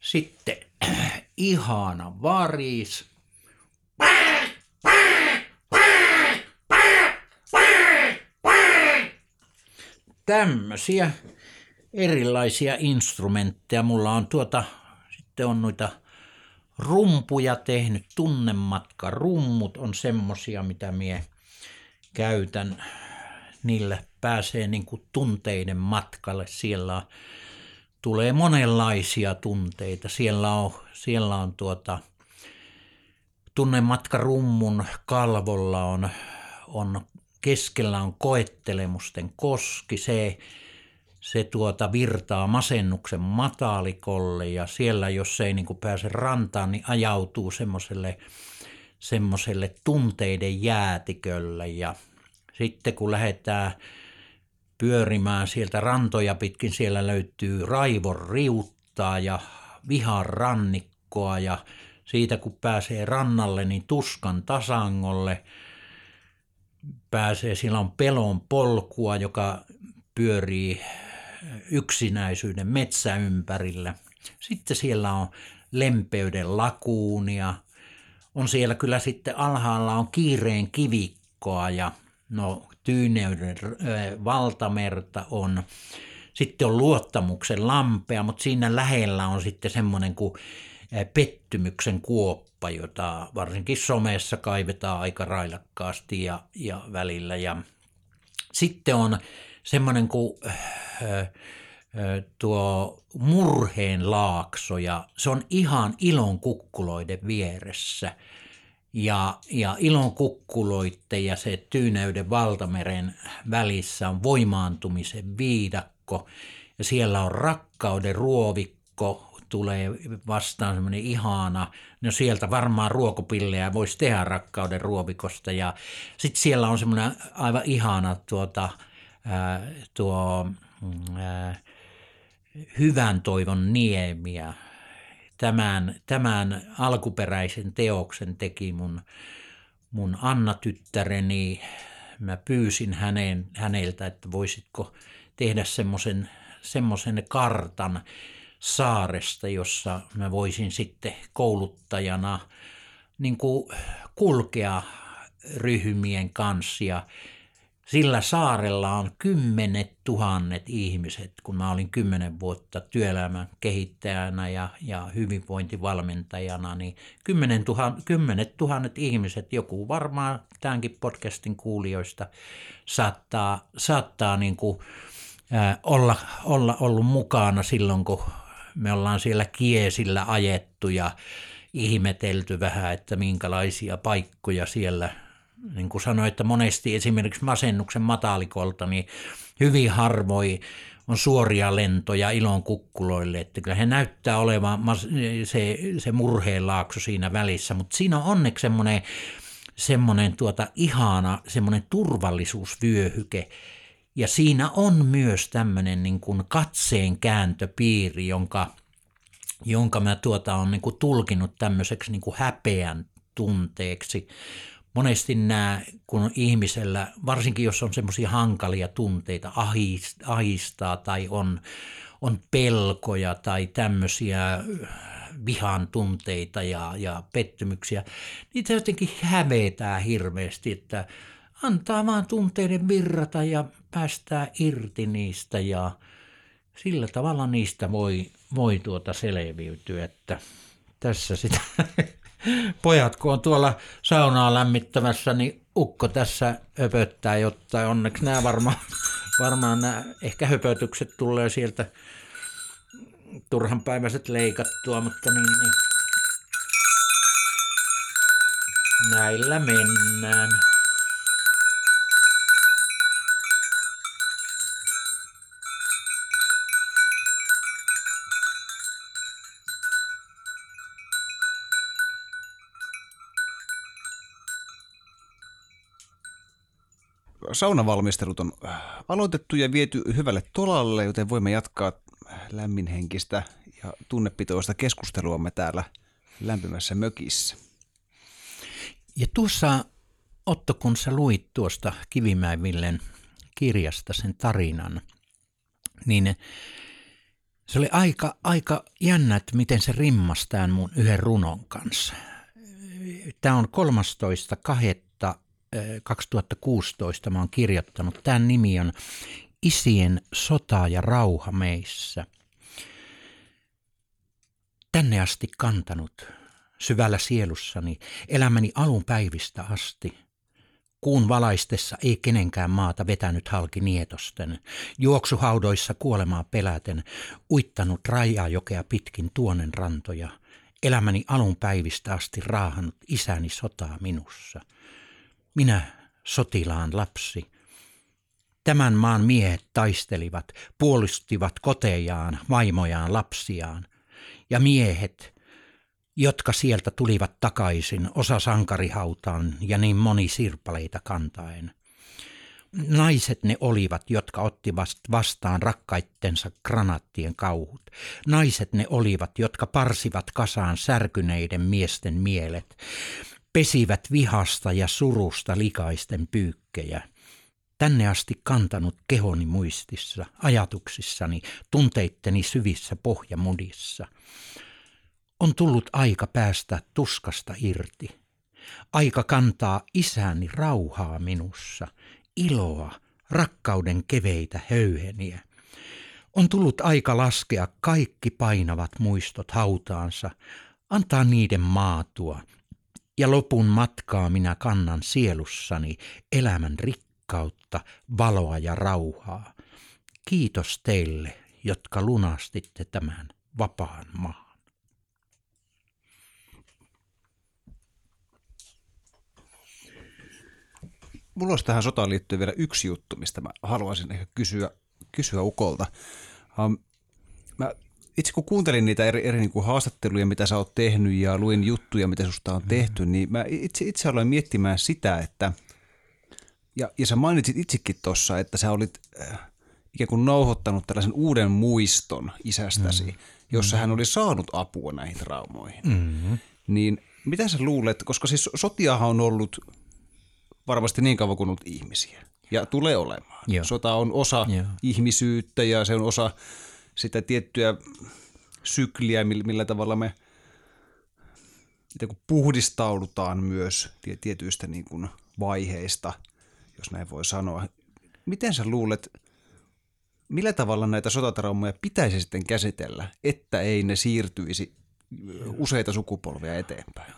Sitten ihana varis. Tämmöisiä erilaisia instrumentteja. Mulla on tuota, sitten on noita rumpuja tehnyt, tunnematka rummut on semmosia, mitä mie käytän. Niillä pääsee niin kuin tunteiden matkalle. Siellä on, tulee monenlaisia tunteita. Siellä on, siellä on tuota, tunnematka rummun kalvolla on, on keskellä on koettelemusten koski, se, se tuota virtaa masennuksen mataalikolle ja siellä, jos ei niin pääse rantaan, niin ajautuu semmoiselle semmoiselle tunteiden jäätikölle. Ja sitten kun lähdetään pyörimään sieltä rantoja pitkin, siellä löytyy raivon riuttaa ja vihan rannikkoa. Ja siitä kun pääsee rannalle, niin tuskan tasangolle – pääsee, siellä on pelon polkua, joka pyörii yksinäisyyden metsä ympärillä. Sitten siellä on lempeyden lakuunia. On siellä kyllä sitten alhaalla on kiireen kivikkoa ja no tyyneyden valtamerta on. Sitten on luottamuksen lampea, mutta siinä lähellä on sitten semmoinen kuin pettymyksen kuoppa, jota varsinkin somessa kaivetaan aika railakkaasti ja, ja välillä. Ja sitten on semmoinen kuin tuo murheen laakso ja se on ihan ilon kukkuloiden vieressä. Ja, ja ilon kukkuloiden ja se tyyneyden valtameren välissä on voimaantumisen viidakko ja siellä on rakkauden ruovikko, tulee vastaan semmoinen ihana, no sieltä varmaan ruokopillejä voisi tehdä rakkauden ruovikosta ja sitten siellä on semmoinen aivan ihana tuota, ää, tuo ää, hyvän toivon niemiä. Tämän, tämän alkuperäisen teoksen teki mun, mun Anna-tyttäreni. Mä pyysin hänen, häneltä, että voisitko tehdä semmoisen semmoisen kartan, saaresta, jossa mä voisin sitten kouluttajana niin kuin kulkea ryhmien kanssa. Ja Sillä saarella on kymmenet tuhannet ihmiset, kun mä olin kymmenen vuotta työelämän kehittäjänä ja, ja hyvinvointivalmentajana, niin kymmenen tuhan, kymmenet tuhannet ihmiset, joku varmaan tämänkin podcastin kuulijoista saattaa, saattaa niin kuin, ää, olla, olla ollut mukana silloin, kun me ollaan siellä kiesillä ajettu ja ihmetelty vähän, että minkälaisia paikkoja siellä niin kuin sanoin, että monesti esimerkiksi masennuksen matalikolta, niin hyvin harvoin on suoria lentoja ilon kukkuloille, että kyllä he näyttää olevan se, se murheenlaakso siinä välissä, mutta siinä on onneksi semmoinen, semmoinen tuota ihana semmoinen turvallisuusvyöhyke, ja siinä on myös tämmöinen niin kuin katseen kääntöpiiri, jonka, jonka mä tuota on niin kuin tulkinut tämmöiseksi niin kuin häpeän tunteeksi. Monesti nämä, kun ihmisellä, varsinkin jos on semmoisia hankalia tunteita, ahistaa tai on, on pelkoja tai tämmöisiä vihan tunteita ja, ja pettymyksiä, niitä jotenkin hävetää hirveästi, että antaa vaan tunteiden virrata ja päästää irti niistä ja sillä tavalla niistä voi, voi tuota selviytyä, että tässä sitä pojat, kun on tuolla saunaa lämmittämässä, niin ukko tässä höpöttää jotta Onneksi nämä varmaan, varmaan nämä ehkä höpötykset tulee sieltä turhanpäiväiset leikattua, mutta niin, niin. näillä mennään. Saunavalmistelut on äh, aloitettu ja viety hyvälle tolalle, joten voimme jatkaa lämminhenkistä ja tunnepitoista keskusteluamme täällä lämpimässä mökissä. Ja tuossa Otto, kun sä luit tuosta Kivimäen Villen kirjasta sen tarinan, niin se oli aika, aika jännä, että miten se rimmasi tämän mun yhden runon kanssa. Tämä on 13.2. 2016 mä oon kirjoittanut. Tämän nimi on Isien sota ja rauha meissä. Tänne asti kantanut, syvällä sielussani, elämäni alun päivistä asti. Kuun valaistessa ei kenenkään maata vetänyt halki nietosten, juoksuhaudoissa kuolemaa peläten, uittanut rajajokea pitkin tuonen rantoja, elämäni alun päivistä asti raahannut isäni sotaa minussa – minä, sotilaan lapsi. Tämän maan miehet taistelivat, puolustivat kotejaan, vaimojaan, lapsiaan. Ja miehet, jotka sieltä tulivat takaisin, osa sankarihautaan ja niin moni sirpaleita kantaen. Naiset ne olivat, jotka ottivat vastaan rakkaittensa granaattien kauhut. Naiset ne olivat, jotka parsivat kasaan särkyneiden miesten mielet pesivät vihasta ja surusta likaisten pyykkejä. Tänne asti kantanut kehoni muistissa, ajatuksissani, tunteitteni syvissä pohjamudissa. On tullut aika päästä tuskasta irti. Aika kantaa isäni rauhaa minussa, iloa, rakkauden keveitä höyheniä. On tullut aika laskea kaikki painavat muistot hautaansa, antaa niiden maatua, ja lopun matkaa minä kannan sielussani elämän rikkautta, valoa ja rauhaa. Kiitos teille, jotka lunastitte tämän vapaan maan. Mulla olisi tähän sotaan liittyen vielä yksi juttu, mistä mä haluaisin ehkä kysyä, kysyä Ukolta. Um, mä itse kun kuuntelin niitä eri, eri niin kuin haastatteluja, mitä sä oot tehnyt ja luin juttuja, mitä susta on tehty, mm. niin mä itse, itse aloin miettimään sitä, että ja, ja sä mainitsit itsekin tuossa, että sä olit äh, ikään kuin nauhoittanut tällaisen uuden muiston isästäsi, mm. jossa mm. hän oli saanut apua näihin traumoihin. Mm. Niin mitä sä luulet, koska siis sotiahan on ollut varmasti niin kauan kuin ihmisiä ja tulee olemaan. Joo. Sota on osa Joo. ihmisyyttä ja se on osa sitä tiettyä sykliä, millä tavalla me puhdistaudutaan myös tietyistä niin kuin vaiheista, jos näin voi sanoa. miten sä luulet, millä tavalla näitä sotatraumoja pitäisi sitten käsitellä, että ei ne siirtyisi useita sukupolvia eteenpäin?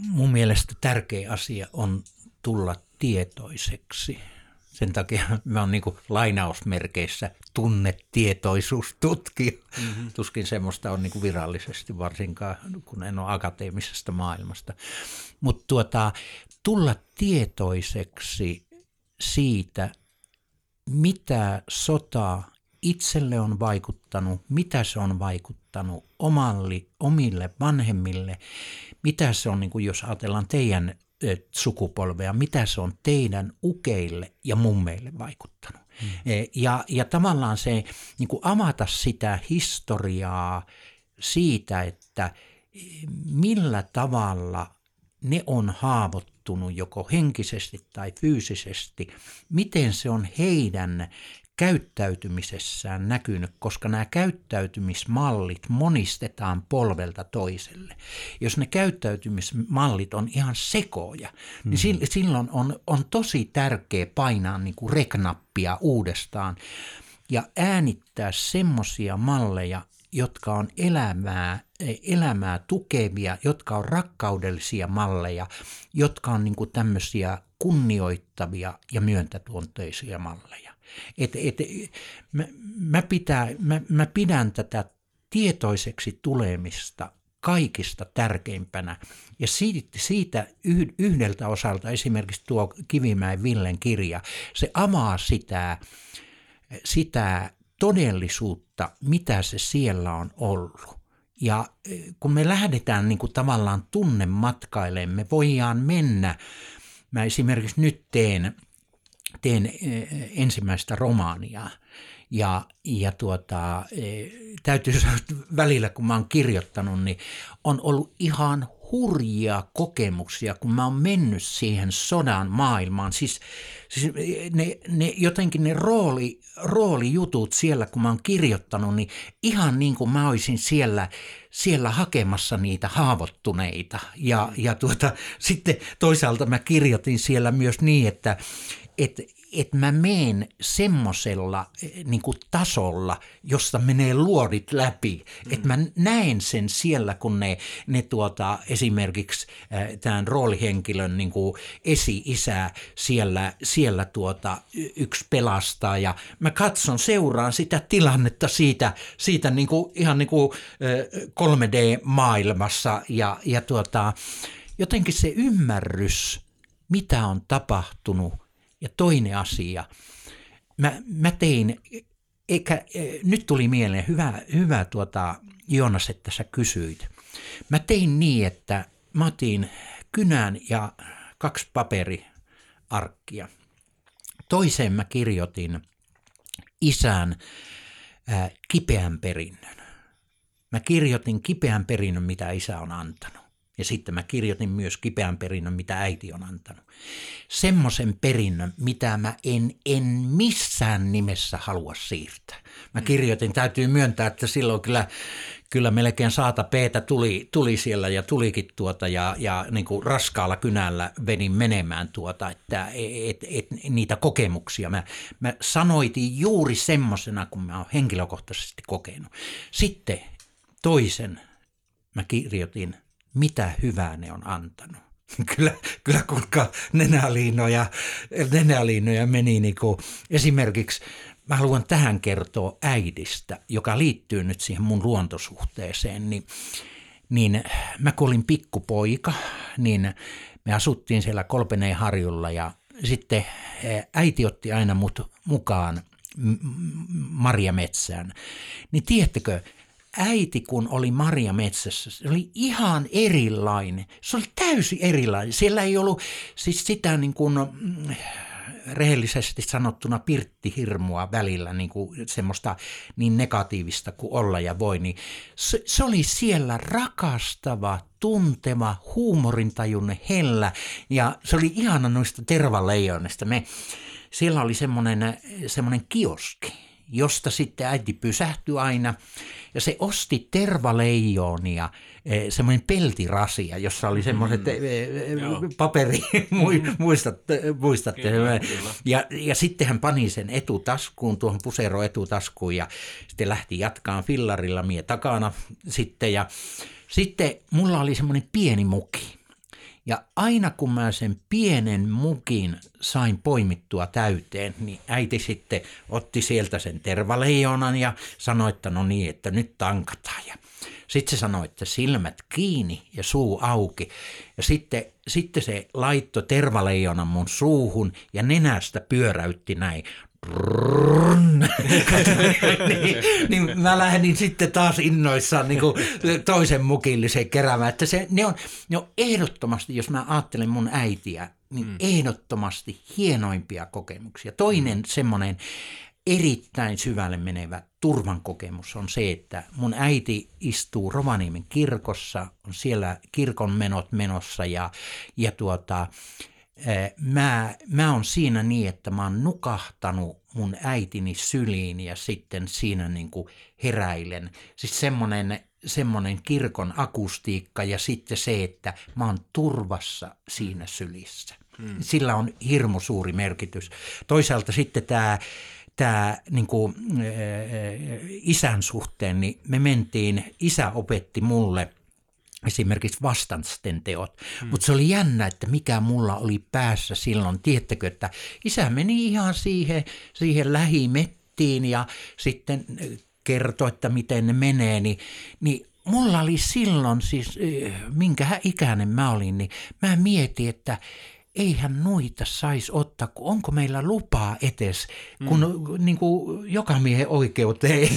mun mielestä tärkeä asia on tulla tietoiseksi. Sen takia mä oon niin lainausmerkeissä tunnetietoisuustutkija. Mm-hmm. Tuskin semmoista on niin virallisesti varsinkaan, kun en ole akateemisesta maailmasta. Mutta tuota, tulla tietoiseksi siitä, mitä sota itselle on vaikuttanut, mitä se on vaikuttanut omalle, omille vanhemmille, mitä se on, niin kuin jos ajatellaan teidän sukupolvea, mitä se on teidän ukeille ja mummeille vaikuttanut. Hmm. E, ja, ja tavallaan se niin kuin avata sitä historiaa siitä, että e, millä tavalla ne on haavoittunut joko henkisesti tai fyysisesti, miten se on heidän käyttäytymisessään näkynyt, koska nämä käyttäytymismallit monistetaan polvelta toiselle. Jos ne käyttäytymismallit on ihan sekoja, mm. niin mm-hmm. silloin on, on tosi tärkeä painaa niin kuin reknappia uudestaan ja äänittää semmoisia malleja, jotka on elämää, elämää tukevia, jotka on rakkaudellisia malleja, jotka on niin kuin tämmöisiä kunnioittavia ja myöntätuonteisia malleja. Et, et, mä, mä, pitää, mä, mä pidän tätä tietoiseksi tulemista kaikista tärkeimpänä. Ja siitä, siitä yhdeltä osalta esimerkiksi tuo Kivimäen Villen kirja, se avaa sitä, sitä todellisuutta, mitä se siellä on ollut. Ja e, kun me lähdetään niin kuin tavallaan tunnematkailemaan, me voidaan mennä, mä esimerkiksi nyt teen teen eh, ensimmäistä romaania. Ja, ja tuota, eh, täytyy sanoa, että välillä kun mä oon kirjoittanut, niin on ollut ihan hurjia kokemuksia, kun mä oon mennyt siihen sodan maailmaan. Siis, siis ne, ne, jotenkin ne rooli, roolijutut siellä, kun mä oon kirjoittanut, niin ihan niin kuin mä olisin siellä, siellä hakemassa niitä haavoittuneita. Ja, ja tuota, sitten toisaalta mä kirjoitin siellä myös niin, että, että et mä meen semmosella eh, niin tasolla, josta menee luodit läpi. Mm. Että mä näen sen siellä, kun ne, ne tuota, esimerkiksi äh, tämän roolihenkilön niin esi-isä siellä, siellä tuota, yksi pelastaa ja mä katson, seuraan sitä tilannetta siitä, siitä niin kuin, ihan niin kuin äh, 3D-maailmassa ja, ja tuota, jotenkin se ymmärrys, mitä on tapahtunut ja toinen asia, mä, mä tein, eikä, nyt tuli mieleen, hyvä, hyvä tuota, Joonas, että sä kysyit. Mä tein niin, että mä otin kynän ja kaksi paperiarkkia. Toiseen mä kirjoitin isän kipeän perinnön. Mä kirjoitin kipeän perinnön, mitä isä on antanut. Ja sitten mä kirjoitin myös kipeän perinnön, mitä äiti on antanut. Semmoisen perinnön, mitä mä en, en missään nimessä halua siirtää. Mä kirjoitin, täytyy myöntää, että silloin kyllä, kyllä melkein saata peetä tuli, tuli siellä ja tulikin tuota ja, ja niin kuin raskaalla kynällä venin menemään tuota, että et, et, niitä kokemuksia. Mä, mä sanoitin juuri semmoisena, kun mä oon henkilökohtaisesti kokenut. Sitten toisen mä kirjoitin – mitä hyvää ne on antanut. Kyllä, kyllä kuinka nenäliinoja, nenäliinoja meni niin kuin, esimerkiksi mä haluan tähän kertoa äidistä, joka liittyy nyt siihen mun luontosuhteeseen, niin, niin mä kun olin pikkupoika, niin me asuttiin siellä Kolpeneen harjulla ja sitten eh, äiti otti aina mut mukaan Maria Metsään. Niin tiedättekö, äiti kun oli Maria Metsässä, se oli ihan erilainen. Se oli täysin erilainen. Siellä ei ollut siis sitä niin kuin, mm, rehellisesti sanottuna pirttihirmua välillä, niin kuin semmoista niin negatiivista kuin olla ja voi, niin se, se oli siellä rakastava, tunteva, huumorintajunne, hellä ja se oli ihana noista tervaleijonista. Me, siellä oli semmoinen, semmoinen kioski, josta sitten äiti pysähtyi aina. Ja se osti tervaleijonia, eh, semmoinen peltirasia, jossa oli semmoiset mm. paperi, muistatte, muistatte. Kyllä, kyllä. Ja, ja sitten hän pani sen etutaskuun, tuohon pusero etutaskuun ja sitten lähti jatkaan fillarilla mie takana sitten. Ja sitten mulla oli semmoinen pieni muki ja aina kun mä sen pienen mukin sain poimittua täyteen, niin äiti sitten otti sieltä sen tervaleijonan ja sanoi, että no niin, että nyt tankataan. Ja sitten se sanoi, että silmät kiinni ja suu auki. Ja sitten, sitten se laittoi tervaleijonan mun suuhun ja nenästä pyöräytti näin niin, niin mä lähdin sitten taas innoissaan niin kuin toisen mukillisen keräämään. Että se, ne, on, ne on ehdottomasti, jos mä ajattelen mun äitiä, niin mm. ehdottomasti hienoimpia kokemuksia. Toinen mm. semmoinen erittäin syvälle menevä turvan kokemus on se, että mun äiti istuu Rovaniemen kirkossa, on siellä kirkon menot menossa ja, ja tuota, mä, mä on siinä niin, että mä oon nukahtanut mun äitini syliin ja sitten siinä niin kuin heräilen. Siis semmoinen, semmoinen kirkon akustiikka ja sitten se, että mä oon turvassa siinä sylissä. Hmm. Sillä on hirmu suuri merkitys. Toisaalta sitten tämä tämä niin kuin, isän suhteen, niin me mentiin, isä opetti mulle – esimerkiksi vastansten teot. Hmm. Mutta se oli jännä, että mikä mulla oli päässä silloin. Tiettäkö, että isä meni ihan siihen, siihen lähimettiin ja sitten kertoi, että miten ne menee, niin, niin mulla oli silloin siis, minkä ikäinen mä olin, niin mä mietin, että eihän noita saisi ottaa, kun onko meillä lupaa etes, kun mm. niin kuin, joka miehen oikeuteen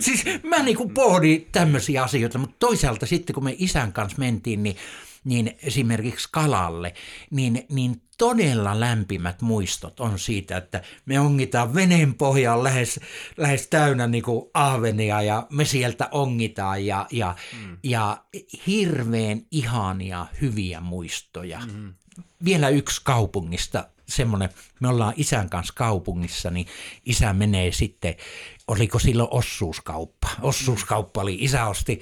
siis mä niin kuin pohdin tämmöisiä asioita, mutta toisaalta sitten kun me isän kanssa mentiin, niin niin esimerkiksi kalalle, niin, niin todella lämpimät muistot on siitä, että me ongitaan veneen pohjaan lähes, lähes täynnä niin kuin aavenia ja me sieltä ongitaan ja, ja, mm. ja hirveän ihania hyviä muistoja. Mm vielä yksi kaupungista, semmoinen, me ollaan isän kanssa kaupungissa, niin isä menee sitten, oliko silloin ossuuskauppa. Ossuuskauppa oli, isä osti,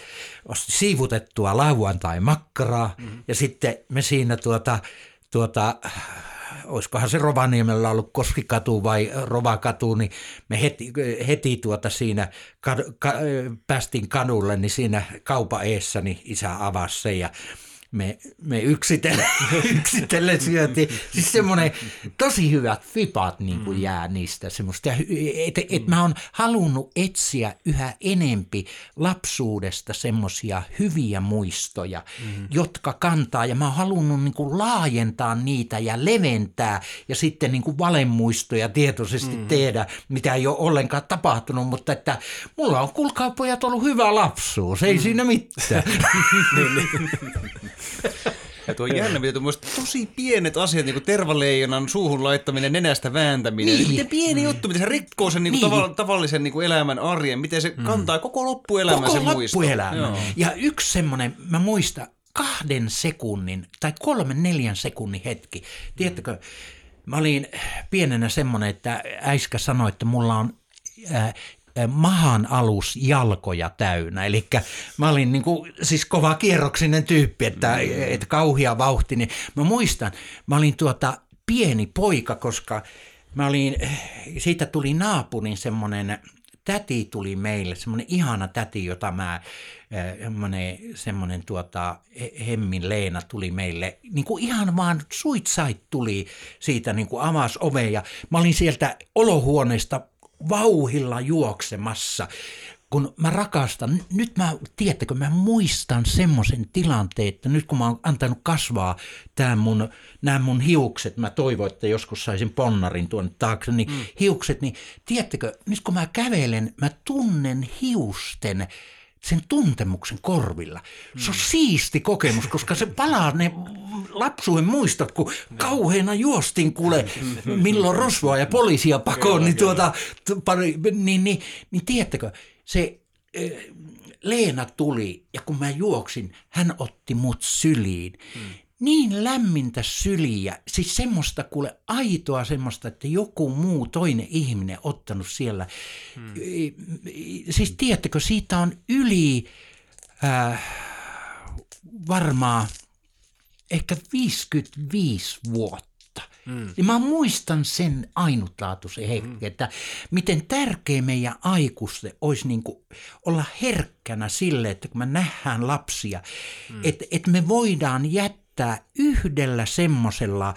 osti siivutettua lauantai makkaraa mm-hmm. ja sitten me siinä tuota, tuota olisikohan se Rovaniemellä ollut Koskikatu vai Rovakatu, niin me heti, heti tuota siinä kad, ka, päästiin kadulle, niin siinä kaupa eessä, niin isä avasi sen ja me, me yksitellen, yksitellen syötiin. Siis semmoinen tosi hyvät fipat niin kuin mm. jää niistä semmoista. Et, et mä oon halunnut etsiä yhä enempi lapsuudesta semmoisia hyviä muistoja, mm. jotka kantaa. Ja mä oon halunnut niin kuin laajentaa niitä ja leventää ja sitten niin kuin valemuistoja tietoisesti mm. tehdä, mitä ei ole ollenkaan tapahtunut. Mutta että mulla on kuulkaa pojat ollut hyvä lapsuus, ei mm. siinä mitään. Niin, niin. Ja tuo jännä, mitä tosi pienet asiat, niin kuin tervaleijonan suuhun laittaminen, nenästä vääntäminen. Niin. Miten pieni mm. juttu, miten se rikkoo sen niin kuin niin. tavallisen niin kuin elämän arjen, miten se mm. kantaa koko loppuelämän koko se loppuelämän. Ja yksi semmoinen, mä muistan, kahden sekunnin tai kolmen neljän sekunnin hetki. Tiedättekö, mä olin pienenä semmoinen, että äiskä sanoi, että mulla on äh, mahan alus jalkoja täynnä. Eli mä olin niin kuin, siis kova kierroksinen tyyppi, että, mm. että kauhia vauhti. Niin mä muistan, mä olin tuota pieni poika, koska mä olin, siitä tuli naapurin semmoinen täti tuli meille, semmoinen ihana täti, jota mä, semmoinen, semmoinen tuota, Hemmin Leena tuli meille, niin kuin ihan vaan suitsait tuli siitä niin kuin avasi ovea ja mä olin sieltä olohuoneesta vauhilla juoksemassa, kun mä rakastan, nyt mä, tiedättekö, mä muistan semmoisen tilanteen, että nyt kun mä oon antanut kasvaa tämän mun, nämä mun hiukset, mä toivon, että joskus saisin ponnarin tuonne taakse, niin mm. hiukset, niin tiedättekö, nyt kun mä kävelen, mä tunnen hiusten sen tuntemuksen korvilla. Se on mm. siisti kokemus, koska se palaa ne lapsuuden muistot, kun kauheena juostin kuule, milloin rosvoa ja poliisia pakoon, niin, tuota, niin, niin, niin tiedättekö, se Leena tuli ja kun mä juoksin, hän otti mut syliin. Hmm. Niin lämmintä syliä, siis semmoista kuule aitoa semmoista, että joku muu toinen ihminen ottanut siellä. Hmm. Siis tiedättekö, siitä on yli äh, varmaan ehkä 55 vuotta. Mm. Niin mä muistan sen ainutlaatuisen hetken, mm. että miten tärkeä meidän aikuisten olisi niin kuin olla herkkänä sille, että kun me nähdään lapsia, mm. että, että me voidaan jättää yhdellä semmoisella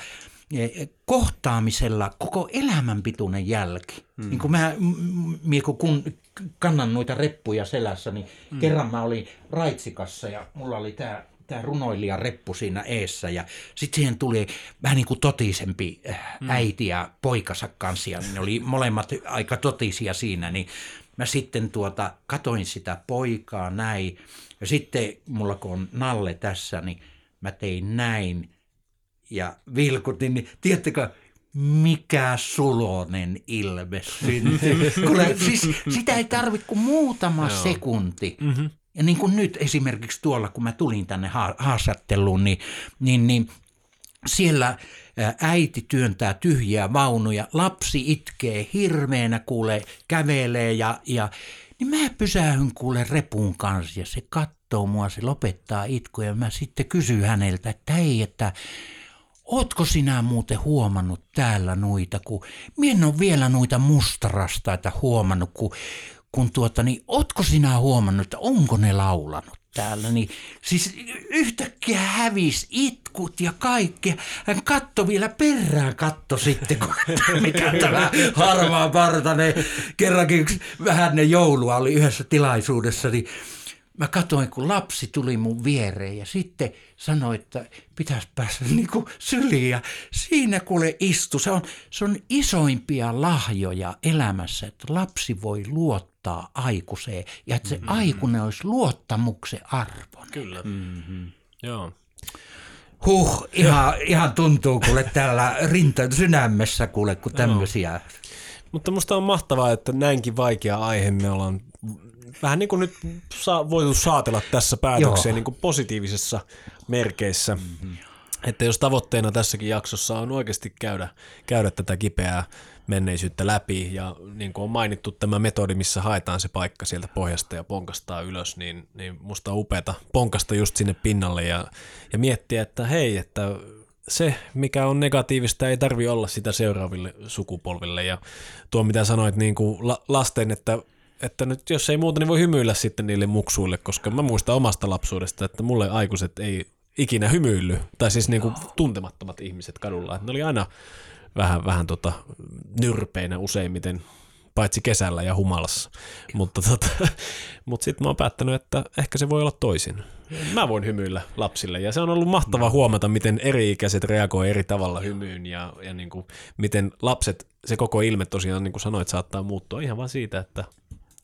e, kohtaamisella koko elämänpituinen jälki. Mm. Niin kun mä, mä kun kannan noita reppuja selässä, niin mm. kerran mä olin Raitsikassa ja mulla oli tämä tämä runoilija reppu siinä eessä ja sitten siihen tuli vähän niin kuin totisempi äh, mm. äiti ja poikansa kanssa ja ne oli molemmat aika totisia siinä, niin mä sitten tuota katoin sitä poikaa näin ja sitten mulla kun on Nalle tässä, niin mä tein näin ja vilkutin, niin tiedättekö, mikä sulonen ilme syntyi. siis sitä ei tarvitse kuin muutama sekunti. Mm-hmm. Ja niin kuin nyt esimerkiksi tuolla, kun mä tulin tänne haastatteluun, niin, niin, niin siellä äiti työntää tyhjiä vaunuja, lapsi itkee hirveänä, kuule, kävelee ja, ja niin mä pysähyn kuule repun kanssa ja se katsoo mua, se lopettaa itkuja ja mä sitten kysyn häneltä, että hei, että Ootko sinä muuten huomannut täällä noita, kun minä en ole vielä noita mustarastaita huomannut, kun kun tuota, niin ootko sinä huomannut, että onko ne laulanut täällä, niin siis yhtäkkiä hävis itkut ja kaikki. Hän katto vielä perään, katto sitten, kun, mikä tämä harmaa partane. Kerrankin vähän ne joulua oli yhdessä tilaisuudessa, niin mä katsoin, kun lapsi tuli mun viereen ja sitten sanoi, että pitäisi päästä niin kuin syliin. Ja siinä kuule istu. Se on, se on isoimpia lahjoja elämässä, että lapsi voi luottaa aikuiseen ja että se mm-hmm. aikuinen olisi luottamuksen arvon. Kyllä. Mm-hmm. Joo. Huh, ihan, ihan tuntuu kuule täällä rinta sydämessä kuule, kun tämmöisiä. No. Mutta musta on mahtavaa, että näinkin vaikea aihe me ollaan vähän niin kuin nyt saa, voitu saatella tässä päätökseen niin kuin positiivisessa merkeissä. Mm-hmm. Että jos tavoitteena tässäkin jaksossa on oikeasti käydä, käydä tätä kipeää menneisyyttä läpi ja niin kuin on mainittu tämä metodi, missä haetaan se paikka sieltä pohjasta ja ponkastaa ylös, niin, niin musta on upeata ponkasta just sinne pinnalle ja, ja miettiä, että hei, että se, mikä on negatiivista, ei tarvi olla sitä seuraaville sukupolville. Ja tuo, mitä sanoit niin kuin lasten, että että nyt jos ei muuta, niin voi hymyillä sitten niille muksuille, koska mä muistan omasta lapsuudesta, että mulle aikuiset ei ikinä hymyilly, tai siis niin kuin tuntemattomat ihmiset kadulla, että ne oli aina vähän, vähän tota, nyrpeinä useimmiten, paitsi kesällä ja humalassa. Mutta tota, mut sitten mä oon päättänyt, että ehkä se voi olla toisin. Mä voin hymyillä lapsille ja se on ollut mahtava huomata, miten eri-ikäiset reagoi eri tavalla hymyyn ja, ja niin kuin, miten lapset, se koko ilme tosiaan niin kuin sanoit, saattaa muuttua ihan vaan siitä, että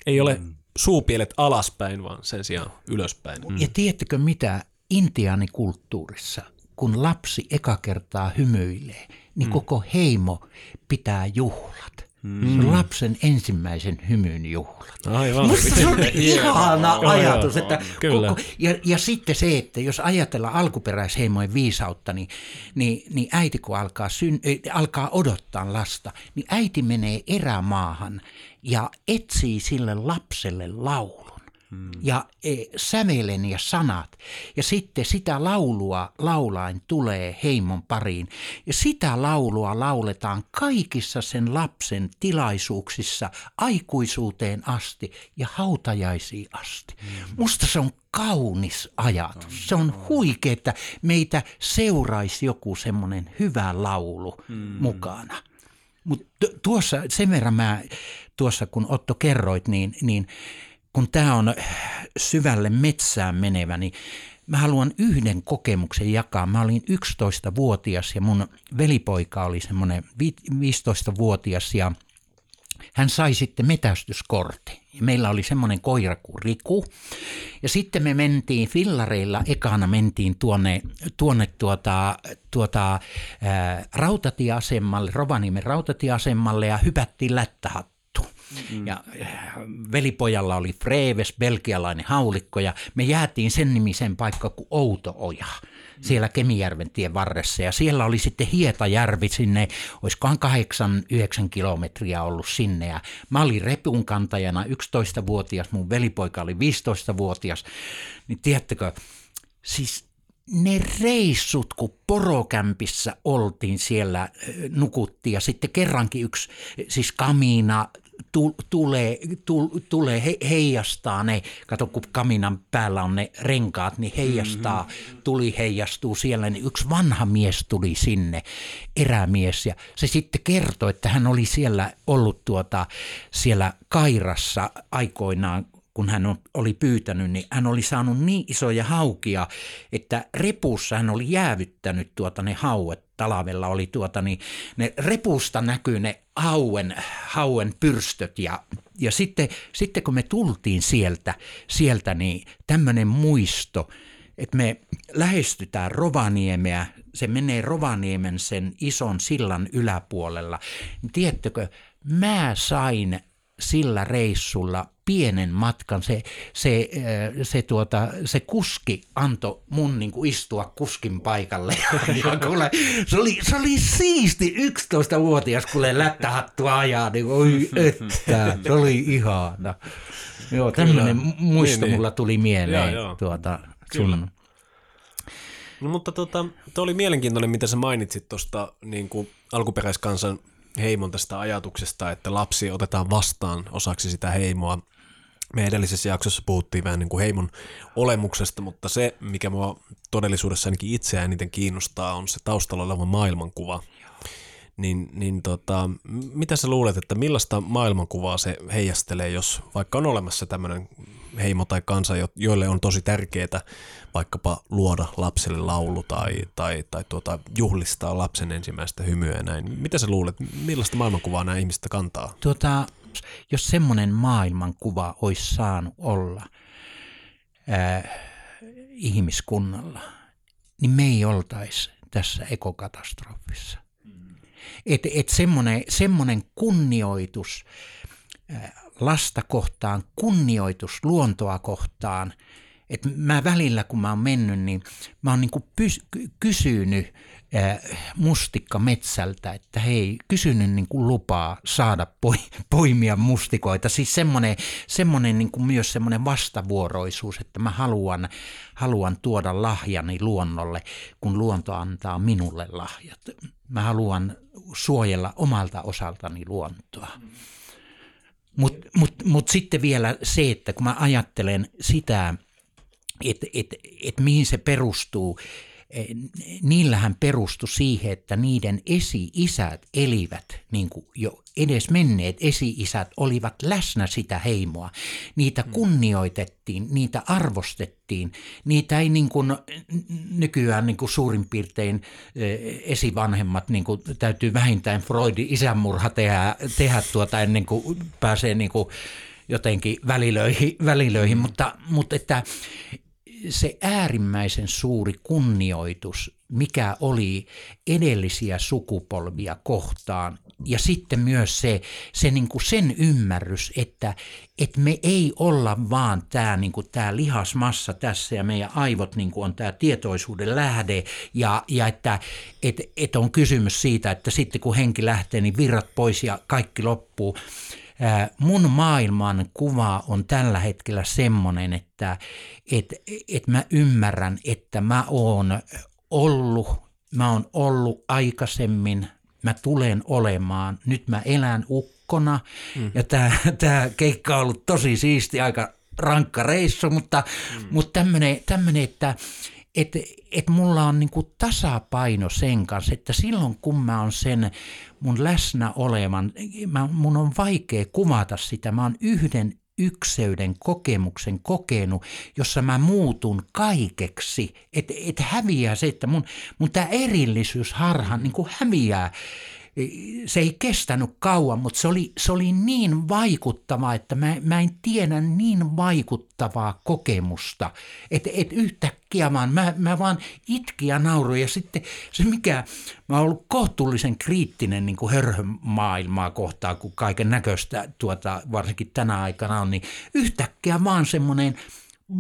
ei ole mm. suupielet alaspäin, vaan sen sijaan ylöspäin. Mm. Ja tiedättekö mitä intiaanikulttuurissa, kun lapsi eka kertaa hymyilee, niin mm. koko heimo pitää juhlat. Mm. lapsen ensimmäisen hymyn juhlat. Aivan. Musta se on ihana ajatus. Että Kyllä. Koko, ja, ja sitten se, että jos ajatellaan alkuperäisheimojen viisautta, niin, niin, niin äiti kun alkaa, syn, alkaa odottaa lasta, niin äiti menee erämaahan ja etsii sille lapselle laulun. Hmm. Ja e, sävelen ja sanat. Ja sitten sitä laulua laulain tulee heimon pariin. Ja sitä laulua lauletaan kaikissa sen lapsen tilaisuuksissa aikuisuuteen asti ja hautajaisiin asti. Hmm. Musta se on kaunis ajatus. Se on huikea, että meitä seuraisi joku semmoinen hyvä laulu hmm. mukana. Mutta tuossa, sen verran mä tuossa kun Otto kerroit, niin, niin kun tämä on syvälle metsään menevä, niin mä haluan yhden kokemuksen jakaa. Mä olin 11-vuotias ja mun velipoika oli semmoinen 15-vuotias ja hän sai sitten metästyskortti. Ja meillä oli semmoinen koira kuin Riku. Ja sitten me mentiin fillareilla, ekana mentiin tuonne, tuonne tuota, tuota, ää, rautatieasemalle, Rovaniemen rautatieasemalle ja hypättiin lättähat Mm. Ja äh, velipojalla oli Freves, belgialainen haulikko, ja me jäätiin sen nimisen paikka kuin Oja. siellä Kemijärven tien varressa. Ja siellä oli sitten Hietajärvi sinne, olisikohan 8-9 kilometriä ollut sinne. Ja mä olin repun kantajana 11-vuotias, mun velipoika oli 15-vuotias. Niin tiedättekö, siis ne reissut, kun porokämpissä oltiin siellä, nukuttiin ja sitten kerrankin yksi, siis Kamina tulee, tulee he, heijastaa ne, kato kun kaminan päällä on ne renkaat, niin heijastaa, mm-hmm. tuli heijastuu siellä, niin yksi vanha mies tuli sinne, erämies, ja se sitten kertoi, että hän oli siellä ollut tuota, siellä Kairassa aikoinaan, kun hän oli pyytänyt, niin hän oli saanut niin isoja haukia, että repussa hän oli jäävyttänyt tuota ne hauet. Talavella oli tuota, niin ne repusta näkyy ne hauen, hauen pyrstöt ja, ja sitten, sitten kun me tultiin sieltä, sieltä niin tämmöinen muisto, että me lähestytään Rovaniemeä, se menee Rovaniemen sen ison sillan yläpuolella. Tiedättekö, mä sain sillä reissulla pienen matkan. Se, se, äh, se, tuota, se kuski antoi mun niin kuin istua kuskin paikalle. Ja kuule, se, oli, se oli siisti 11-vuotias, kuule lättähattua ajaa. Niin, oi että, se oli ihana. Joo, tämmöinen muisto niin, niin, mulla tuli mieleen. Joo, joo. Tuota, sun. No, mutta tota, oli mielenkiintoinen, mitä sä mainitsit tuosta niin alkuperäiskansan heimon tästä ajatuksesta, että lapsi otetaan vastaan osaksi sitä heimoa. Me edellisessä jaksossa puhuttiin vähän niin kuin heimon olemuksesta, mutta se, mikä mua todellisuudessa ainakin itseään eniten kiinnostaa, on se taustalla oleva maailmankuva. Niin, niin tota, mitä sä luulet, että millaista maailmankuvaa se heijastelee, jos vaikka on olemassa tämmöinen heimo tai kansa, joille on tosi tärkeää vaikkapa luoda lapselle laulu tai, tai, tai tuota, juhlistaa lapsen ensimmäistä hymyä ja näin. Mitä sä luulet, millaista maailmankuvaa nämä ihmiset kantaa? Tuota, jos semmoinen maailmankuva olisi saanut olla äh, ihmiskunnalla, niin me ei oltaisi tässä ekokatastrofissa. Että et semmoinen, semmoinen kunnioitus lasta kohtaan, kunnioitus luontoa kohtaan – että mä välillä, kun mä oon mennyt, niin mä oon niin pys- kysynyt mustikka metsältä, että hei, kysynyt niin kuin lupaa saada poi- poimia mustikoita. Siis semmoinen, semmoinen niin kuin myös semmoinen vastavuoroisuus, että mä haluan, haluan tuoda lahjani luonnolle, kun luonto antaa minulle lahjat. Mä haluan suojella omalta osaltani luontoa. Mutta mut, mut sitten vielä se, että kun mä ajattelen sitä, että et, et mihin se perustuu. Niillähän perustui siihen, että niiden esi-isät elivät, niin kuin jo edes menneet esi-isät olivat läsnä sitä heimoa. Niitä mm. kunnioitettiin, niitä arvostettiin. Niitä ei niin kuin nykyään niin kuin suurin piirtein e, esivanhemmat niin kuin täytyy vähintään Freudin isänmurha tehdä, tehdä tuota ennen kuin pääsee niin kuin jotenkin välilöihin, välilöihin mm. mutta, mutta että se äärimmäisen suuri kunnioitus, mikä oli edellisiä sukupolvia kohtaan, ja sitten myös se, se niin kuin sen ymmärrys, että, että me ei olla vaan tämä niin kuin tämä lihasmassa tässä ja meidän aivot niin kuin on tämä tietoisuuden lähde. Ja, ja että et, et on kysymys siitä, että sitten kun henki lähtee, niin virrat pois ja kaikki loppuu mun maailman kuva on tällä hetkellä semmoinen, että et, et mä ymmärrän, että mä oon ollut, mä oon ollut aikaisemmin, mä tulen olemaan, nyt mä elän ukkona mm. ja tämä tää keikka on ollut tosi siisti, aika rankka reissu, mutta, mm. mutta tämmöinen, että että et mulla on niinku tasapaino sen kanssa, että silloin kun mä oon sen mun läsnä olevan, mä, mun on vaikea kuvata sitä, mä oon yhden ykseyden kokemuksen kokenut, jossa mä muutun kaikeksi, että et häviää se, että mun, mun tämä erillisyys harhan niin häviää se ei kestänyt kauan, mutta se oli, se oli niin vaikuttava, että mä, mä en tiedä niin vaikuttavaa kokemusta, että et yhtäkkiä vaan, mä, mä vaan itkin ja nauroin ja sitten se mikä, mä oon ollut kohtuullisen kriittinen niin hörhömaailmaa kohtaan, kun kaiken näköistä tuota, varsinkin tänä aikana on, niin yhtäkkiä vaan semmoinen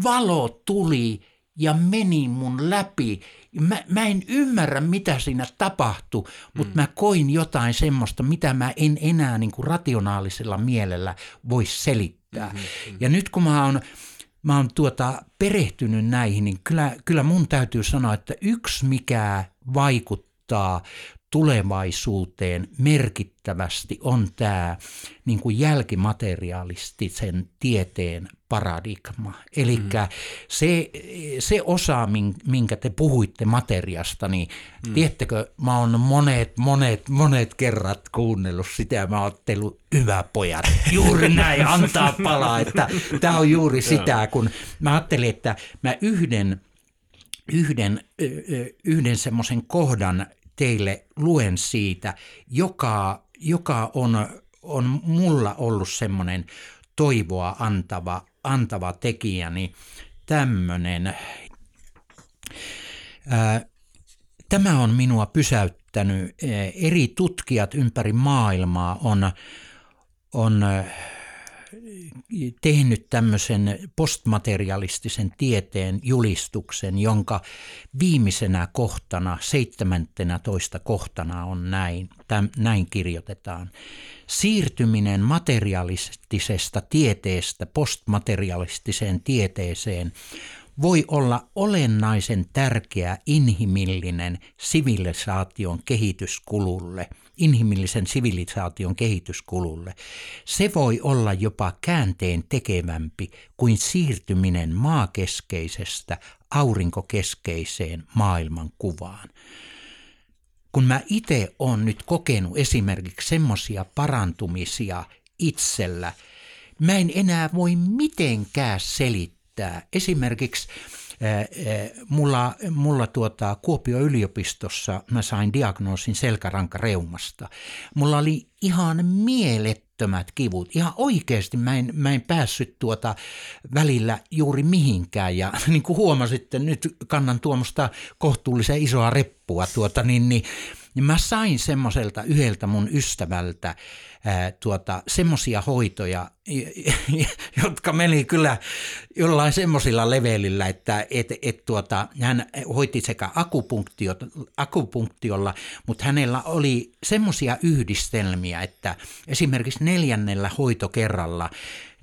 valo tuli ja meni mun läpi. Mä, mä en ymmärrä, mitä siinä tapahtui, mutta mm. mä koin jotain semmoista, mitä mä en enää niin kuin rationaalisella mielellä voi selittää. Mm-hmm. Ja nyt kun mä oon, mä oon tuota, perehtynyt näihin, niin kyllä, kyllä mun täytyy sanoa, että yksi mikä vaikuttaa tulevaisuuteen merkittävästi on tämä niin kuin jälkimaterialistisen tieteen paradigma. Eli mm. se, se osa, minkä te puhuitte materiasta, niin mm. tiedättekö, mä oon monet, monet, monet kerrat kuunnellut sitä ja mä ajattelin, hyvä pojat, juuri näin, antaa palaa, että tämä on juuri sitä, kun mä ajattelin, että mä yhden yhden, yhden semmoisen kohdan teille luen siitä, joka, joka on, on mulla ollut semmoinen toivoa antava, antava tekijä, niin tämmöinen. Tämä on minua pysäyttänyt. Eri tutkijat ympäri maailmaa on, on tehnyt tämmöisen postmaterialistisen tieteen julistuksen, jonka viimeisenä kohtana, 17 kohtana on näin, täm, näin kirjoitetaan. Siirtyminen materialistisesta tieteestä postmaterialistiseen tieteeseen voi olla olennaisen tärkeä inhimillinen sivilisaation kehityskululle, inhimillisen sivilisaation kehityskululle. Se voi olla jopa käänteen tekevämpi kuin siirtyminen maakeskeisestä aurinkokeskeiseen maailmankuvaan. Kun mä itse olen nyt kokenut esimerkiksi semmoisia parantumisia itsellä, mä en enää voi mitenkään selittää. Esimerkiksi mulla, mulla tuota, Kuopio yliopistossa mä sain diagnoosin selkärankareumasta. Mulla oli ihan mielettömät kivut. Ihan oikeasti mä en, mä en päässyt tuota välillä juuri mihinkään. Ja niin kuin huomasitte, nyt kannan tuommoista kohtuullisen isoa reppua tuota, niin, niin niin mä sain semmoiselta yhdeltä mun ystävältä ää, tuota, semmoisia hoitoja, jotka meni kyllä jollain semmoisilla levelillä, että et, et, tuota, hän hoiti sekä akupunktiolla, mutta hänellä oli semmoisia yhdistelmiä, että esimerkiksi neljännellä hoitokerralla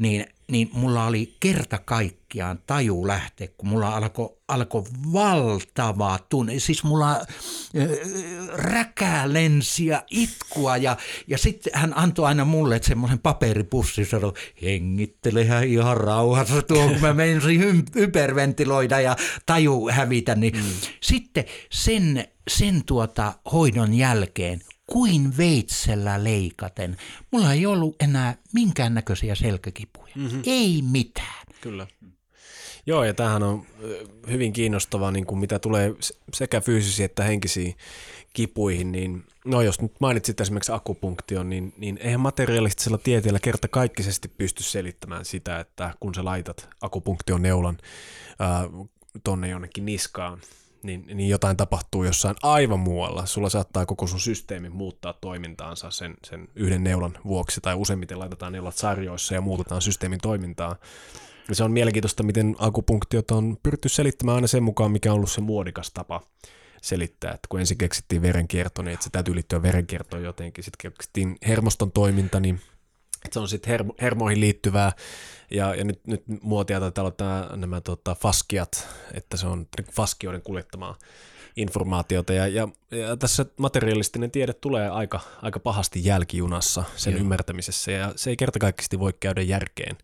niin niin mulla oli kerta kaikkiaan taju lähteä, kun mulla alkoi alko valtava tunne. Siis mulla äh, räkää lensi ja itkua ja, ja sitten hän antoi aina mulle semmoisen paperipussin, sanoi, hengittelehän ihan rauhassa tuo, kun mä menisin hyperventiloida ja taju hävitä. Niin mm. Sitten sen, sen tuota hoidon jälkeen kuin veitsellä leikaten. Mulla ei ollut enää minkäännäköisiä selkäkipuja. Mm-hmm. Ei mitään. Kyllä. Joo, ja tämähän on hyvin kiinnostavaa, niin kuin mitä tulee sekä fyysisiin että henkisiin kipuihin, niin no jos nyt mainitsit esimerkiksi akupunktion, niin, niin eihän materialistisella tieteellä kerta kaikkisesti pysty selittämään sitä, että kun sä laitat akupunktion neulan ää, tonne jonnekin niskaan, niin, niin jotain tapahtuu jossain aivan muualla. Sulla saattaa koko sun systeemi muuttaa toimintaansa sen, sen yhden neulan vuoksi, tai useimmiten laitetaan neulat sarjoissa ja muutetaan systeemin toimintaa. Ja se on mielenkiintoista, miten akupunktiot on pyritty selittämään aina sen mukaan, mikä on ollut se muodikas tapa selittää, että kun ensin keksittiin verenkierto, niin että se täytyy liittyä verenkiertoon jotenkin, sitten keksittiin hermoston toiminta, niin se on sitten hermo, hermoihin liittyvää, ja, ja nyt, nyt muotia taitaa olla tämä, nämä tota, faskiat, että se on faskioiden kuljettamaa informaatiota, ja, ja, ja tässä materialistinen tiede tulee aika, aika pahasti jälkijunassa sen Joo. ymmärtämisessä, ja se ei kertakaikkisesti voi käydä järkeen.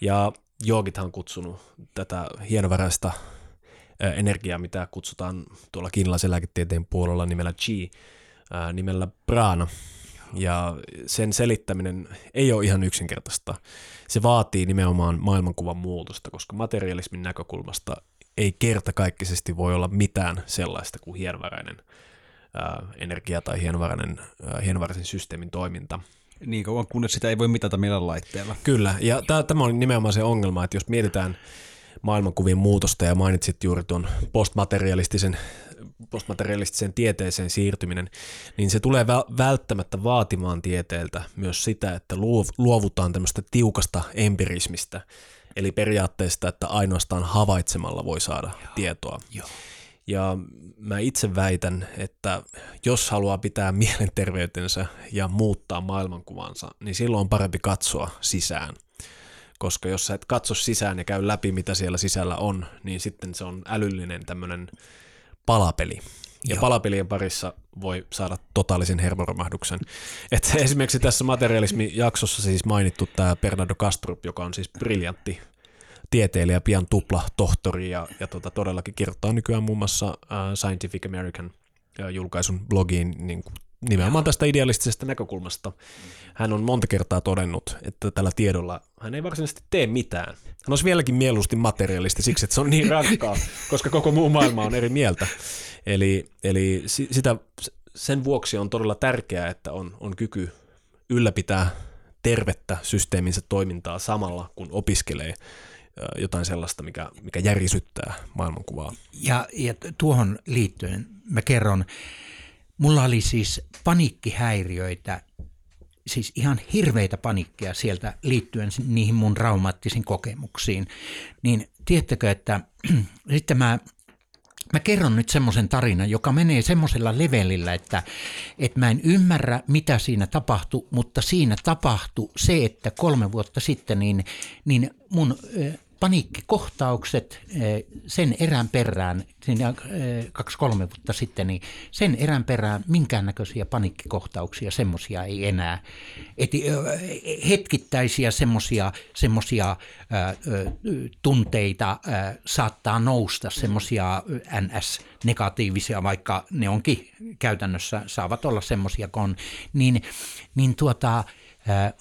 Ja joogithan on kutsunut tätä hienoväräistä energiaa, mitä kutsutaan tuolla kiinalaisen lääketieteen puolella nimellä chi, nimellä prana, ja sen selittäminen ei ole ihan yksinkertaista. Se vaatii nimenomaan maailmankuvan muutosta, koska materialismin näkökulmasta ei kertakaikkisesti voi olla mitään sellaista kuin hienoväräinen ää, energia tai hienoväräinen, ää, hienoväräisen systeemin toiminta. Niin kauan kunnes sitä ei voi mitata millään laitteella. Kyllä, ja tämä on nimenomaan se ongelma, että jos mietitään maailmankuvien muutosta ja mainitsit juuri tuon postmaterialistisen postmaterialistiseen tieteeseen siirtyminen, niin se tulee välttämättä vaatimaan tieteeltä myös sitä, että luovutaan tämmöistä tiukasta empirismistä, Eli periaatteesta, että ainoastaan havaitsemalla voi saada Joo. tietoa. Joo. Ja mä itse väitän, että jos haluaa pitää mielenterveytensä ja muuttaa maailmankuvansa, niin silloin on parempi katsoa sisään. Koska jos sä et katso sisään ja käy läpi, mitä siellä sisällä on, niin sitten se on älyllinen tämmöinen palapeli. Ja Joo. palapelien parissa voi saada totaalisen hermoromahduksen. Et esimerkiksi tässä materialismi-jaksossa siis mainittu tämä Bernardo Castrup, joka on siis briljantti tieteilijä, pian tupla tohtori ja, ja tota, todellakin kirjoittaa nykyään muun muassa uh, Scientific American uh, julkaisun blogiin niin kuin nimenomaan tästä idealistisesta näkökulmasta. Hän on monta kertaa todennut, että tällä tiedolla hän ei varsinaisesti tee mitään. Hän olisi vieläkin mieluusti materialisti siksi, että se on niin rankkaa, koska koko muu maailma on eri mieltä. Eli, eli sitä, sen vuoksi on todella tärkeää, että on, on kyky ylläpitää tervettä systeeminsä toimintaa samalla, kun opiskelee jotain sellaista, mikä, mikä järisyttää maailmankuvaa. Ja, ja tuohon liittyen mä kerron, mulla oli siis paniikkihäiriöitä, siis ihan hirveitä panikkeja sieltä liittyen niihin mun traumaattisiin kokemuksiin. Niin tiedättekö, että sitten mä Mä kerron nyt semmoisen tarinan, joka menee semmoisella levelillä, että, että mä en ymmärrä, mitä siinä tapahtui, mutta siinä tapahtui se, että kolme vuotta sitten niin, niin mun paniikkikohtaukset eh, sen erän perään, siinä eh, kaksi-kolme vuotta sitten, niin sen erän perään minkäännäköisiä paniikkikohtauksia, semmoisia ei enää. Et eh, hetkittäisiä semmoisia semmosia, tunteita saattaa nousta, semmoisia NS-negatiivisia, vaikka ne onkin käytännössä, saavat olla semmoisia, kun niin, niin tuota,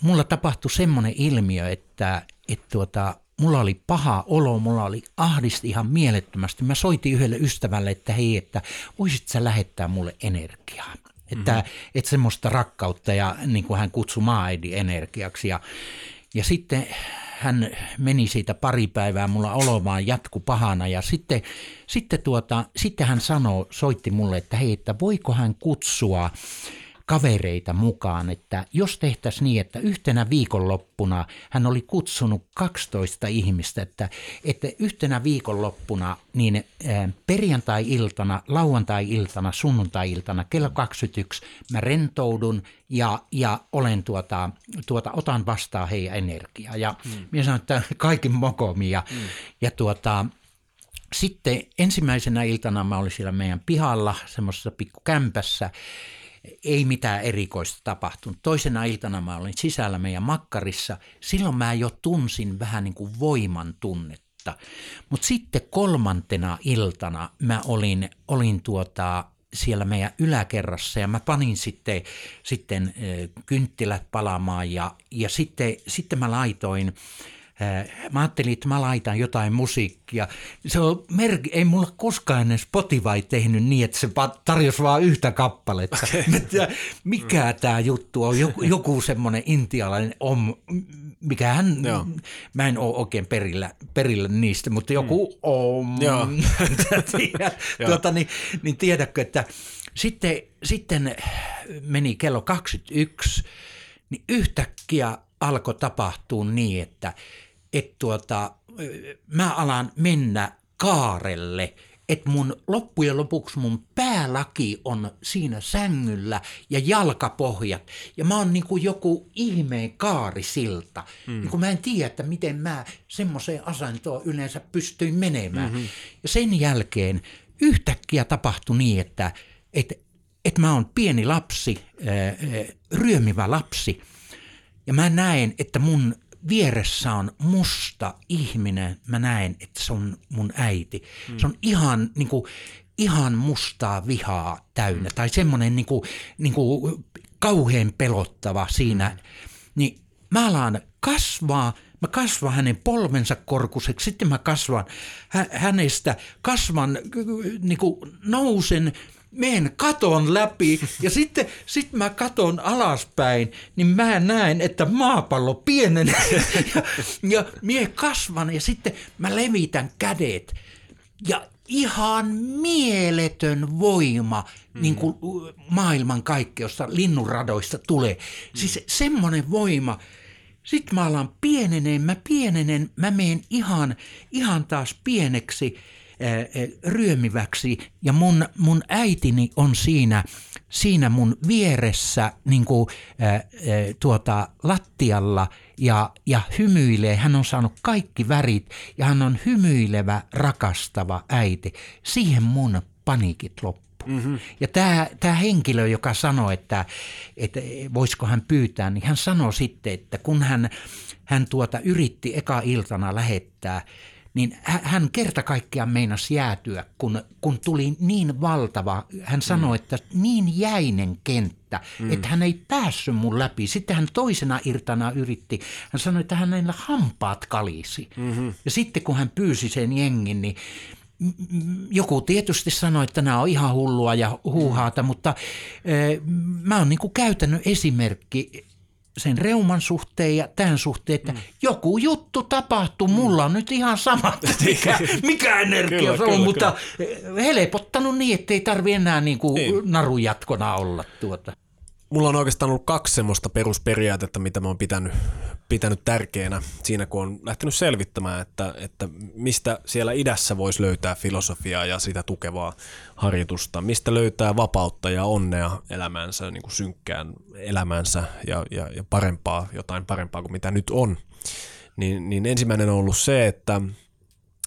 mulla tapahtui semmoinen ilmiö, että, että tuota, mulla oli paha olo, mulla oli ahdisti ihan mielettömästi. Mä soitin yhdelle ystävälle, että hei, että voisit sä lähettää mulle energiaa. Että, mm-hmm. että semmoista rakkautta ja niin kuin hän kutsui maaidi energiaksi. Ja, ja sitten hän meni siitä pari päivää, mulla olo vaan jatku pahana ja sitten, sitten, tuota, sitten hän sanoi, soitti mulle, että hei, että voiko hän kutsua kavereita mukaan, että jos tehtäisiin niin, että yhtenä viikonloppuna hän oli kutsunut 12 ihmistä, että, että yhtenä viikonloppuna niin perjantai-iltana, lauantai-iltana, sunnuntai-iltana kello 21 mä rentoudun ja, ja olen tuota, tuota, otan vastaan heidän energiaa. Ja hmm. minä sanoin, että kaikin mokomi ja, hmm. ja tuota, sitten ensimmäisenä iltana mä olin siellä meidän pihalla, semmoisessa pikkukämpässä, ei mitään erikoista tapahtunut. Toisena iltana mä olin sisällä meidän makkarissa. Silloin mä jo tunsin vähän niin kuin voiman tunnetta. Mutta sitten kolmantena iltana mä olin, olin tuota, siellä meidän yläkerrassa ja mä panin sitten, sitten kynttilät palamaan ja, ja sitten, sitten mä laitoin mä ajattelin, että mä laitan jotain musiikkia. Se on merki, ei mulla koskaan ennen Spotify tehnyt niin, että se tarjosi vaan yhtä kappaletta. Okay. mikä mm. tämä juttu on, joku, joku semmoinen intialainen om, mikä hän, Joo. mä en ole oikein perillä, perillä niistä, mutta joku mm. om. Joo. tuota, niin, niin tiedätkö, että sitten, sitten meni kello 21, niin yhtäkkiä alkoi tapahtua niin, että että tuota, mä alan mennä kaarelle, että mun loppujen lopuksi mun päälaki on siinä sängyllä ja jalkapohjat. Ja mä oon niin kuin joku ihmeen kaarisilta. Mm. Niin kuin mä en tiedä, että miten mä semmoiseen asentoon yleensä pystyin menemään. Mm-hmm. Ja sen jälkeen yhtäkkiä tapahtui niin, että, että, että mä oon pieni lapsi, ryömivä lapsi. Ja mä näen, että mun vieressä on musta ihminen, mä näen, että se on mun äiti. Mm. Se on ihan, niin kuin, ihan mustaa vihaa täynnä, tai semmoinen niin kuin, niin kuin, kauhean pelottava siinä. Mm. Niin mä alan kasvaa, mä kasvan hänen polvensa korkuseksi, sitten mä kasvan hä- hänestä, kasvan, niin kuin, nousen menen katon läpi ja sitten sit mä katon alaspäin, niin mä näen, että maapallo pienenee ja, ja mie kasvan ja sitten mä levitän kädet ja ihan mieletön voima mm. niin kuin maailman kaikkeudesta, linnunradoista tulee. Mm. Siis semmoinen voima, Sitten mä alan pieneneen, mä pienenen, mä meen ihan, ihan taas pieneksi ryömiväksi ja mun, mun äitini on siinä, siinä mun vieressä niin kuin, ää, ää, tuota, lattialla ja, ja hymyilee. Hän on saanut kaikki värit ja hän on hymyilevä, rakastava äiti. Siihen mun paniikit loppu. Mm-hmm. Ja tämä, tämä henkilö, joka sanoi, että, että voisiko hän pyytää, niin hän sanoi sitten, että kun hän, hän tuota yritti eka iltana lähettää, niin hän kerta kaikkiaan meinasi jäätyä, kun, kun tuli niin valtava, hän sanoi, mm. että niin jäinen kenttä, mm. että hän ei päässyt mun läpi. Sitten hän toisena irtana yritti, hän sanoi, että hänellä hampaat kalisi. Mm-hmm. Ja sitten kun hän pyysi sen jengin, niin joku tietysti sanoi, että nämä on ihan hullua ja huuhaata, mutta e, mä oon niin käytännön esimerkki sen reuman suhteen ja tämän suhteen, että mm. joku juttu tapahtuu, mulla on nyt ihan sama, mikä, mikä energia kyllä, se on, kyllä, mutta kyllä. helpottanut niin, ettei tarvi enää niin kuin niin. narujatkona olla tuota mulla on oikeastaan ollut kaksi semmoista perusperiaatetta, mitä mä oon pitänyt, pitänyt tärkeänä siinä, kun on lähtenyt selvittämään, että, että mistä siellä idässä voisi löytää filosofiaa ja sitä tukevaa harjoitusta, mistä löytää vapautta ja onnea elämänsä, niin kuin synkkään elämänsä ja, ja, ja parempaa, jotain parempaa kuin mitä nyt on. Niin, niin ensimmäinen on ollut se, että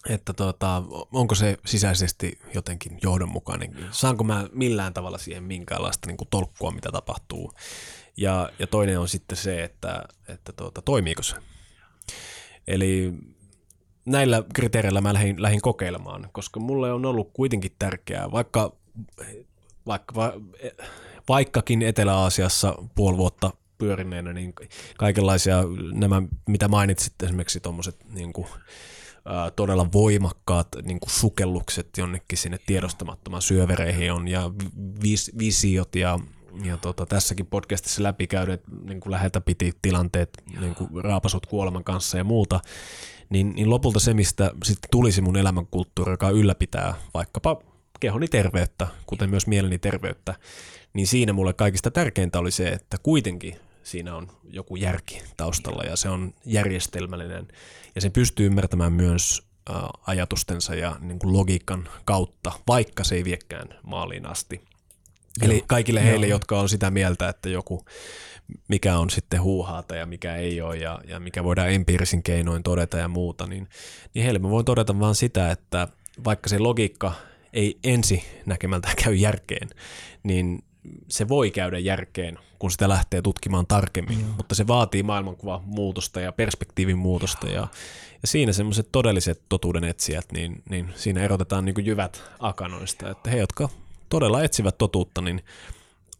että tota, onko se sisäisesti jotenkin johdonmukainen, saanko mä millään tavalla siihen minkäänlaista niin kuin tolkkua, mitä tapahtuu. Ja, ja toinen on sitten se, että, että tota, toimiiko se. Eli näillä kriteereillä mä lähdin, lähdin kokeilemaan, koska mulle on ollut kuitenkin tärkeää, vaikka, vaikka vaikkakin Etelä-Aasiassa puoli vuotta pyörineenä, niin kaikenlaisia nämä, mitä mainitsit esimerkiksi tuommoiset niin todella voimakkaat niin kuin sukellukset jonnekin sinne tiedostamattoman syövereihin on ja vis, visiot ja, ja tota, tässäkin podcastissa läpikäydyt niin kuin läheltä piti tilanteet, niin kuin raapasut kuoleman kanssa ja muuta, niin, niin lopulta se, mistä sitten tulisi mun elämänkulttuuri, joka ylläpitää vaikkapa kehoni terveyttä, kuten myös mieleni terveyttä, niin siinä mulle kaikista tärkeintä oli se, että kuitenkin siinä on joku järki taustalla ja se on järjestelmällinen ja se pystyy ymmärtämään myös ajatustensa ja niin kuin logiikan kautta, vaikka se ei viekään maaliin asti. Joo. Eli kaikille heille, Joo. jotka on sitä mieltä, että joku, mikä on sitten huuhaata ja mikä ei ole ja, ja mikä voidaan empiirisin keinoin todeta ja muuta, niin, niin heille mä voin todeta vaan sitä, että vaikka se logiikka ei ensi näkemältä käy järkeen, niin se voi käydä järkeen, kun sitä lähtee tutkimaan tarkemmin, Joo. mutta se vaatii maailmankuvan muutosta ja perspektiivin muutosta ja, ja siinä semmoiset todelliset totuuden etsijät, niin, niin siinä erotetaan niin jyvät akanoista, että he, jotka todella etsivät totuutta, niin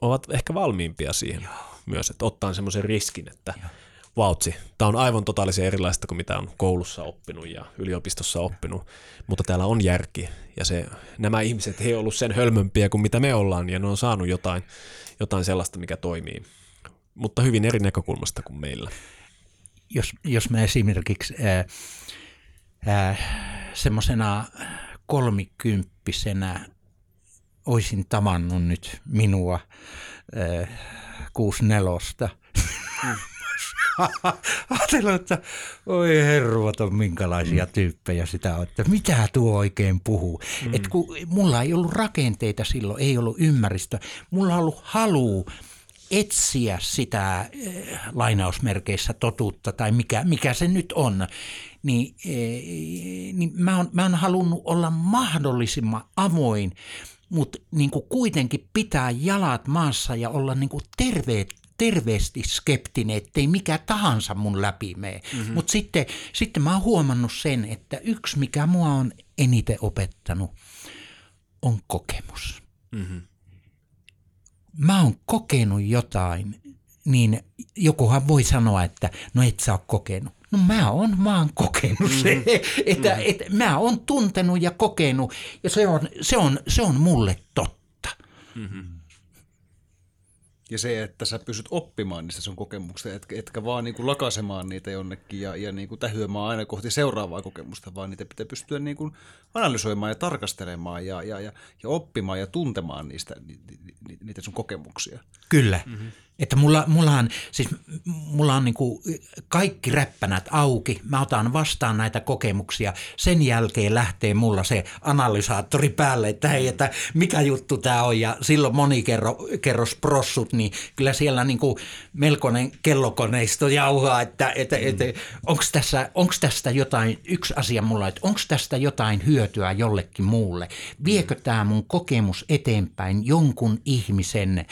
ovat ehkä valmiimpia siihen Joo. myös, että ottaa semmoisen riskin, että Joo vautsi, tämä on aivan totaalisen erilaista kuin mitä on koulussa oppinut ja yliopistossa oppinut, mutta täällä on järki. Ja se, nämä ihmiset ei ollut sen hölmömpiä kuin mitä me ollaan ja ne on saanut jotain, jotain sellaista, mikä toimii, mutta hyvin eri näkökulmasta kuin meillä. Jos, jos mä esimerkiksi äh, äh, semmoisena kolmikymppisenä olisin tavannut nyt minua äh, kuusi nelosta, mm Ajatellaan, että oi herruata, minkälaisia mm. tyyppejä sitä on, että mitä tuo oikein puhuu. Mm. Et kun mulla ei ollut rakenteita silloin, ei ollut ymmärrystä, mulla on ollut halu etsiä sitä äh, lainausmerkeissä totuutta tai mikä, mikä se nyt on, niin, äh, niin mä, oon, mä oon halunnut olla mahdollisimman avoin, mutta niin kuitenkin pitää jalat maassa ja olla niin terveet terveesti skeptinen, ettei mikä tahansa mun läpi mene. Mm-hmm. Mutta sitten, sitten mä oon huomannut sen, että yksi mikä mua on eniten opettanut on kokemus. Mm-hmm. Mä oon kokenut jotain, niin jokuhan voi sanoa, että no et sä oo kokenut. No mä oon vaan kokenut se, mm-hmm. että, mm-hmm. että mä oon tuntenut ja kokenut ja se on, se on, se on mulle totta. Mm-hmm. Ja se, että sä pysyt oppimaan niistä sun kokemuksista, et, etkä vaan niin kuin lakasemaan niitä jonnekin ja, ja niin kuin tähyämään aina kohti seuraavaa kokemusta, vaan niitä pitää pystyä niin kuin analysoimaan ja tarkastelemaan ja, ja, ja, ja oppimaan ja tuntemaan niistä, ni, ni, niitä sun kokemuksia. Kyllä. Mm-hmm. Että mulla, mullahan, siis mulla on niinku kaikki räppänät auki, mä otan vastaan näitä kokemuksia, sen jälkeen lähtee mulla se analysaattori päälle, että hei, että mikä juttu tämä on. Ja silloin monikerros prossut, niin kyllä siellä niinku melkoinen kellokoneisto jauhaa, että, että, mm. että onko tässä, onks tästä jotain, yksi asia mulla, että onko tästä jotain hyötyä jollekin muulle, viekö tämä mun kokemus eteenpäin jonkun ihmisen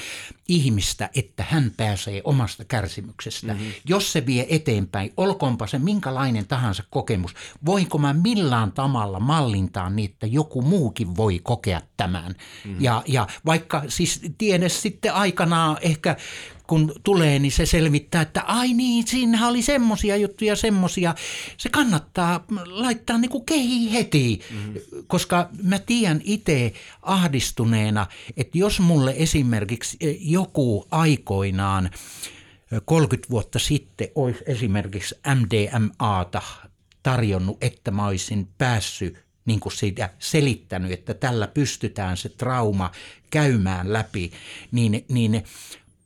ihmistä, että hän pääsee omasta kärsimyksestä. Mm-hmm. Jos se vie eteenpäin, olkoonpa se minkälainen tahansa kokemus, voinko mä millään tamalla mallintaa niin, että joku muukin voi kokea tämän. Mm-hmm. Ja, ja vaikka siis tiedä sitten aikanaan ehkä kun tulee, niin se selvittää, että ai niin, siinä oli semmosia juttuja, semmosia. Se kannattaa laittaa niin kuin kehi heti, mm-hmm. koska mä tiedän itse ahdistuneena, että jos mulle esimerkiksi eh, joku aikoinaan 30 vuotta sitten olisi esimerkiksi MDMAta tarjonnut, että mä olisin päässyt niin kuin siitä selittänyt, että tällä pystytään se trauma käymään läpi, niin, niin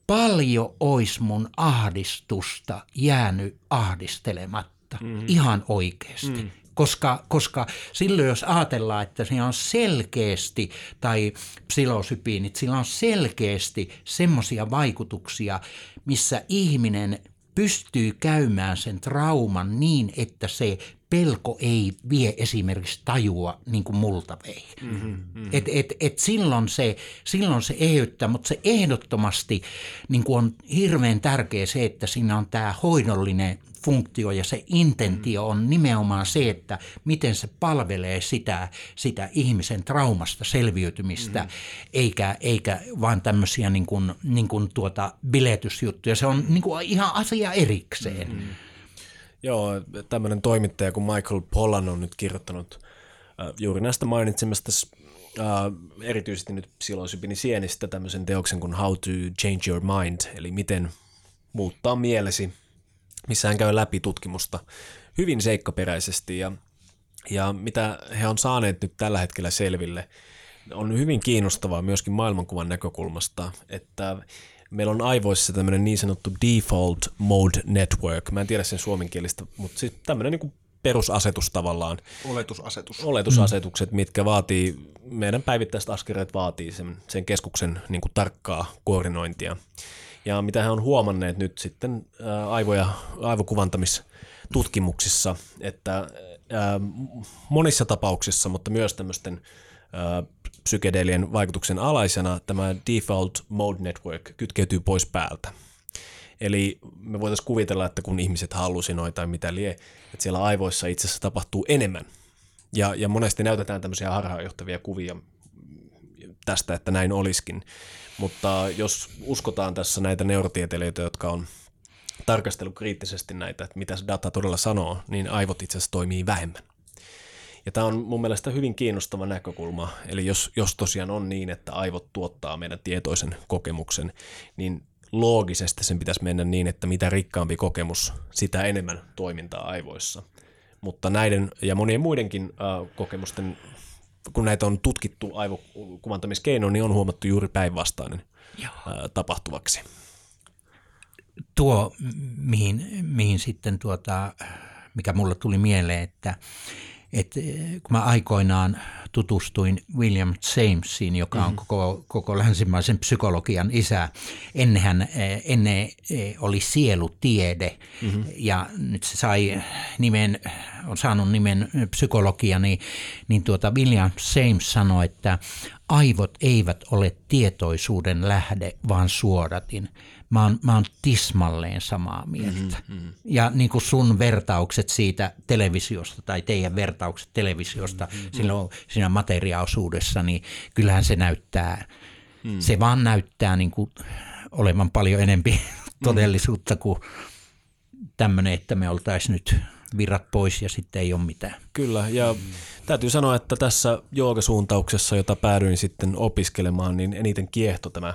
paljon ois mun ahdistusta jäänyt ahdistelematta. Mm. Ihan oikeasti. Mm. Koska, koska silloin jos ajatellaan, että siinä on selkeästi, tai psilosypiinit, sillä on selkeästi semmoisia vaikutuksia, missä ihminen pystyy käymään sen trauman niin, että se pelko ei vie esimerkiksi tajua niin kuin multa vei. Mm-hmm, mm-hmm. Et, et, et silloin, se, silloin se eheyttää, mutta se ehdottomasti niin kuin on hirveän tärkeä se, että siinä on tämä hoidollinen funktio ja se intentio on nimenomaan se, että miten se palvelee sitä, sitä ihmisen traumasta selviytymistä, mm. eikä, eikä vaan tämmöisiä niin kuin, niin kuin tuota biletysjuttuja. Se on niin kuin ihan asia erikseen. Mm. Joo, tämmöinen toimittaja kuin Michael Pollan on nyt kirjoittanut äh, juuri näistä mainitsemasta äh, erityisesti nyt psilosypini sienistä tämmöisen teoksen kuin How to Change Your Mind, eli miten muuttaa mielesi, missä hän käy läpi tutkimusta hyvin seikkaperäisesti ja, ja mitä he on saaneet nyt tällä hetkellä selville, on hyvin kiinnostavaa myöskin maailmankuvan näkökulmasta, että meillä on aivoissa tämmöinen niin sanottu default mode network. Mä en tiedä sen suomenkielistä, mutta siis tämmöinen niin perusasetus tavallaan. Oletusasetus. Oletusasetukset, mm. mitkä vaatii, meidän päivittäiset askeleet vaatii sen, sen keskuksen niin kuin tarkkaa koordinointia. Ja mitä he on huomanneet nyt sitten ää, aivoja, aivokuvantamistutkimuksissa, että ää, monissa tapauksissa, mutta myös tämmöisten psykedelien vaikutuksen alaisena tämä default mode network kytkeytyy pois päältä. Eli me voitaisiin kuvitella, että kun ihmiset hallusinoi tai mitä lie, että siellä aivoissa itse asiassa tapahtuu enemmän. Ja, ja monesti näytetään tämmöisiä harhaanjohtavia kuvia tästä, että näin olisikin. Mutta jos uskotaan tässä näitä neurotieteilijöitä, jotka on tarkastellut kriittisesti näitä, että mitä data todella sanoo, niin aivot itse asiassa toimii vähemmän. Ja tämä on mun mielestä hyvin kiinnostava näkökulma. Eli jos, jos tosiaan on niin, että aivot tuottaa meidän tietoisen kokemuksen, niin loogisesti sen pitäisi mennä niin, että mitä rikkaampi kokemus, sitä enemmän toimintaa aivoissa. Mutta näiden ja monien muidenkin äh, kokemusten, kun näitä on tutkittu aivokuvantamiskeinoin, niin on huomattu juuri päinvastainen äh, tapahtuvaksi. Tuo, mihin, mihin sitten tuota, mikä mulle tuli mieleen, että et, eh, kun mä aikoinaan tutustuin William Jamesiin, joka on mm-hmm. koko, koko länsimaisen psykologian isä. Ennenhän, eh, ennen eh, oli sielutiede mm-hmm. ja nyt se sai nimen, on saanut nimen psykologia, niin, niin tuota William James sanoi, että aivot eivät ole tietoisuuden lähde, vaan suodatin mä oon, mä oon tismalleen samaa mieltä. Mm-hmm, mm-hmm. Ja niin kuin sun vertaukset siitä televisiosta tai teidän vertaukset televisiosta mm-hmm. silloin siinä materiaaosuudessa, niin kyllähän se näyttää, mm-hmm. se vaan näyttää niin kuin olevan paljon enempi mm-hmm. todellisuutta kuin tämmöinen, että me oltaisiin nyt virrat pois ja sitten ei ole mitään. Kyllä, ja täytyy sanoa, että tässä joogasuuntauksessa, jota päädyin sitten opiskelemaan, niin eniten kiehto tämä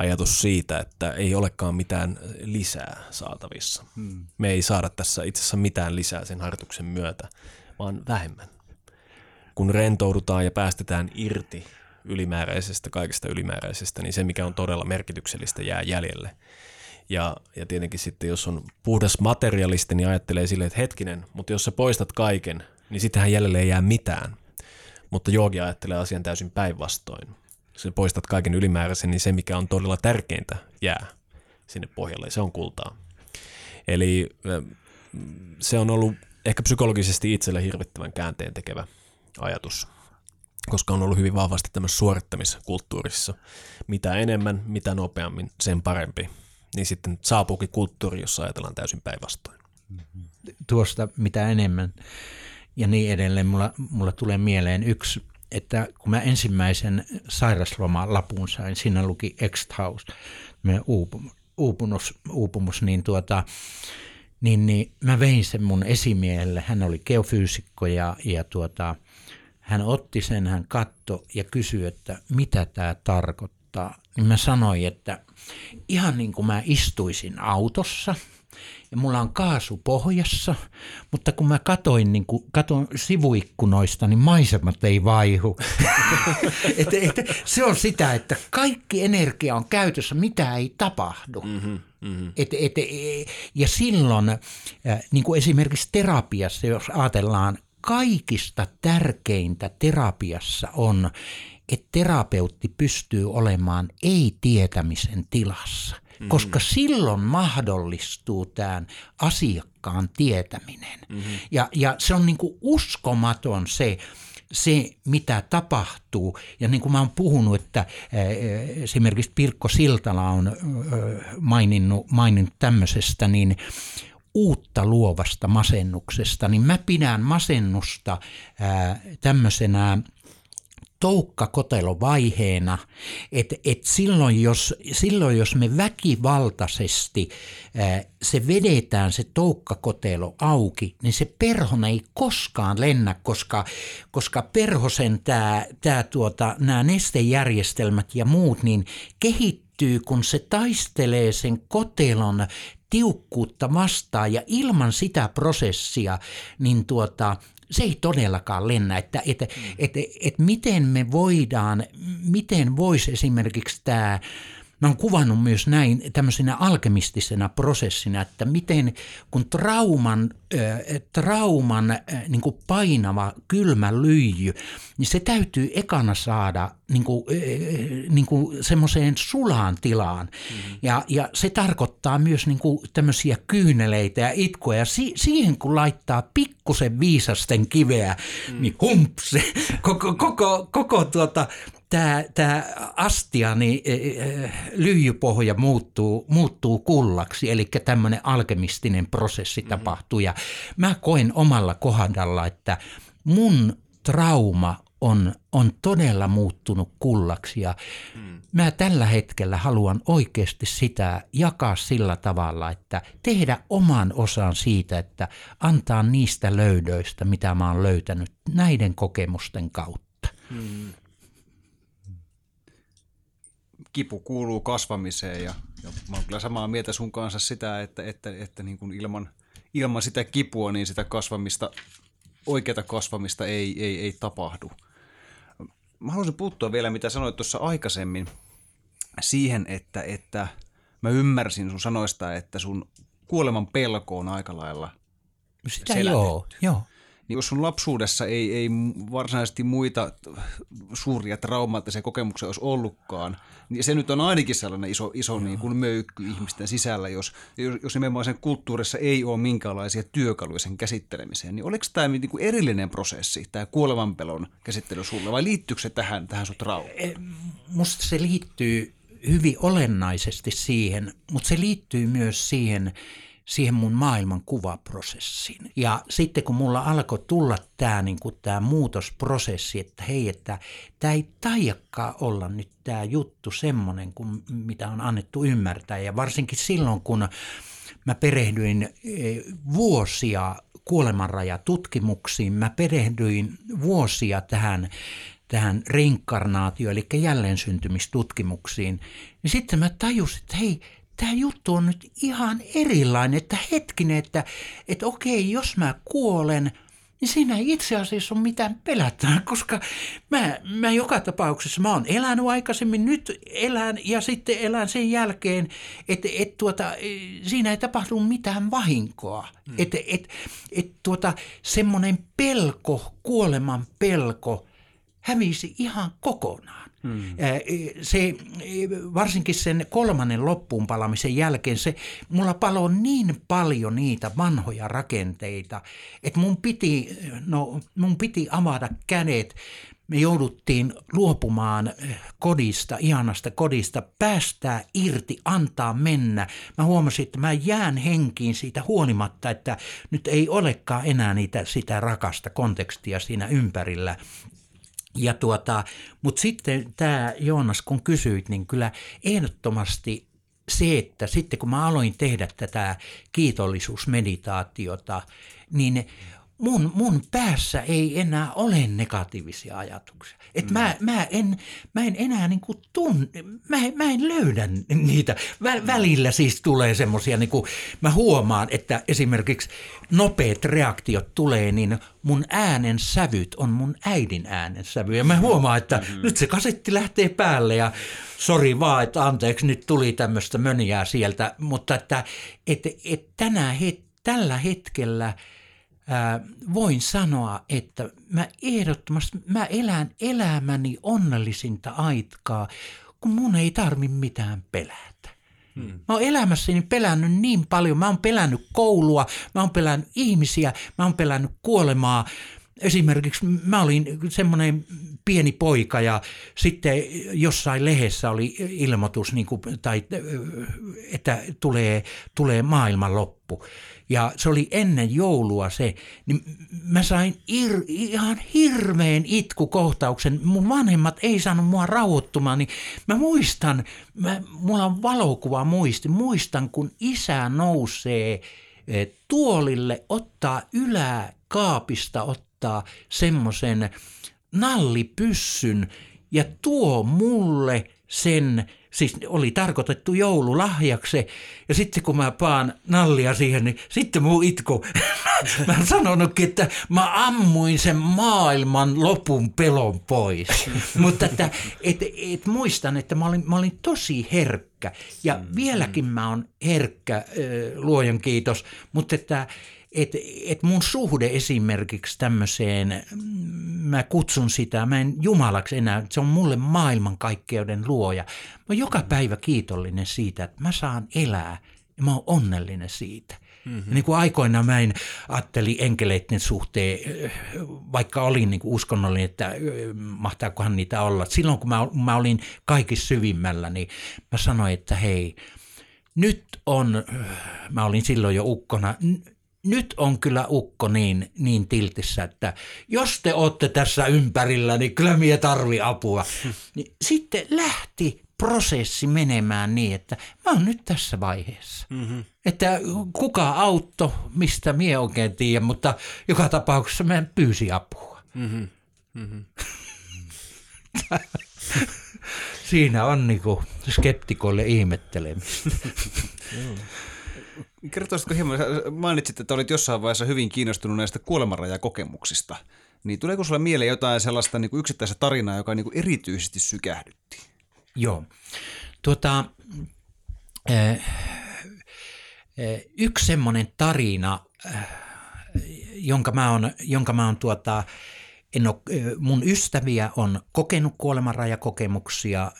ajatus siitä, että ei olekaan mitään lisää saatavissa. Hmm. Me ei saada tässä itse asiassa mitään lisää sen harjoituksen myötä, vaan vähemmän. Kun rentoudutaan ja päästetään irti ylimääräisestä, kaikesta ylimääräisestä, niin se, mikä on todella merkityksellistä, jää jäljelle. Ja, ja tietenkin sitten, jos on puhdas materialisti, niin ajattelee silleen, että hetkinen, mutta jos sä poistat kaiken, niin sittenhän jäljelle ei jää mitään. Mutta joogi ajattelee asian täysin päinvastoin. Sä poistat kaiken ylimääräisen, niin se, mikä on todella tärkeintä, jää sinne pohjalle. Se on kultaa. Eli se on ollut ehkä psykologisesti itselle hirvittävän käänteen tekevä ajatus, koska on ollut hyvin vahvasti tämmöisessä suorittamiskulttuurissa. Mitä enemmän, mitä nopeammin, sen parempi. Niin sitten saapuukin kulttuuri, jossa ajatellaan täysin päinvastoin. Tuosta mitä enemmän ja niin edelleen, mulla, mulla tulee mieleen yksi, että kun mä ensimmäisen sairaslomalapun sain, siinä luki Exthaus, uupumus, uupumus, uupumus niin tuota, niin, niin mä vein sen mun esimiehelle. Hän oli geofyysikko ja, ja tuota, hän otti sen, hän katto ja kysyi, että mitä tämä tarkoittaa. Niin mä sanoin, että ihan niin kuin mä istuisin autossa – ja mulla on kaasu pohjassa, mutta kun mä katoin, niin kun katon sivuikkunoista, niin maisemat ei vaihu. et, et, se on sitä, että kaikki energia on käytössä, mitä ei tapahdu. Mm-hmm, mm-hmm. Et, et, ja silloin, äh, niin kuin esimerkiksi terapiassa, jos ajatellaan, kaikista tärkeintä terapiassa on, että terapeutti pystyy olemaan ei-tietämisen tilassa – mm-hmm. koska silloin mahdollistuu tämän asiakkaan tietäminen. Mm-hmm. Ja, ja se on niin kuin uskomaton se, se, mitä tapahtuu. Ja niin kuin mä oon puhunut, että esimerkiksi Pirkko Siltala on maininnut, maininnut tämmöisestä, niin uutta luovasta masennuksesta, niin mä pidän masennusta tämmöisenä toukkakotelovaiheena, että et silloin, jos, silloin jos me väkivaltaisesti ää, se vedetään se toukkakotelo auki, niin se perhon ei koskaan lennä, koska, koska perhosen tämä tää tuota, nämä nestejärjestelmät ja muut niin kehittyy, kun se taistelee sen kotelon tiukkuutta vastaan. Ja ilman sitä prosessia, niin tuota, se ei todellakaan lennä, että että mm. että että miten me voidaan, miten voisi esimerkiksi tämä Mä oon kuvannut myös näin tämmöisenä alkemistisena prosessina, että miten kun trauman, äh, trauman äh, niin kuin painava kylmä lyijy, niin se täytyy ekana saada niin kuin, äh, niin kuin semmoiseen sulaan tilaan. Mm-hmm. Ja, ja se tarkoittaa myös niin kuin tämmöisiä kyyneleitä ja itkoja. Ja si- siihen kun laittaa pikkusen viisasten kiveä, mm. niin humps, koko, koko, koko tuota, tämä, tämä astia, niin e, e, lyijypohja muuttuu, muuttuu kullaksi, eli tämmöinen alkemistinen prosessi mm-hmm. tapahtuu. Ja mä koen omalla kohdalla, että mun trauma on, on todella muuttunut kullaksi ja mm. mä tällä hetkellä haluan oikeasti sitä jakaa sillä tavalla, että tehdä oman osan siitä, että antaa niistä löydöistä, mitä mä oon löytänyt näiden kokemusten kautta. Mm kipu kuuluu kasvamiseen ja, ja mä oon kyllä samaa mieltä sun kanssa sitä, että, että, että niin kuin ilman, ilman sitä kipua niin sitä kasvamista, oikeata kasvamista ei, ei, ei tapahdu. Mä haluaisin puuttua vielä, mitä sanoit tuossa aikaisemmin, siihen, että, että mä ymmärsin sun sanoista, että sun kuoleman pelko on aika lailla Sitä joo, joo niin jos sun lapsuudessa ei, ei varsinaisesti muita suuria traumaattisia kokemuksia olisi ollutkaan, niin se nyt on ainakin sellainen iso, iso niin kuin möykky ihmisten sisällä, jos, jos nimenomaan sen kulttuurissa ei ole minkäänlaisia työkaluja sen käsittelemiseen. Niin oliko tämä niin kuin erillinen prosessi, tämä kuolevanpelon käsittely sulle, vai liittyykö se tähän, tähän sun traumaan? E, musta se liittyy hyvin olennaisesti siihen, mutta se liittyy myös siihen, siihen mun maailman kuvaprosessiin. Ja sitten kun mulla alkoi tulla tämä niin tää muutosprosessi, että hei, että tämä ei taidakaan olla nyt tämä juttu semmoinen kuin mitä on annettu ymmärtää. Ja varsinkin silloin, kun mä perehdyin eh, vuosia kuolemanrajatutkimuksiin, mä perehdyin vuosia tähän tähän reinkarnaatio, eli jälleen syntymistutkimuksiin, niin sitten mä tajusin, että hei, tämä juttu on nyt ihan erilainen, että hetkinen, että, että okei, jos mä kuolen, niin siinä ei itse asiassa ole mitään pelättävää, koska mä, mä joka tapauksessa, mä oon elänyt aikaisemmin, nyt elän ja sitten elän sen jälkeen, että et tuota, siinä ei tapahdu mitään vahinkoa. Hmm. Että et, et tuota, semmoinen pelko, kuoleman pelko hävisi ihan kokonaan. Hmm. Se, varsinkin sen kolmannen loppuun palamisen jälkeen, se, mulla palo niin paljon niitä vanhoja rakenteita, että mun piti, no, mun piti avata kädet. Me jouduttiin luopumaan kodista, ihanasta kodista, päästää irti, antaa mennä. Mä huomasin, että mä jään henkiin siitä huolimatta, että nyt ei olekaan enää niitä, sitä rakasta kontekstia siinä ympärillä. Ja tuota, mutta sitten tämä Joonas, kun kysyit, niin kyllä ehdottomasti se, että sitten kun mä aloin tehdä tätä kiitollisuusmeditaatiota, niin mun, mun päässä ei enää ole negatiivisia ajatuksia. Et mm. mä, mä, en, mä en enää niin kuin tunne, mä, mä en löydä niitä. Vä, mm. välillä siis tulee semmoisia, niin kuin mä huomaan, että esimerkiksi nopeat reaktiot tulee, niin mun äänen sävyt on mun äidin äänen sävy. Ja mä huomaan, että mm-hmm. nyt se kasetti lähtee päälle ja sori vaan, että anteeksi, nyt tuli tämmöistä möniää sieltä. Mutta että et, et tänä het, tällä hetkellä – ää, voin sanoa, että mä ehdottomasti, mä elän elämäni onnellisinta aikaa, kun mun ei tarvi mitään pelätä. Hmm. Mä oon elämässäni pelännyt niin paljon. Mä oon pelännyt koulua, mä oon pelännyt ihmisiä, mä oon pelännyt kuolemaa. Esimerkiksi mä olin semmoinen pieni poika ja sitten jossain lehdessä oli ilmoitus, niin kuin, tai, että tulee, tulee maailmanloppu ja se oli ennen joulua se, niin mä sain ir, ihan hirveän itkukohtauksen. Mun vanhemmat ei saanut mua rauhoittumaan, niin mä muistan, mä, mulla on valokuva muisti, muistan kun isä nousee eh, tuolille, ottaa ylää kaapista, ottaa semmoisen nallipyssyn ja tuo mulle sen siis oli tarkoitettu joululahjaksi. Ja sitten kun mä paan nallia siihen, niin sitten muu itku. mä oon sanonutkin, että mä ammuin sen maailman lopun pelon pois. Mutta että, et, et muistan, että mä olin, mä olin tosi herkkä. Ja mm, vieläkin mm. mä oon herkkä, luojan kiitos. Mutta että että et mun suhde esimerkiksi tämmöiseen, mä kutsun sitä, mä en jumalaksi enää, se on mulle maailmankaikkeuden luoja. Mä oon joka päivä kiitollinen siitä, että mä saan elää ja mä oon onnellinen siitä. Mm-hmm. niin kuin aikoinaan mä en ajatteli enkeleiden suhteen, vaikka olin niin kuin uskonnollinen, että mahtaakohan niitä olla. Silloin kun mä, mä olin kaikissa syvimmällä, niin mä sanoin, että hei, nyt on, mä olin silloin jo ukkona, nyt on kyllä ukko niin, niin tiltissä, että jos te olette tässä ympärillä, niin kyllä mie tarvi apua. Niin sitten lähti prosessi menemään niin, että mä oon nyt tässä vaiheessa. Mm-hmm. Että kuka autto, mistä mie oikein tiedä, mutta joka tapauksessa mä pyysi apua. Mm-hmm. Mm-hmm. Siinä on niinku skeptikoille ihmettelemistä. Kertoisitko hieman, mainitsit, että olit jossain vaiheessa hyvin kiinnostunut näistä kuolemanrajakokemuksista. Niin tuleeko sulle mieleen jotain sellaista niin kuin yksittäistä tarinaa, joka niin kuin erityisesti sykähdytti? Joo. Tuota, äh, yksi semmoinen tarina, äh, jonka mä oon, jonka mä oon tuota, en ole, mun ystäviä on kokenut kuolemanrajakokemuksia.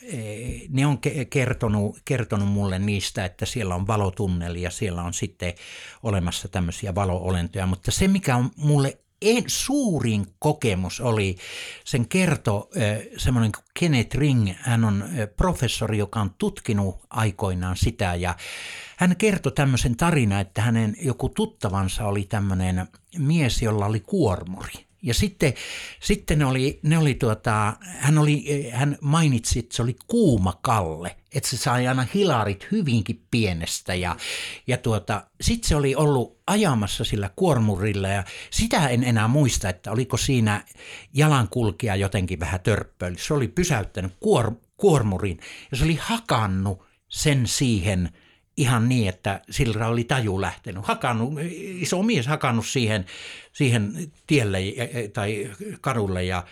Ne on kertonut, kertonut mulle niistä, että siellä on valotunneli ja siellä on sitten olemassa tämmöisiä valoolentoja. Mutta se, mikä on mulle en, suurin kokemus oli, sen kerto semmoinen kuin Kenneth Ring, hän on professori, joka on tutkinut aikoinaan sitä ja hän kertoi tämmöisen tarina, että hänen joku tuttavansa oli tämmöinen mies, jolla oli kuormuri ja sitten, sitten ne oli, ne oli tuota, hän, oli, hän mainitsi, että se oli kuuma kalle, että se sai aina hilarit hyvinkin pienestä ja, ja tuota, sitten se oli ollut ajamassa sillä kuormurilla ja sitä en enää muista, että oliko siinä jalankulkija jotenkin vähän törppöillä. Se oli pysäyttänyt kuor, kuormurin ja se oli hakannut sen siihen ihan niin, että sillä oli taju lähtenyt, hakannut, iso mies hakannut siihen, siihen tielle tai kadulle ja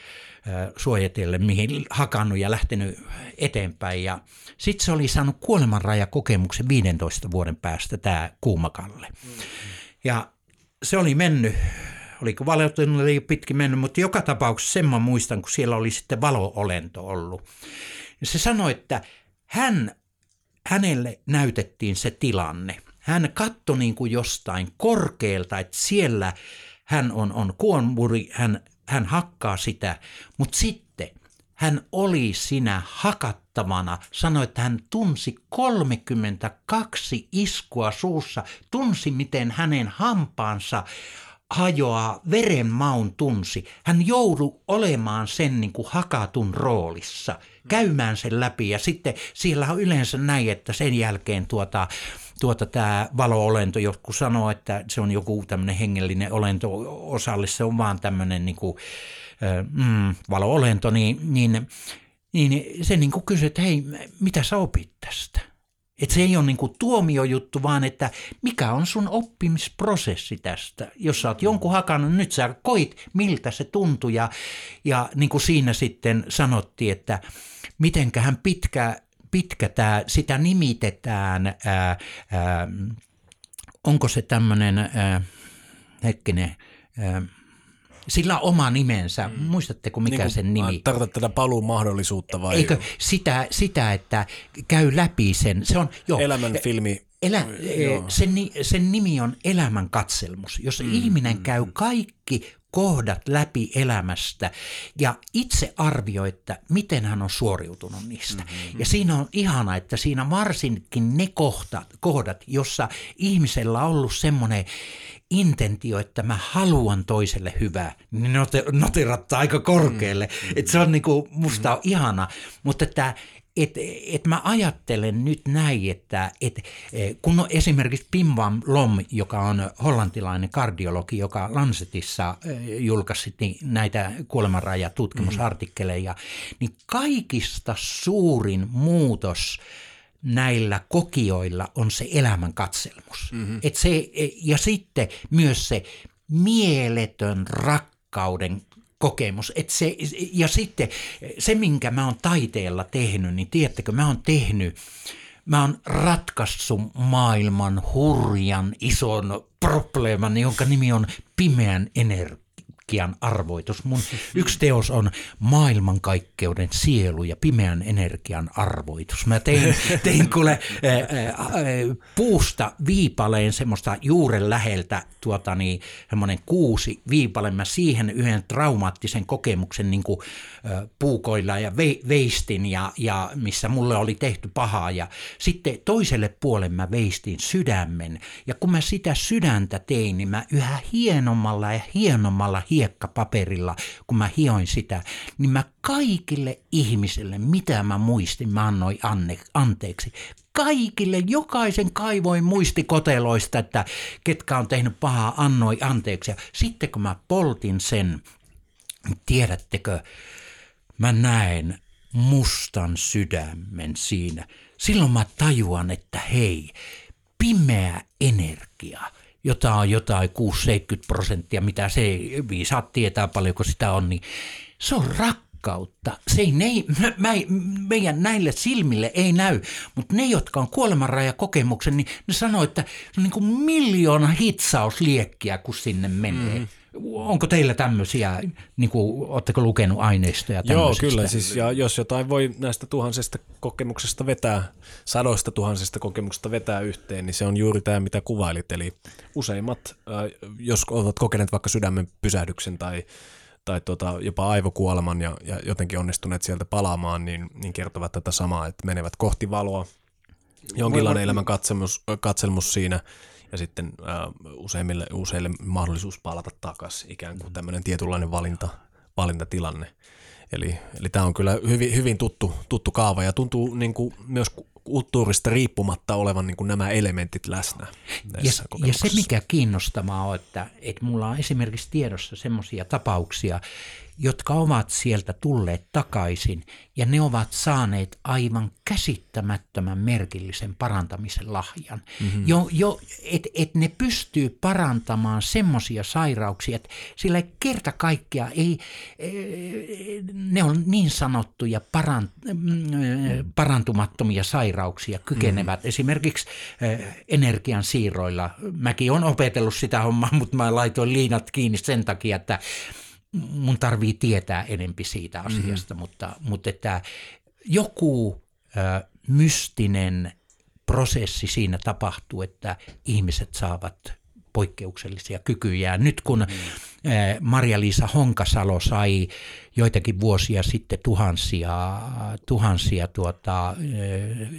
suojatielle, mihin hakannut ja lähtenyt eteenpäin. Ja sitten se oli saanut kuolemanrajakokemuksen 15 vuoden päästä tämä Kuumakalle. Ja se oli mennyt, oliko valeutunut oli pitkin mennyt, mutta joka tapauksessa sen mä muistan, kun siellä oli sitten valoolento ollut. Se sanoi, että hän, hänelle näytettiin se tilanne. Hän katsoi niin kuin jostain korkealta, että siellä hän on, on kuonmuri, hän, hän hakkaa sitä, mutta sitten hän oli sinä hakattavana, sanoi, että hän tunsi 32 iskua suussa, tunsi miten hänen hampaansa hajoaa verenmaun tunsi. Hän joudu olemaan sen niin kuin hakatun roolissa, käymään sen läpi ja sitten siellä on yleensä näin, että sen jälkeen tuota, tuota tämä valo-olento, joku sanoo, että se on joku tämmöinen hengellinen olento, osalle se on vaan tämmöinen niin kuin, mm, valo-olento, niin, niin, niin se niin kuin kysyy, että hei, mitä sä opit tästä? Että se ei ole niinku tuomiojuttu, vaan että mikä on sun oppimisprosessi tästä. Jos sä oot jonkun hakannut, nyt sä koit, miltä se tuntui. Ja, ja niin kuin siinä sitten sanottiin, että mitenköhän pitkä, pitkä tämä, sitä nimitetään, ää, ää, onko se tämmöinen, hetkinen, ää, sillä on oma nimensä. Mm. Muistatteko mikä niin sen nimi? Tarkoitat tätä paluun mahdollisuutta vai? Eikö sitä, sitä, että käy läpi sen. Se on, jo, Elämän filmi. Elä, sen, sen nimi on elämän katselmus. Jos mm, ihminen mm, käy mm. kaikki kohdat läpi elämästä ja itse arvioi, että miten hän on suoriutunut niistä. Mm-hmm. Ja siinä on ihana, että siinä varsinkin ne kohdat, kohdat jossa ihmisellä on ollut semmoinen intentio, että mä haluan toiselle hyvää, niin noterattaa aika korkealle. Mm. Et se on niinku, musta on ihana, mutta että et, et mä ajattelen nyt näin, että et, e, kun on esimerkiksi Pim Van Lom, joka on hollantilainen kardiologi, joka Lancetissa e, julkaisi näitä kuolemanrajatutkimusartikkeleja, niin kaikista suurin muutos näillä kokijoilla on se elämän katselmus. Mm-hmm. Et se, e, ja sitten myös se mieletön rakkauden kokemus. Et se, ja sitten se, minkä mä oon taiteella tehnyt, niin tiedättekö, mä oon tehnyt, mä oon ratkaissut maailman hurjan ison probleeman, jonka nimi on pimeän energia energian arvoitus. Mun yksi teos on maailmankaikkeuden sielu ja pimeän energian arvoitus. Mä tein, tein kuule ää, ää, puusta viipaleen semmoista juuren läheltä tuota niin, semmoinen kuusi viipale. Mä siihen yhden traumaattisen kokemuksen niin kuin, ää, puukoilla ja ve, veistin ja, ja missä mulle oli tehty pahaa. Ja sitten toiselle puolelle mä veistin sydämen. Ja kun mä sitä sydäntä tein, niin mä yhä hienommalla ja hienommalla hiekkapaperilla, kun mä hioin sitä, niin mä kaikille ihmisille, mitä mä muistin, mä annoin anne, anteeksi. Kaikille, jokaisen kaivoin muistikoteloista, että ketkä on tehnyt pahaa, annoi anteeksi. Ja sitten kun mä poltin sen, tiedättekö, mä näen mustan sydämen siinä. Silloin mä tajuan, että hei, pimeä energia – jota on jotain 6-70 prosenttia, mitä se viisaat tietää paljonko sitä on, niin se on rakkautta. Se ei, ne, mä, meidän näille silmille ei näy, mutta ne, jotka on kuolemanrajakokemuksen, niin ne sanoo, että se on niin kuin miljoona hitsausliekkiä, kun sinne menee. Mm. Onko teillä tämmöisiä, niin kuin, oletteko lukenut aineistoja Joo, kyllä. Siis, ja jos jotain voi näistä tuhansista kokemuksesta vetää, sadoista tuhansista kokemuksesta vetää yhteen, niin se on juuri tämä, mitä kuvailit. Eli useimmat, jos olet kokeneet vaikka sydämen pysähdyksen tai tai tuota, jopa aivokuoleman ja, ja jotenkin onnistuneet sieltä palaamaan, niin, niin kertovat tätä samaa, että menevät kohti valoa. Jonkinlainen elämän katselmus, katselmus siinä ja sitten äh, useimmille, useille mahdollisuus palata takaisin, ikään kuin tämmöinen tietynlainen valinta, valintatilanne. Eli, eli tämä on kyllä hyvin, hyvin tuttu, tuttu kaava ja tuntuu niin kuin myös kulttuurista riippumatta olevan niin kuin nämä elementit läsnä. Ja, ja se mikä kiinnostavaa on, että, että mulla on esimerkiksi tiedossa semmoisia tapauksia, jotka ovat sieltä tulleet takaisin ja ne ovat saaneet aivan käsittämättömän merkillisen parantamisen lahjan. Mm-hmm. Jo, jo, et, et ne pystyy parantamaan semmoisia sairauksia, että sillä ei kerta kaikkea ei, ne on niin sanottuja parant, parantumattomia sairauksia kykenevät. Mm-hmm. Esimerkiksi energian siirroilla. Mäkin olen opetellut sitä hommaa, mutta mä laitoin liinat kiinni sen takia, että mun tarvii tietää enempi siitä asiasta, mm-hmm. mutta, mutta että joku ö, mystinen prosessi siinä tapahtuu, että ihmiset saavat poikkeuksellisia kykyjä. Nyt kun mm. Maria-Liisa Honkasalo sai joitakin vuosia sitten tuhansia, tuhansia tuota,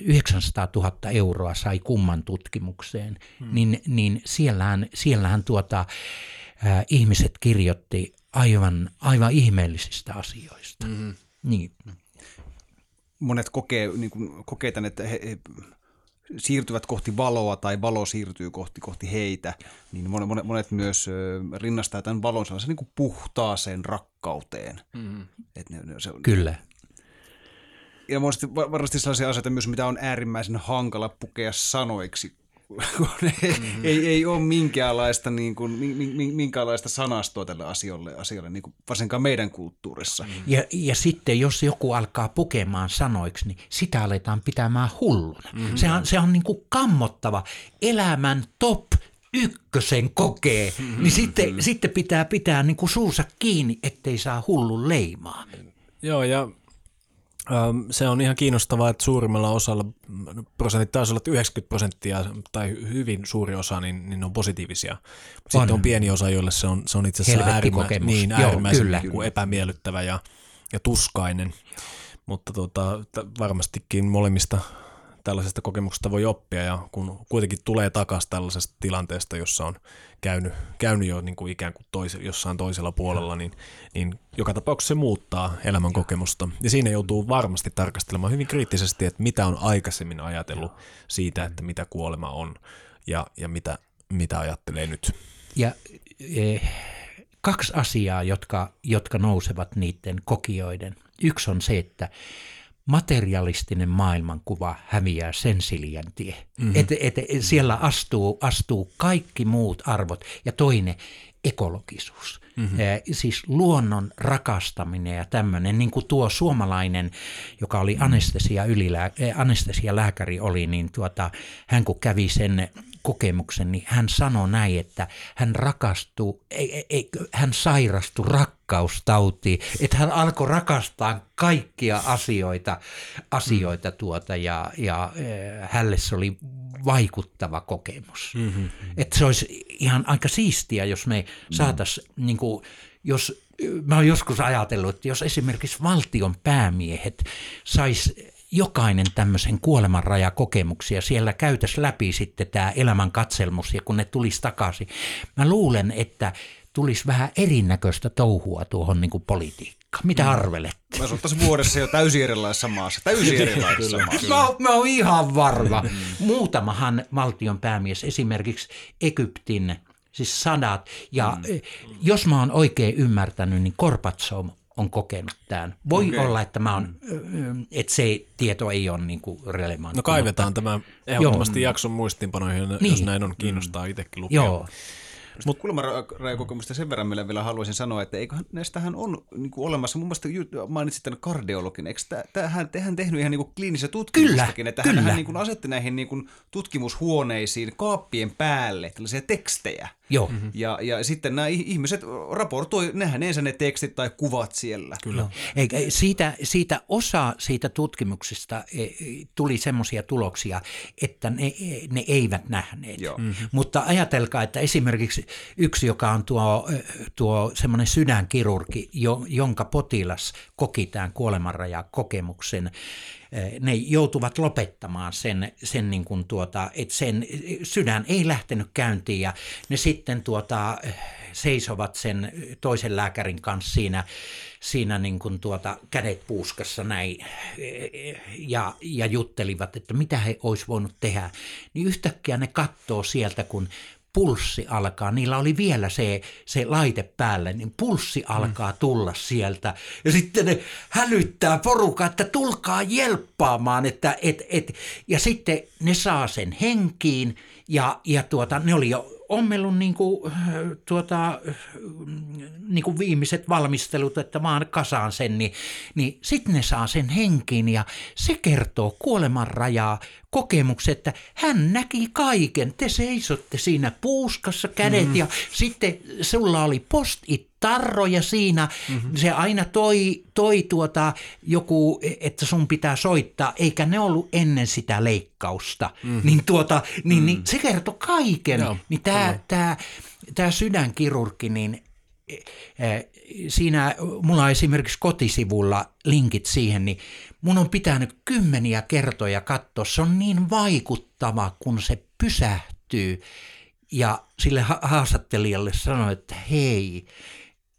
900 000 euroa sai kumman tutkimukseen, mm. niin, niin siellähän, siellähän tuota, äh, ihmiset kirjoitti aivan, aivan ihmeellisistä asioista. Mm-hmm. Niin. Monet kokee, niin kuin, kokee tämän, että he, he siirtyvät kohti valoa tai valo siirtyy kohti, kohti heitä, niin monet, monet myös rinnastaa tämän valon sellaisen niin kuin puhtaaseen rakkauteen. Mm-hmm. Et ne, ne, se on, Kyllä. Ja varmasti sellaisia asioita myös, mitä on äärimmäisen hankala pukea sanoiksi, kun ei, mm-hmm. ei, ei ole minkäänlaista, niin kuin, minkäänlaista sanastoa tälle asialle, asialle niin kuin varsinkaan meidän kulttuurissa. Mm-hmm. Ja, ja sitten jos joku alkaa pukemaan sanoiksi, niin sitä aletaan pitämään hulluna. Mm-hmm. Se on, se on niin kuin kammottava elämän top ykkösen kokee, mm-hmm. niin sitten, mm-hmm. sitten pitää pitää niin kuin suusa kiinni, ettei saa hullun leimaa. Joo, ja se on ihan kiinnostavaa, että suurimmalla osalla, prosentit taisi olla, että 90 prosenttia tai hyvin suuri osa, niin, niin on positiivisia. Sitten on. on pieni osa, joille se on, se on itse asiassa äärimmä, niin, äärimmäisen Joo, kyllä. epämiellyttävä ja, ja tuskainen. Mutta tota, varmastikin molemmista tällaisesta kokemuksesta voi oppia ja kun kuitenkin tulee takaisin tällaisesta tilanteesta, jossa on käynyt, käynyt jo niin kuin ikään kuin tois, jossain toisella puolella, niin, niin joka tapauksessa se muuttaa elämän kokemusta. Ja siinä joutuu varmasti tarkastelemaan hyvin kriittisesti, että mitä on aikaisemmin ajatellut siitä, että mitä kuolema on ja, ja mitä, mitä ajattelee nyt. Ja eh, kaksi asiaa, jotka, jotka nousevat niiden kokijoiden. Yksi on se, että materialistinen maailmankuva häviää sen siljan tie. Mm-hmm. Et, et, et siellä astuu, astuu kaikki muut arvot. Ja toinen, ekologisuus. Mm-hmm. Eh, siis luonnon rakastaminen ja tämmöinen, niin kuin tuo suomalainen, joka oli anestesia ylilää, eh, anestesialääkäri oli, niin tuota, hän kun kävi sen kokemuksen, niin hän sanoi näin, että hän rakastuu, ei, ei, hän sairastui rakkaustautiin, että hän alkoi rakastaa kaikkia asioita, asioita tuota ja, ja äh, hälle se oli vaikuttava kokemus. Mm-hmm. Että se olisi ihan aika siistiä, jos me saataisiin, mm. niin kuin, jos mä oon joskus ajatellut, että jos esimerkiksi valtion päämiehet sais jokainen tämmöisen kuolemanrajakokemuksia, siellä käytäisi läpi sitten tämä elämän katselmus ja kun ne tulisi takaisin. Mä luulen, että tulisi vähän erinäköistä touhua tuohon niin kuin politiikkaan. Mitä mm. arvelette? Mä asuttaisiin vuodessa jo täysin erilaisessa maassa. Täysin erilaisessa maassa. Mä, mä oon ihan varma. Mm. Muutamahan valtion päämies, esimerkiksi Egyptin siis sadat. Ja mm. jos mä oon oikein ymmärtänyt, niin Korpatsov on kokenut tämän. Voi okay. olla, että, mä on, että se tieto ei ole niin relevantti. No kaivetaan mutta... tämä ehdottomasti Joo. jakson muistiinpanoihin, niin. jos näin on kiinnostaa mm. itsekin lukea. Joo. Mutta kulmarajakokemusta sen verran millä vielä haluaisin sanoa, että eiköhän näistähän on niin kuin olemassa, mun mielestä mainitsit tämän kardiologin, eikö tähän, tehän tehnyt ihan niin kuin kliinistä tutkimustakin, kyllä, että kyllä. hän niin kuin asetti näihin niin kuin tutkimushuoneisiin kaappien päälle tällaisia tekstejä, Joo. Mm-hmm. Ja, ja sitten nämä ihmiset raportoi nähneensä ne tekstit tai kuvat siellä. Kyllä. Eikä, siitä, siitä osa siitä tutkimuksesta e, tuli semmoisia tuloksia, että ne, ne eivät nähneet. Mm-hmm. Mutta ajatelkaa, että esimerkiksi yksi, joka on tuo, tuo semmoinen sydänkirurgi, jo, jonka potilas koki tämän kuolemanrajakokemuksen, Eh, ne joutuvat lopettamaan sen, sen niin kuin tuota, että sen sydän ei lähtenyt käyntiin ja ne sitten tuota, seisovat sen toisen lääkärin kanssa siinä, siinä niin kuin tuota, kädet puuskassa näin ja, ja juttelivat, että mitä he olisi voinut tehdä. Niin yhtäkkiä ne katsoo sieltä, kun pulssi alkaa, niillä oli vielä se, se laite päälle, niin pulssi alkaa tulla sieltä. Ja sitten ne hälyttää porukkaa, että tulkaa jelppaamaan. Että, et, et, ja sitten ne saa sen henkiin ja, ja tuota, ne oli jo ommellut niin kuin, tuota, niin kuin viimeiset valmistelut, että vaan kasaan sen, niin, niin sitten ne saa sen henkiin ja se kertoo kuoleman rajaa kokemuksen, että hän näki kaiken. Te seisotte siinä puuskassa kädet mm. ja sitten sulla oli post-it tarroja siinä. Mm-hmm. Se aina toi, toi tuota joku, että sun pitää soittaa, eikä ne ollut ennen sitä leikkausta. Mm-hmm. Niin, tuota, niin, mm. niin se kertoi kaiken. Joo, niin tämä, tämä, tämä sydänkirurgi, niin eh, siinä mulla on esimerkiksi kotisivulla linkit siihen, niin mun on pitänyt kymmeniä kertoja katsoa. Se on niin vaikuttava, kun se pysähtyy ja sille haastattelijalle sanoi, että hei,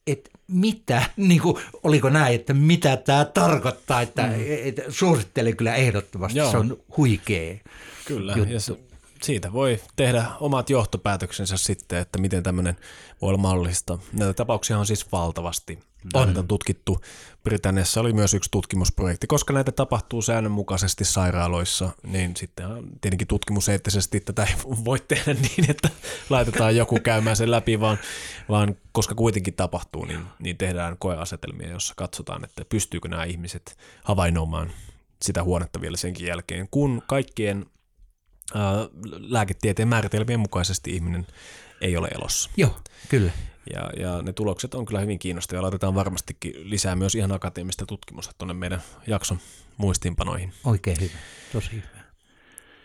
että mitä, niin kuin, oliko näin, että mitä tämä tarkoittaa, että mm. et, suosittelen kyllä ehdottomasti, Joo. se on huikea Kyllä, juttu. ja se, siitä voi tehdä omat johtopäätöksensä sitten, että miten tämmöinen voi olla mahdollista. Näitä tapauksia on siis valtavasti. On. Näitä on tutkittu. Britanniassa oli myös yksi tutkimusprojekti. Koska näitä tapahtuu säännönmukaisesti sairaaloissa, niin sitten tietenkin tutkimuseettisesti tätä ei voi tehdä niin, että laitetaan joku käymään sen läpi, vaan, vaan koska kuitenkin tapahtuu, niin, niin tehdään koeasetelmia, jossa katsotaan, että pystyykö nämä ihmiset havainnoimaan sitä huonetta vielä senkin jälkeen, kun kaikkien lääketieteen määritelmien mukaisesti ihminen ei ole elossa. Joo, kyllä. Ja, ja ne tulokset on kyllä hyvin kiinnostavia. Laitetaan varmastikin lisää myös ihan akateemista tutkimusta tuonne meidän jakson muistiinpanoihin. Oikein hyvä, tosi hyvä.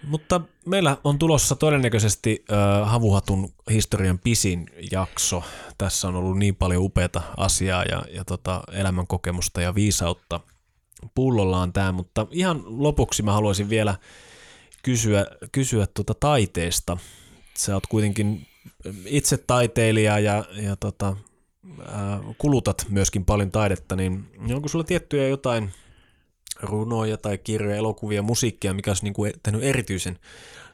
Mutta meillä on tulossa todennäköisesti äh, Havuhatun historian pisin jakso. Tässä on ollut niin paljon upeata asiaa ja, ja tota, elämänkokemusta ja viisautta pullollaan tämä, mutta ihan lopuksi mä haluaisin vielä kysyä, kysyä tuota taiteesta. Sä oot kuitenkin itse taiteilija ja, ja tota, ää, kulutat myöskin paljon taidetta, niin onko sulla tiettyjä jotain runoja tai kirjoja, elokuvia, musiikkia, mikä olisi niin kuin tehnyt erityisen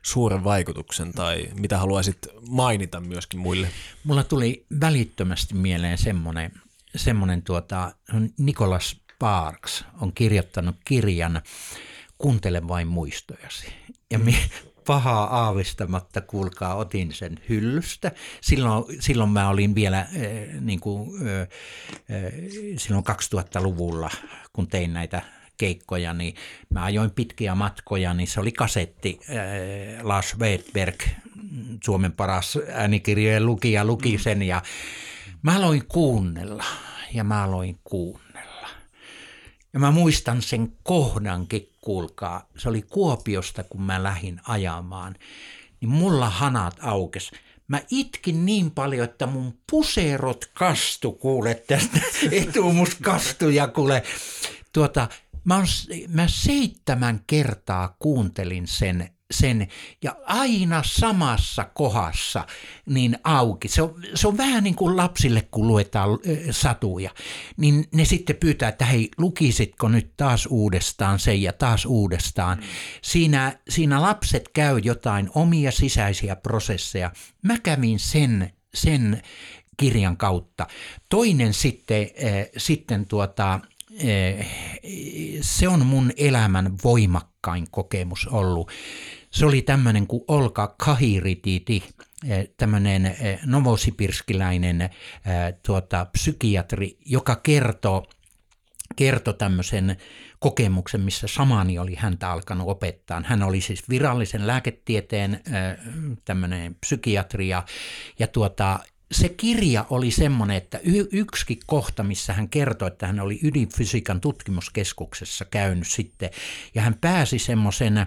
suuren vaikutuksen tai mitä haluaisit mainita myöskin muille? Mulla tuli välittömästi mieleen semmoinen, semmoinen tuota, Nicholas Sparks on kirjoittanut kirjan Kuuntele vain muistojasi. Ja mi, pahaa aavistamatta, kuulkaa, otin sen hyllystä. Silloin, silloin mä olin vielä äh, niin kuin, äh, silloin 2000-luvulla, kun tein näitä keikkoja, niin mä ajoin pitkiä matkoja, niin se oli kasetti. Äh, Lars Wedberg, Suomen paras äänikirjojen lukija, luki sen ja mä aloin kuunnella ja mä aloin kuunnella. Ja mä muistan sen kohdankin, kuulkaa. Se oli Kuopiosta, kun mä lähdin ajamaan. Niin mulla hanat aukes. Mä itkin niin paljon, että mun puserot kastu, kuule tästä etumus kastu ja kuule. Tuota, mä, on, mä seitsemän kertaa kuuntelin sen sen ja aina samassa kohdassa niin auki. Se on, se on vähän niin kuin lapsille, kun luetaan satuja, niin ne sitten pyytää, että hei, lukisitko nyt taas uudestaan sen ja taas uudestaan. Mm. Siinä, siinä lapset käy jotain omia sisäisiä prosesseja. Mä kävin sen, sen kirjan kautta. Toinen sitten, äh, sitten tuota, se on mun elämän voimakkain kokemus ollut se oli tämmöinen kuin Olka Kahirititi, eh, tämmöinen eh, novosipirskiläinen eh, tuota, psykiatri, joka kertoo, kertoi tämmöisen kokemuksen, missä samani oli häntä alkanut opettaa. Hän oli siis virallisen lääketieteen tämmöinen psykiatria ja tuota, se kirja oli semmoinen, että y- yksikin kohta, missä hän kertoi, että hän oli ydinfysiikan tutkimuskeskuksessa käynyt sitten, ja hän pääsi semmoisen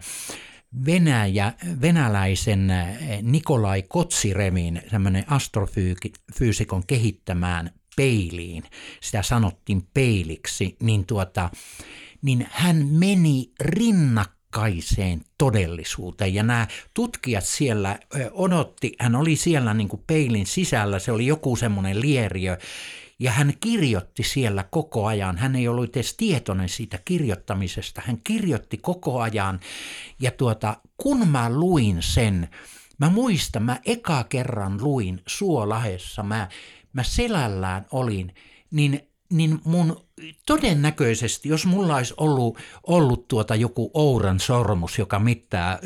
Venäjä, venäläisen eh, Nikolai Kotsirevin, semmoinen astrofyysikon kehittämään peiliin, sitä sanottiin peiliksi, niin, tuota, niin hän meni rinnakkaiseen todellisuuteen. Ja nämä tutkijat siellä eh, odotti, hän oli siellä niin kuin peilin sisällä, se oli joku semmoinen lieriö, ja hän kirjoitti siellä koko ajan. Hän ei ollut edes tietoinen siitä kirjoittamisesta. Hän kirjoitti koko ajan. Ja tuota, kun mä luin sen, Mä muistan, mä eka kerran luin Suolahessa, mä, mä selällään olin, niin, niin mun todennäköisesti, jos mulla olisi ollut, ollut tuota joku ouran sormus, joka mittaa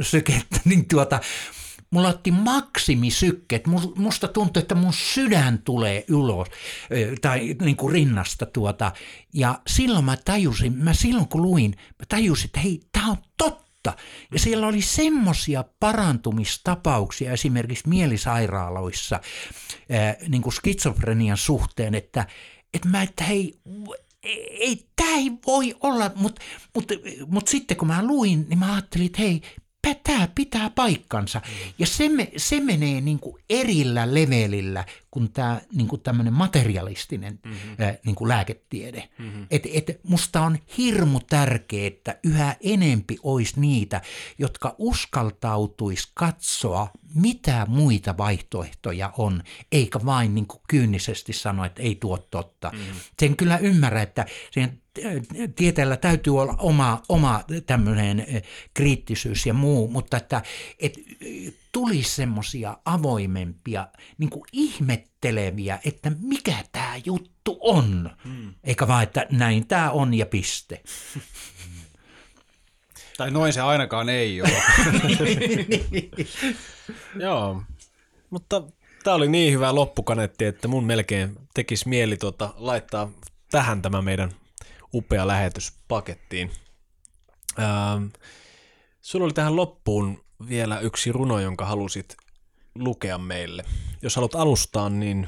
sykettä, niin tuota, mulla otti maksimisykket. Musta tuntui, että mun sydän tulee ulos tai niin kuin rinnasta tuota. Ja silloin mä tajusin, mä silloin kun luin, mä tajusin, että hei, tää on totta. Ja siellä oli semmoisia parantumistapauksia esimerkiksi mielisairaaloissa niin kuin skitsofrenian suhteen, että, että mä, että hei, ei, tämä ei voi olla, mutta mut, mut sitten kun mä luin, niin mä ajattelin, että hei, tämä pitää paikkansa. Ja se, se menee niin kuin erillä levelillä kuin tämä niin kuin tämmöinen materialistinen mm-hmm. ää, niin kuin lääketiede. Mm-hmm. Et, et musta on hirmu tärkeää, että yhä enempi olisi niitä, jotka uskaltautuisi katsoa, mitä muita vaihtoehtoja on, eikä vain niin kuin kyynisesti sanoa, että ei tuo totta. Mm-hmm. Sen kyllä ymmärrä, että siihen tieteellä täytyy olla oma, oma tämmöinen kriittisyys ja muu, mutta että, että tulisi semmoisia avoimempia, niin kuin ihmetteleviä, että mikä tämä juttu on, hmm. eikä vaan, että näin tämä on ja piste. Tai noin se ainakaan ei ole. Joo, mutta tämä oli niin hyvä loppukanetti, että mun melkein tekisi mieli tuota, laittaa tähän tämä meidän upea lähetys pakettiin. Ähm, sulla oli tähän loppuun vielä yksi runo, jonka halusit lukea meille. Jos haluat alustaa, niin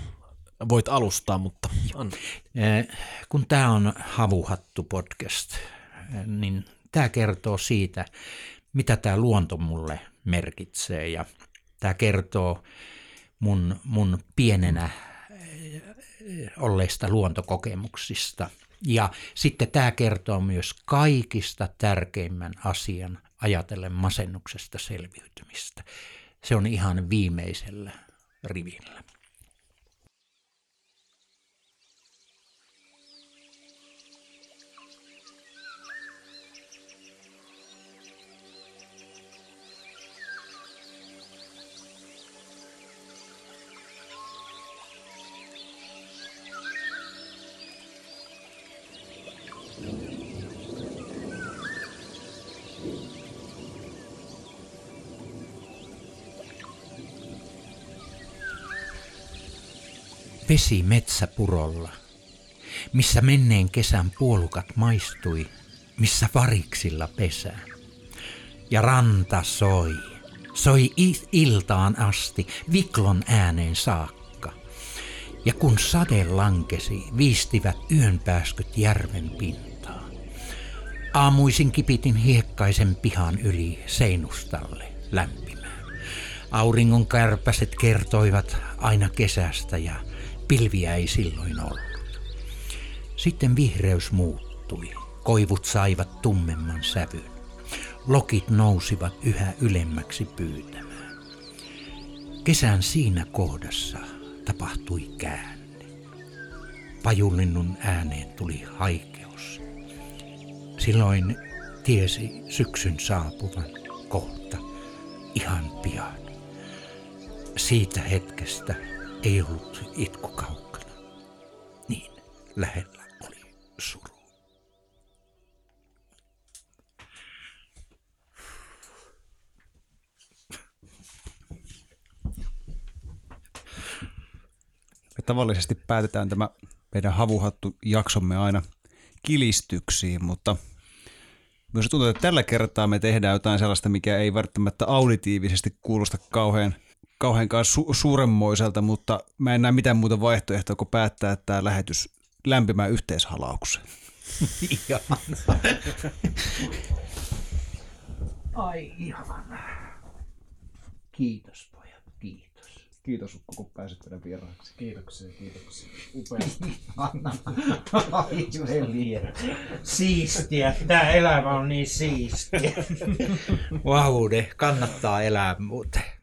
voit alustaa, mutta anna. Kun tämä on Havuhattu podcast, niin tämä kertoo siitä, mitä tämä luonto mulle merkitsee ja tämä kertoo mun, mun pienenä olleista luontokokemuksista – ja sitten tämä kertoo myös kaikista tärkeimmän asian ajatellen masennuksesta selviytymistä. Se on ihan viimeisellä rivillä. Vesi metsäpurolla, missä menneen kesän puolukat maistui, missä variksilla pesää. Ja ranta soi, soi iltaan asti, viklon ääneen saakka. Ja kun sade lankesi, viistivät yönpääskyt järven pintaa. Aamuisin kipitin hiekkaisen pihan yli seinustalle lämpimään. Auringon kärpäset kertoivat aina kesästä ja Pilviä ei silloin ollut. Sitten vihreys muuttui. Koivut saivat tummemman sävyn. Lokit nousivat yhä ylemmäksi pyytämään. Kesän siinä kohdassa tapahtui käänne. Pajullinnun ääneen tuli haikeus. Silloin tiesi syksyn saapuvan kohta ihan pian. Siitä hetkestä ei ollut itku kaukana. Niin lähellä oli suru. Me tavallisesti päätetään tämä meidän havuhattu jaksomme aina kilistyksiin, mutta myös tuntuu, että tällä kertaa me tehdään jotain sellaista, mikä ei välttämättä auditiivisesti kuulosta kauhean – kauheankaan su- suuremmoiselta, mutta mä en näe mitään muuta vaihtoehtoa kuin päättää tämä lähetys lämpimään yhteishalaukseen. Ai ihana. Kiitos pojat, kiitos. Kiitos Ukko, kun pääsit meidän vieraaksi. Kiitoksia, kiitoksia. Upeasti. Ai Siistiä. Tämä elämä on niin siistiä. Vaude, kannattaa elää muuten.